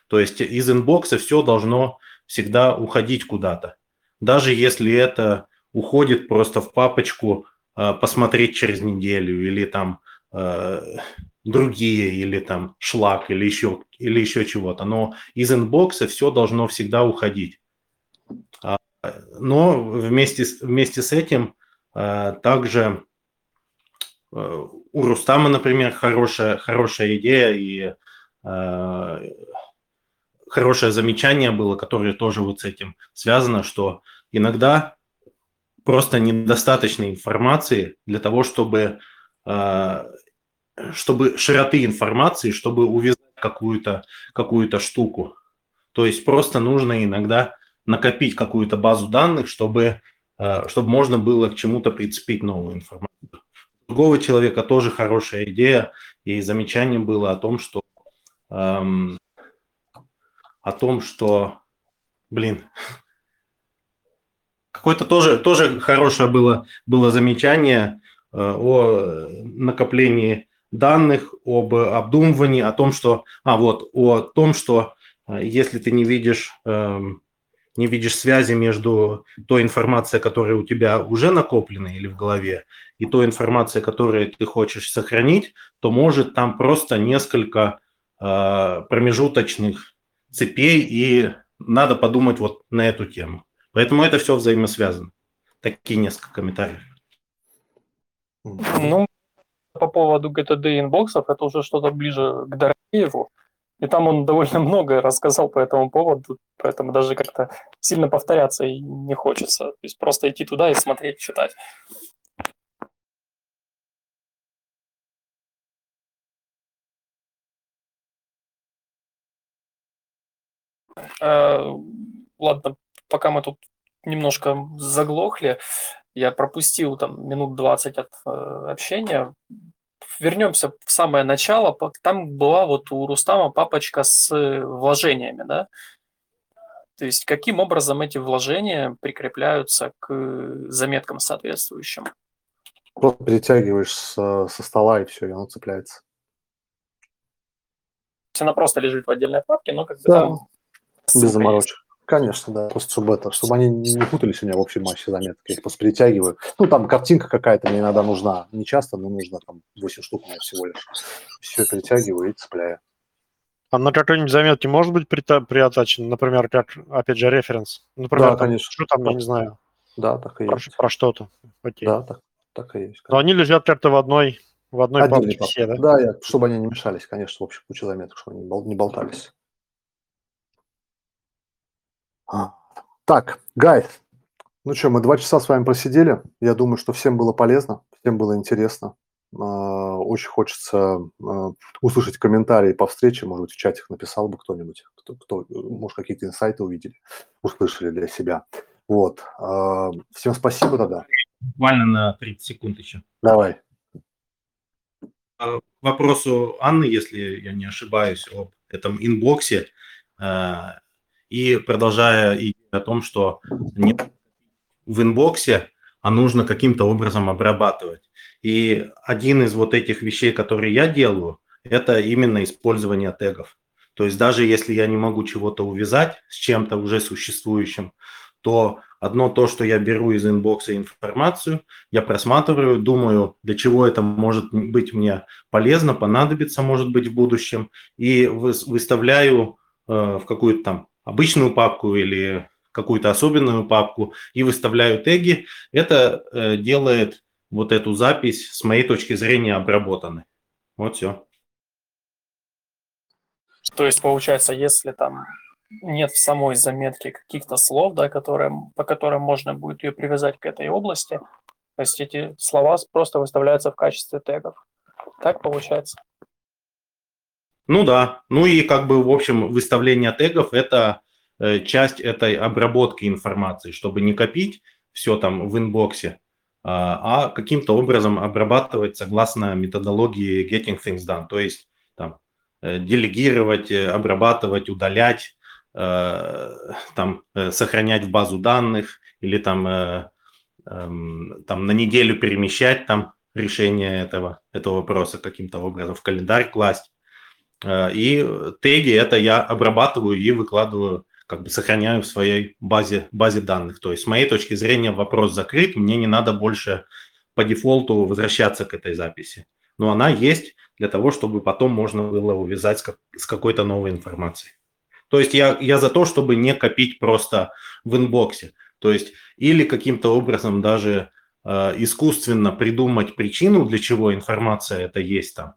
То есть из inbox а все должно всегда уходить куда-то. Даже если это уходит просто в папочку э, посмотреть через неделю или там э, другие, или там шлак, или еще, или еще чего-то. Но из инбокса все должно всегда уходить. А, но вместе, вместе с этим э, также э, у Рустама, например, хорошая, хорошая идея и э, хорошее замечание было, которое тоже вот с этим связано, что иногда просто недостаточно информации для того, чтобы, чтобы широты информации, чтобы увязать какую-то какую штуку. То есть просто нужно иногда накопить какую-то базу данных, чтобы, э, чтобы можно было к чему-то прицепить новую информацию. Другого человека тоже хорошая идея, и замечание было о том, что эм, о том, что, блин, какое-то тоже, тоже хорошее было, было замечание э, о накоплении данных, об обдумывании, о том, что, а вот, о том, что э, если ты не видишь эм, не видишь связи между той информацией, которая у тебя уже накоплена или в голове, и той информацией, которую ты хочешь сохранить, то может там просто несколько э, промежуточных цепей, и надо подумать вот на эту тему. Поэтому это все взаимосвязано. Такие несколько комментариев. Ну, по поводу GTD инбоксов, это уже что-то ближе к Дорофееву. И там он довольно много рассказал по этому поводу, поэтому даже как-то сильно повторяться и не хочется. То есть просто идти туда и смотреть, читать. Э, ладно, пока мы тут немножко заглохли, я пропустил там минут 20 от э, общения вернемся в самое начало. Там была вот у Рустама папочка с вложениями, да? То есть каким образом эти вложения прикрепляются к заметкам соответствующим? Просто перетягиваешь со, со стола и все, и оно цепляется. Она просто лежит в отдельной папке, но как бы да. там без заморочек. Конечно, да, просто чтобы это, чтобы они не путались у меня в общей массе заметок. Я их просто перетягиваю. Ну, там картинка какая-то мне иногда нужна. Не часто, но нужно там 8 штук у меня всего лишь. Все перетягиваю и цепляю. А на какой-нибудь заметке может быть приотачен, например, как, опять же, референс? Например, да, конечно. Что там, я не знаю. Да, так и про, есть. Про что-то. Окей. Да, так, так и есть. Конечно. Но они лежат как-то в одной, в одной папке все, да? Да, я, чтобы они не мешались, конечно, в общей куче заметок, чтобы они не болтались. А. Так, Гай, ну что, мы два часа с вами просидели. Я думаю, что всем было полезно, всем было интересно. А, очень хочется а, услышать комментарии по встрече. Может быть, в чатах написал бы кто-нибудь, кто, кто может, какие-то инсайты увидели, услышали для себя. Вот. Всем спасибо тогда. Буквально на 30 секунд еще. Давай. К вопросу Анны, если я не ошибаюсь, об этом inbox е и продолжая идею о том, что не в inbox е, а нужно каким-то образом обрабатывать. И один из вот этих вещей, которые я делаю, это именно использование тегов. То есть даже если я не могу чего-то увязать с чем-то уже существующим, то одно то, что я беру из инбокса информацию, я просматриваю, думаю, для чего это может быть мне полезно, понадобится, может быть, в будущем, и выставляю э, в какую-то там обычную папку или какую-то особенную папку и выставляю теги, это э, делает вот эту запись с моей точки зрения обработанной. Вот все. То есть получается, если там нет в самой заметке каких-то слов, да, которые, по которым можно будет ее привязать к этой области, то есть эти слова просто выставляются в качестве тегов. Так получается? Ну да, ну и как бы в общем выставление тегов это э, часть этой обработки информации, чтобы не копить все там в инбоксе, а, а каким-то образом обрабатывать согласно методологии Getting Things Done, то есть там э, делегировать, э, обрабатывать, удалять, там сохранять в базу данных или там, эм, там на неделю перемещать там решение этого, этого вопроса каким-то образом в календарь класть. Э, и теги это я обрабатываю и выкладываю, как бы сохраняю в своей базе, базе данных. То есть с моей точки зрения вопрос закрыт, мне не надо больше по дефолту возвращаться к этой записи. Но она есть для того, чтобы потом можно было увязать с, как, с какой-то новой информацией. То есть я, я за то, чтобы не копить просто в инбоксе. То есть или каким-то образом даже э, искусственно придумать причину, для чего информация это есть там,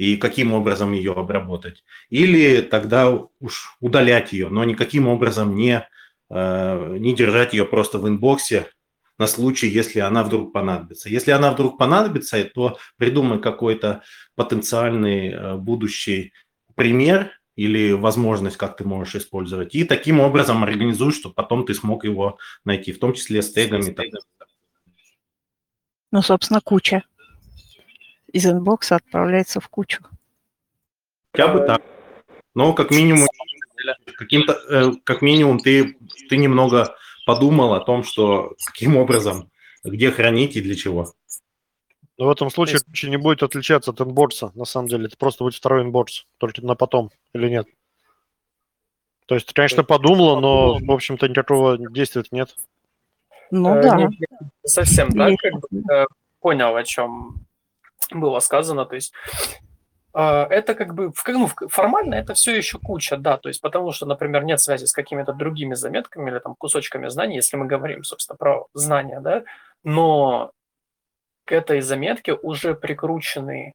и каким образом ее обработать. Или тогда уж удалять ее, но никаким образом не, э, не держать ее просто в inbox е на случай, если она вдруг понадобится. Если она вдруг понадобится, то придумай какой-то потенциальный э, будущий пример или возможность, как ты можешь использовать. И таким образом организуй, чтобы потом ты смог его найти, в том числе с тегами. Ну, собственно, куча из inbox а отправляется в кучу. Хотя бы так. Но как минимум, каким-то, э, как минимум ты, ты немного подумал о том, что каким образом, где хранить и для чего. Но в этом случае есть... не будет отличаться от инборса, на самом деле. Это просто будет второй инборс, только на потом или нет. То есть, конечно, подумала, но, в общем-то, никакого действия нет. Ну э, да. Не, совсем, да, как бы, э, понял, о чем было сказано. То есть а, это как бы ну, формально это все еще куча, да, то есть потому что, например, нет связи с какими-то другими заметками или там кусочками знаний, если мы говорим, собственно, про знания, да, но к этой заметке уже прикручены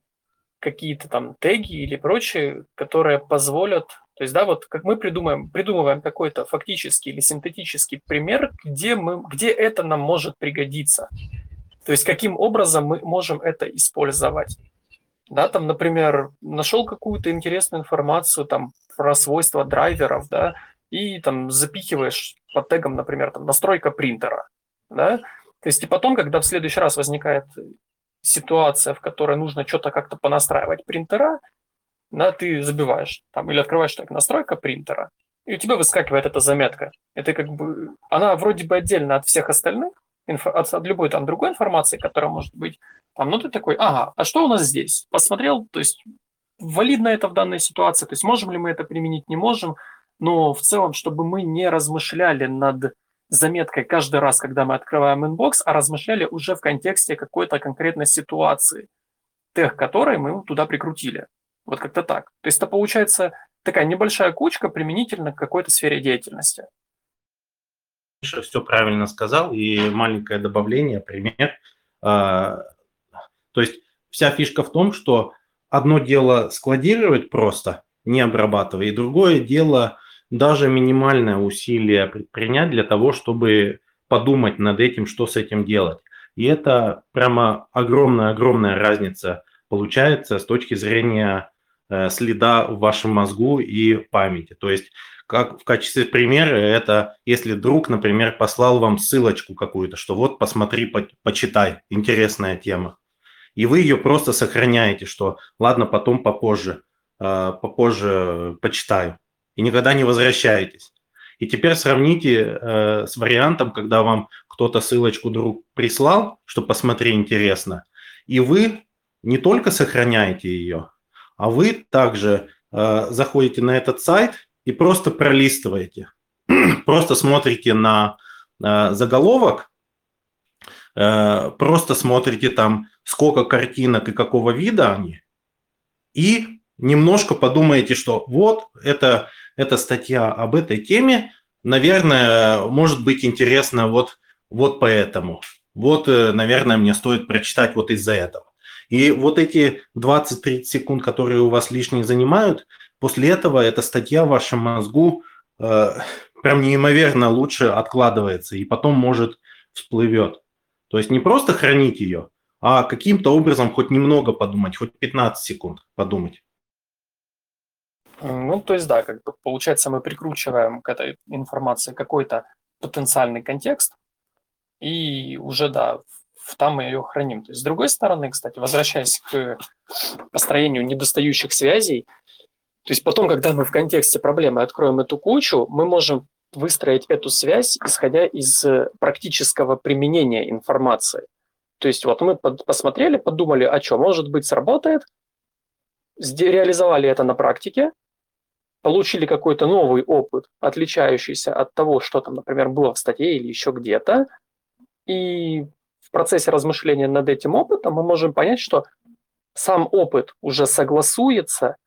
какие-то там теги или прочие, которые позволят, то есть, да, вот как мы придумаем, придумываем какой-то фактический или синтетический пример, где, мы, где это нам может пригодиться. То есть, каким образом мы можем это использовать да, там, например, нашел какую-то интересную информацию там про свойства драйверов, да, и там запихиваешь под тегом, например, там настройка принтера, да, то есть и потом, когда в следующий раз возникает ситуация, в которой нужно что-то как-то понастраивать принтера, да, ты забиваешь там или открываешь так настройка принтера, и у тебя выскакивает эта заметка. Это как бы, она вроде бы отдельно от всех остальных, от, от любой там другой информации, которая может быть там, ну ты такой, ага, а что у нас здесь? Посмотрел, то есть валидно это в данной ситуации, то есть можем ли мы это применить, не можем, но в целом, чтобы мы не размышляли над заметкой каждый раз, когда мы открываем inbox, а размышляли уже в контексте какой-то конкретной ситуации, тех которой мы туда прикрутили. Вот как-то так. То есть это получается такая небольшая кучка применительно к какой-то сфере деятельности. Все правильно сказал. И маленькое добавление, пример. А, то есть вся фишка в том, что одно дело складировать просто, не обрабатывая, и другое дело даже минимальное усилие предпринять для того, чтобы подумать над этим, что с этим делать. И это прямо огромная-огромная разница получается с точки зрения э, следа в вашем мозгу и памяти. То есть как в качестве примера это если друг, например, послал вам ссылочку какую-то, что вот посмотри, по, почитай, интересная тема и вы ее просто сохраняете, что ладно, потом попозже, э, попозже почитаю, и никогда не возвращаетесь. И теперь сравните э, с вариантом, когда вам кто-то ссылочку друг прислал, что посмотри интересно, и вы не только сохраняете ее, а вы также э, заходите на этот сайт и просто пролистываете, [clears throat] просто смотрите на заголовок, просто смотрите там сколько картинок и какого вида они, и немножко подумаете, что вот это, эта статья об этой теме, наверное, может быть интересна вот, вот поэтому. Вот, э, наверное, мне стоит прочитать вот из-за этого. И вот эти 20-30 секунд, которые у вас лишние занимают, после этого эта статья в вашем мозгу э, прям неимоверно лучше откладывается и потом может всплывет. То есть не просто хранить ее, а каким-то образом хоть немного подумать, хоть 15 секунд подумать. Ну, то есть, да, как бы получается, мы прикручиваем к этой информации какой-то потенциальный контекст, и уже, да, там мы ее храним. То есть, с другой стороны, кстати, возвращаясь к построению недостающих связей, то есть потом, когда мы в контексте проблемы откроем эту кучу, мы можем выстроить эту связь, исходя из практического применения информации. То есть вот мы посмотрели, подумали, а что, может быть, сработает, реализовали это на практике, получили какой-то новый опыт, отличающийся от того, что там, например, было в статье или еще где-то, и в процессе размышления над этим опытом мы можем понять, что сам опыт уже согласуется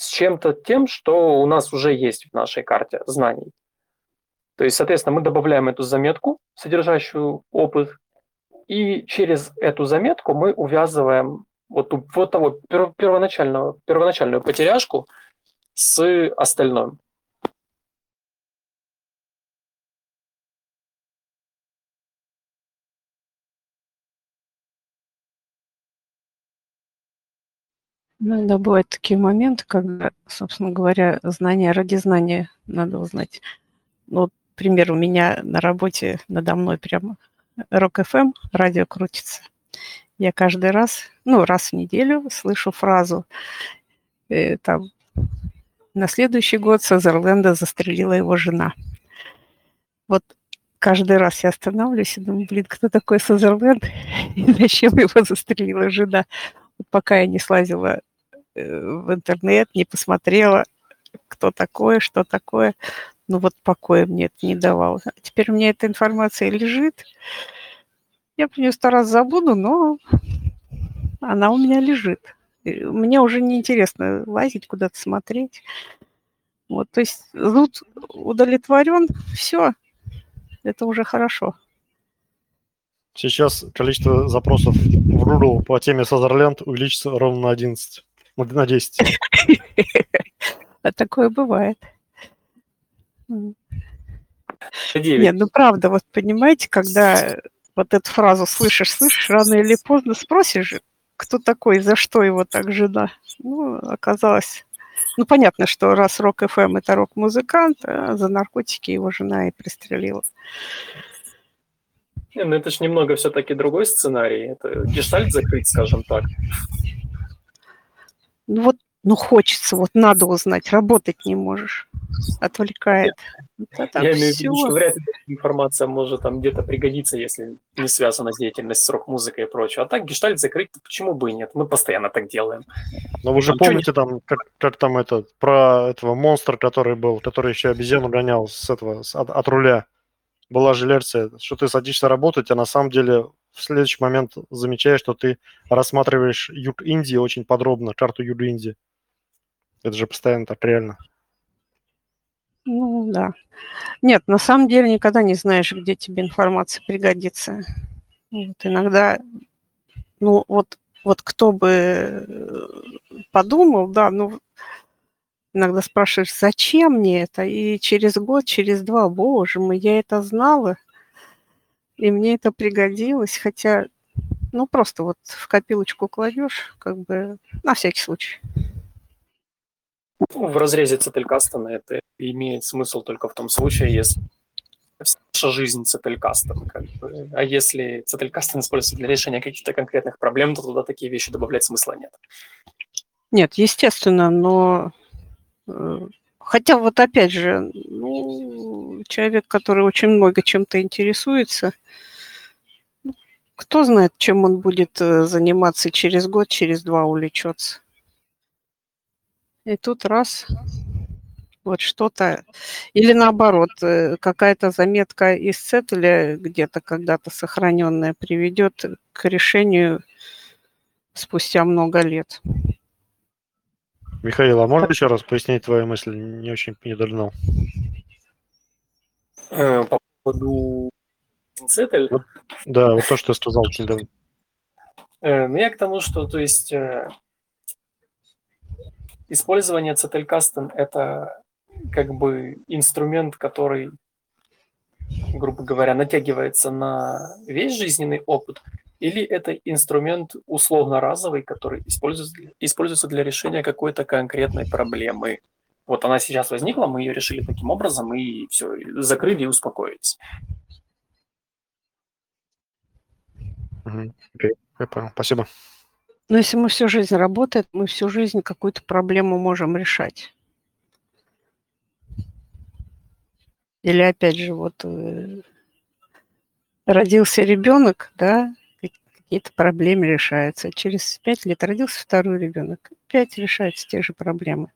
с чем-то тем, что у нас уже есть в нашей карте знаний. То есть, соответственно, мы добавляем эту заметку, содержащую опыт, и через эту заметку мы увязываем вот, вот того первоначального, первоначальную потеряшку с остальным. Ну, иногда бывают такие моменты, когда, собственно говоря, знания ради знания надо узнать. Ну, вот, пример, у меня на работе надо мной прямо Рок FM, радио крутится. Я каждый раз, ну, раз в неделю слышу фразу, э, там, на следующий год Сазерленда застрелила его жена. Вот каждый раз я останавливаюсь и думаю, блин, кто такой Сазерленд [laughs] и зачем его застрелила жена? Пока я не слазила в интернет, не посмотрела, кто такое, что такое. Ну вот покоя мне это не давало. А теперь у меня эта информация лежит. Я про нее сто раз забуду, но она у меня лежит. Мне уже неинтересно лазить, куда-то смотреть. Вот, то есть зуд удовлетворен, все, это уже хорошо. Сейчас количество запросов в Rural по теме Сазерленд увеличится ровно на 11 на 10. [laughs] А такое бывает. Нет, ну правда, вот понимаете, когда вот эту фразу слышишь, слышишь, рано или поздно спросишь, кто такой, за что его так жена. Ну, оказалось, ну, понятно, что раз рок ФМ это рок-музыкант, а за наркотики его жена и пристрелила. Не, ну это же немного все-таки другой сценарий. Это гештальт закрыть, скажем так ну вот, ну хочется, вот надо узнать, работать не можешь, отвлекает. Вот Я имею в виду, что вряд ли информация может там где-то пригодиться, если не связана с деятельностью, срок музыкой и прочее. А так гештальт закрыть, почему бы и нет? Мы постоянно так делаем. Но вы же помните там, как, как там это, про этого монстра, который был, который еще обезьяну гонял с этого, с, от, от руля. Была же лекция, что ты садишься работать, а на самом деле в следующий момент замечаешь, что ты рассматриваешь юг Индии очень подробно, карту юга Индии. Это же постоянно так реально. Ну, да. Нет, на самом деле никогда не знаешь, где тебе информация пригодится. Вот иногда, ну, вот, вот кто бы э, подумал, да, ну, иногда спрашиваешь, зачем мне это? И через год, через два, боже мой, я это знала – и мне это пригодилось, хотя, ну, просто вот в копилочку кладешь, как бы, на всякий случай. Ну, в разрезе Цетелькастона это имеет смысл только в том случае, если наша жизнь Цетелькастом. Как бы. А если Цетелькастон используется для решения каких-то конкретных проблем, то туда такие вещи добавлять смысла нет. Нет, естественно, но Хотя вот опять же, ну, человек, который очень много чем-то интересуется, кто знает, чем он будет э, заниматься через год, через два увлечется. И тут раз, вот что-то, или наоборот, э, какая-то заметка из Цетеля где-то когда-то сохраненная приведет к решению спустя много лет. Михаил, а можно еще раз пояснить твою мысль? Не очень не догнал. Э, по поводу Цетель? Вот, да, вот то, что я сказал очень давно. Э, ну, я к тому, что, то есть, э, использование Цетелькастен – это как бы инструмент, который, грубо говоря, натягивается на весь жизненный опыт – или это инструмент условно разовый, который используется, используется для решения какой-то конкретной проблемы. Вот она сейчас возникла, мы ее решили таким образом, и все, закрыли и успокоились. Окей, okay. я понял, спасибо. Но если мы всю жизнь работаем, мы всю жизнь какую-то проблему можем решать. Или опять же, вот э, родился ребенок, да, какие-то проблемы решаются. Через пять лет родился второй ребенок, опять решаются те же проблемы.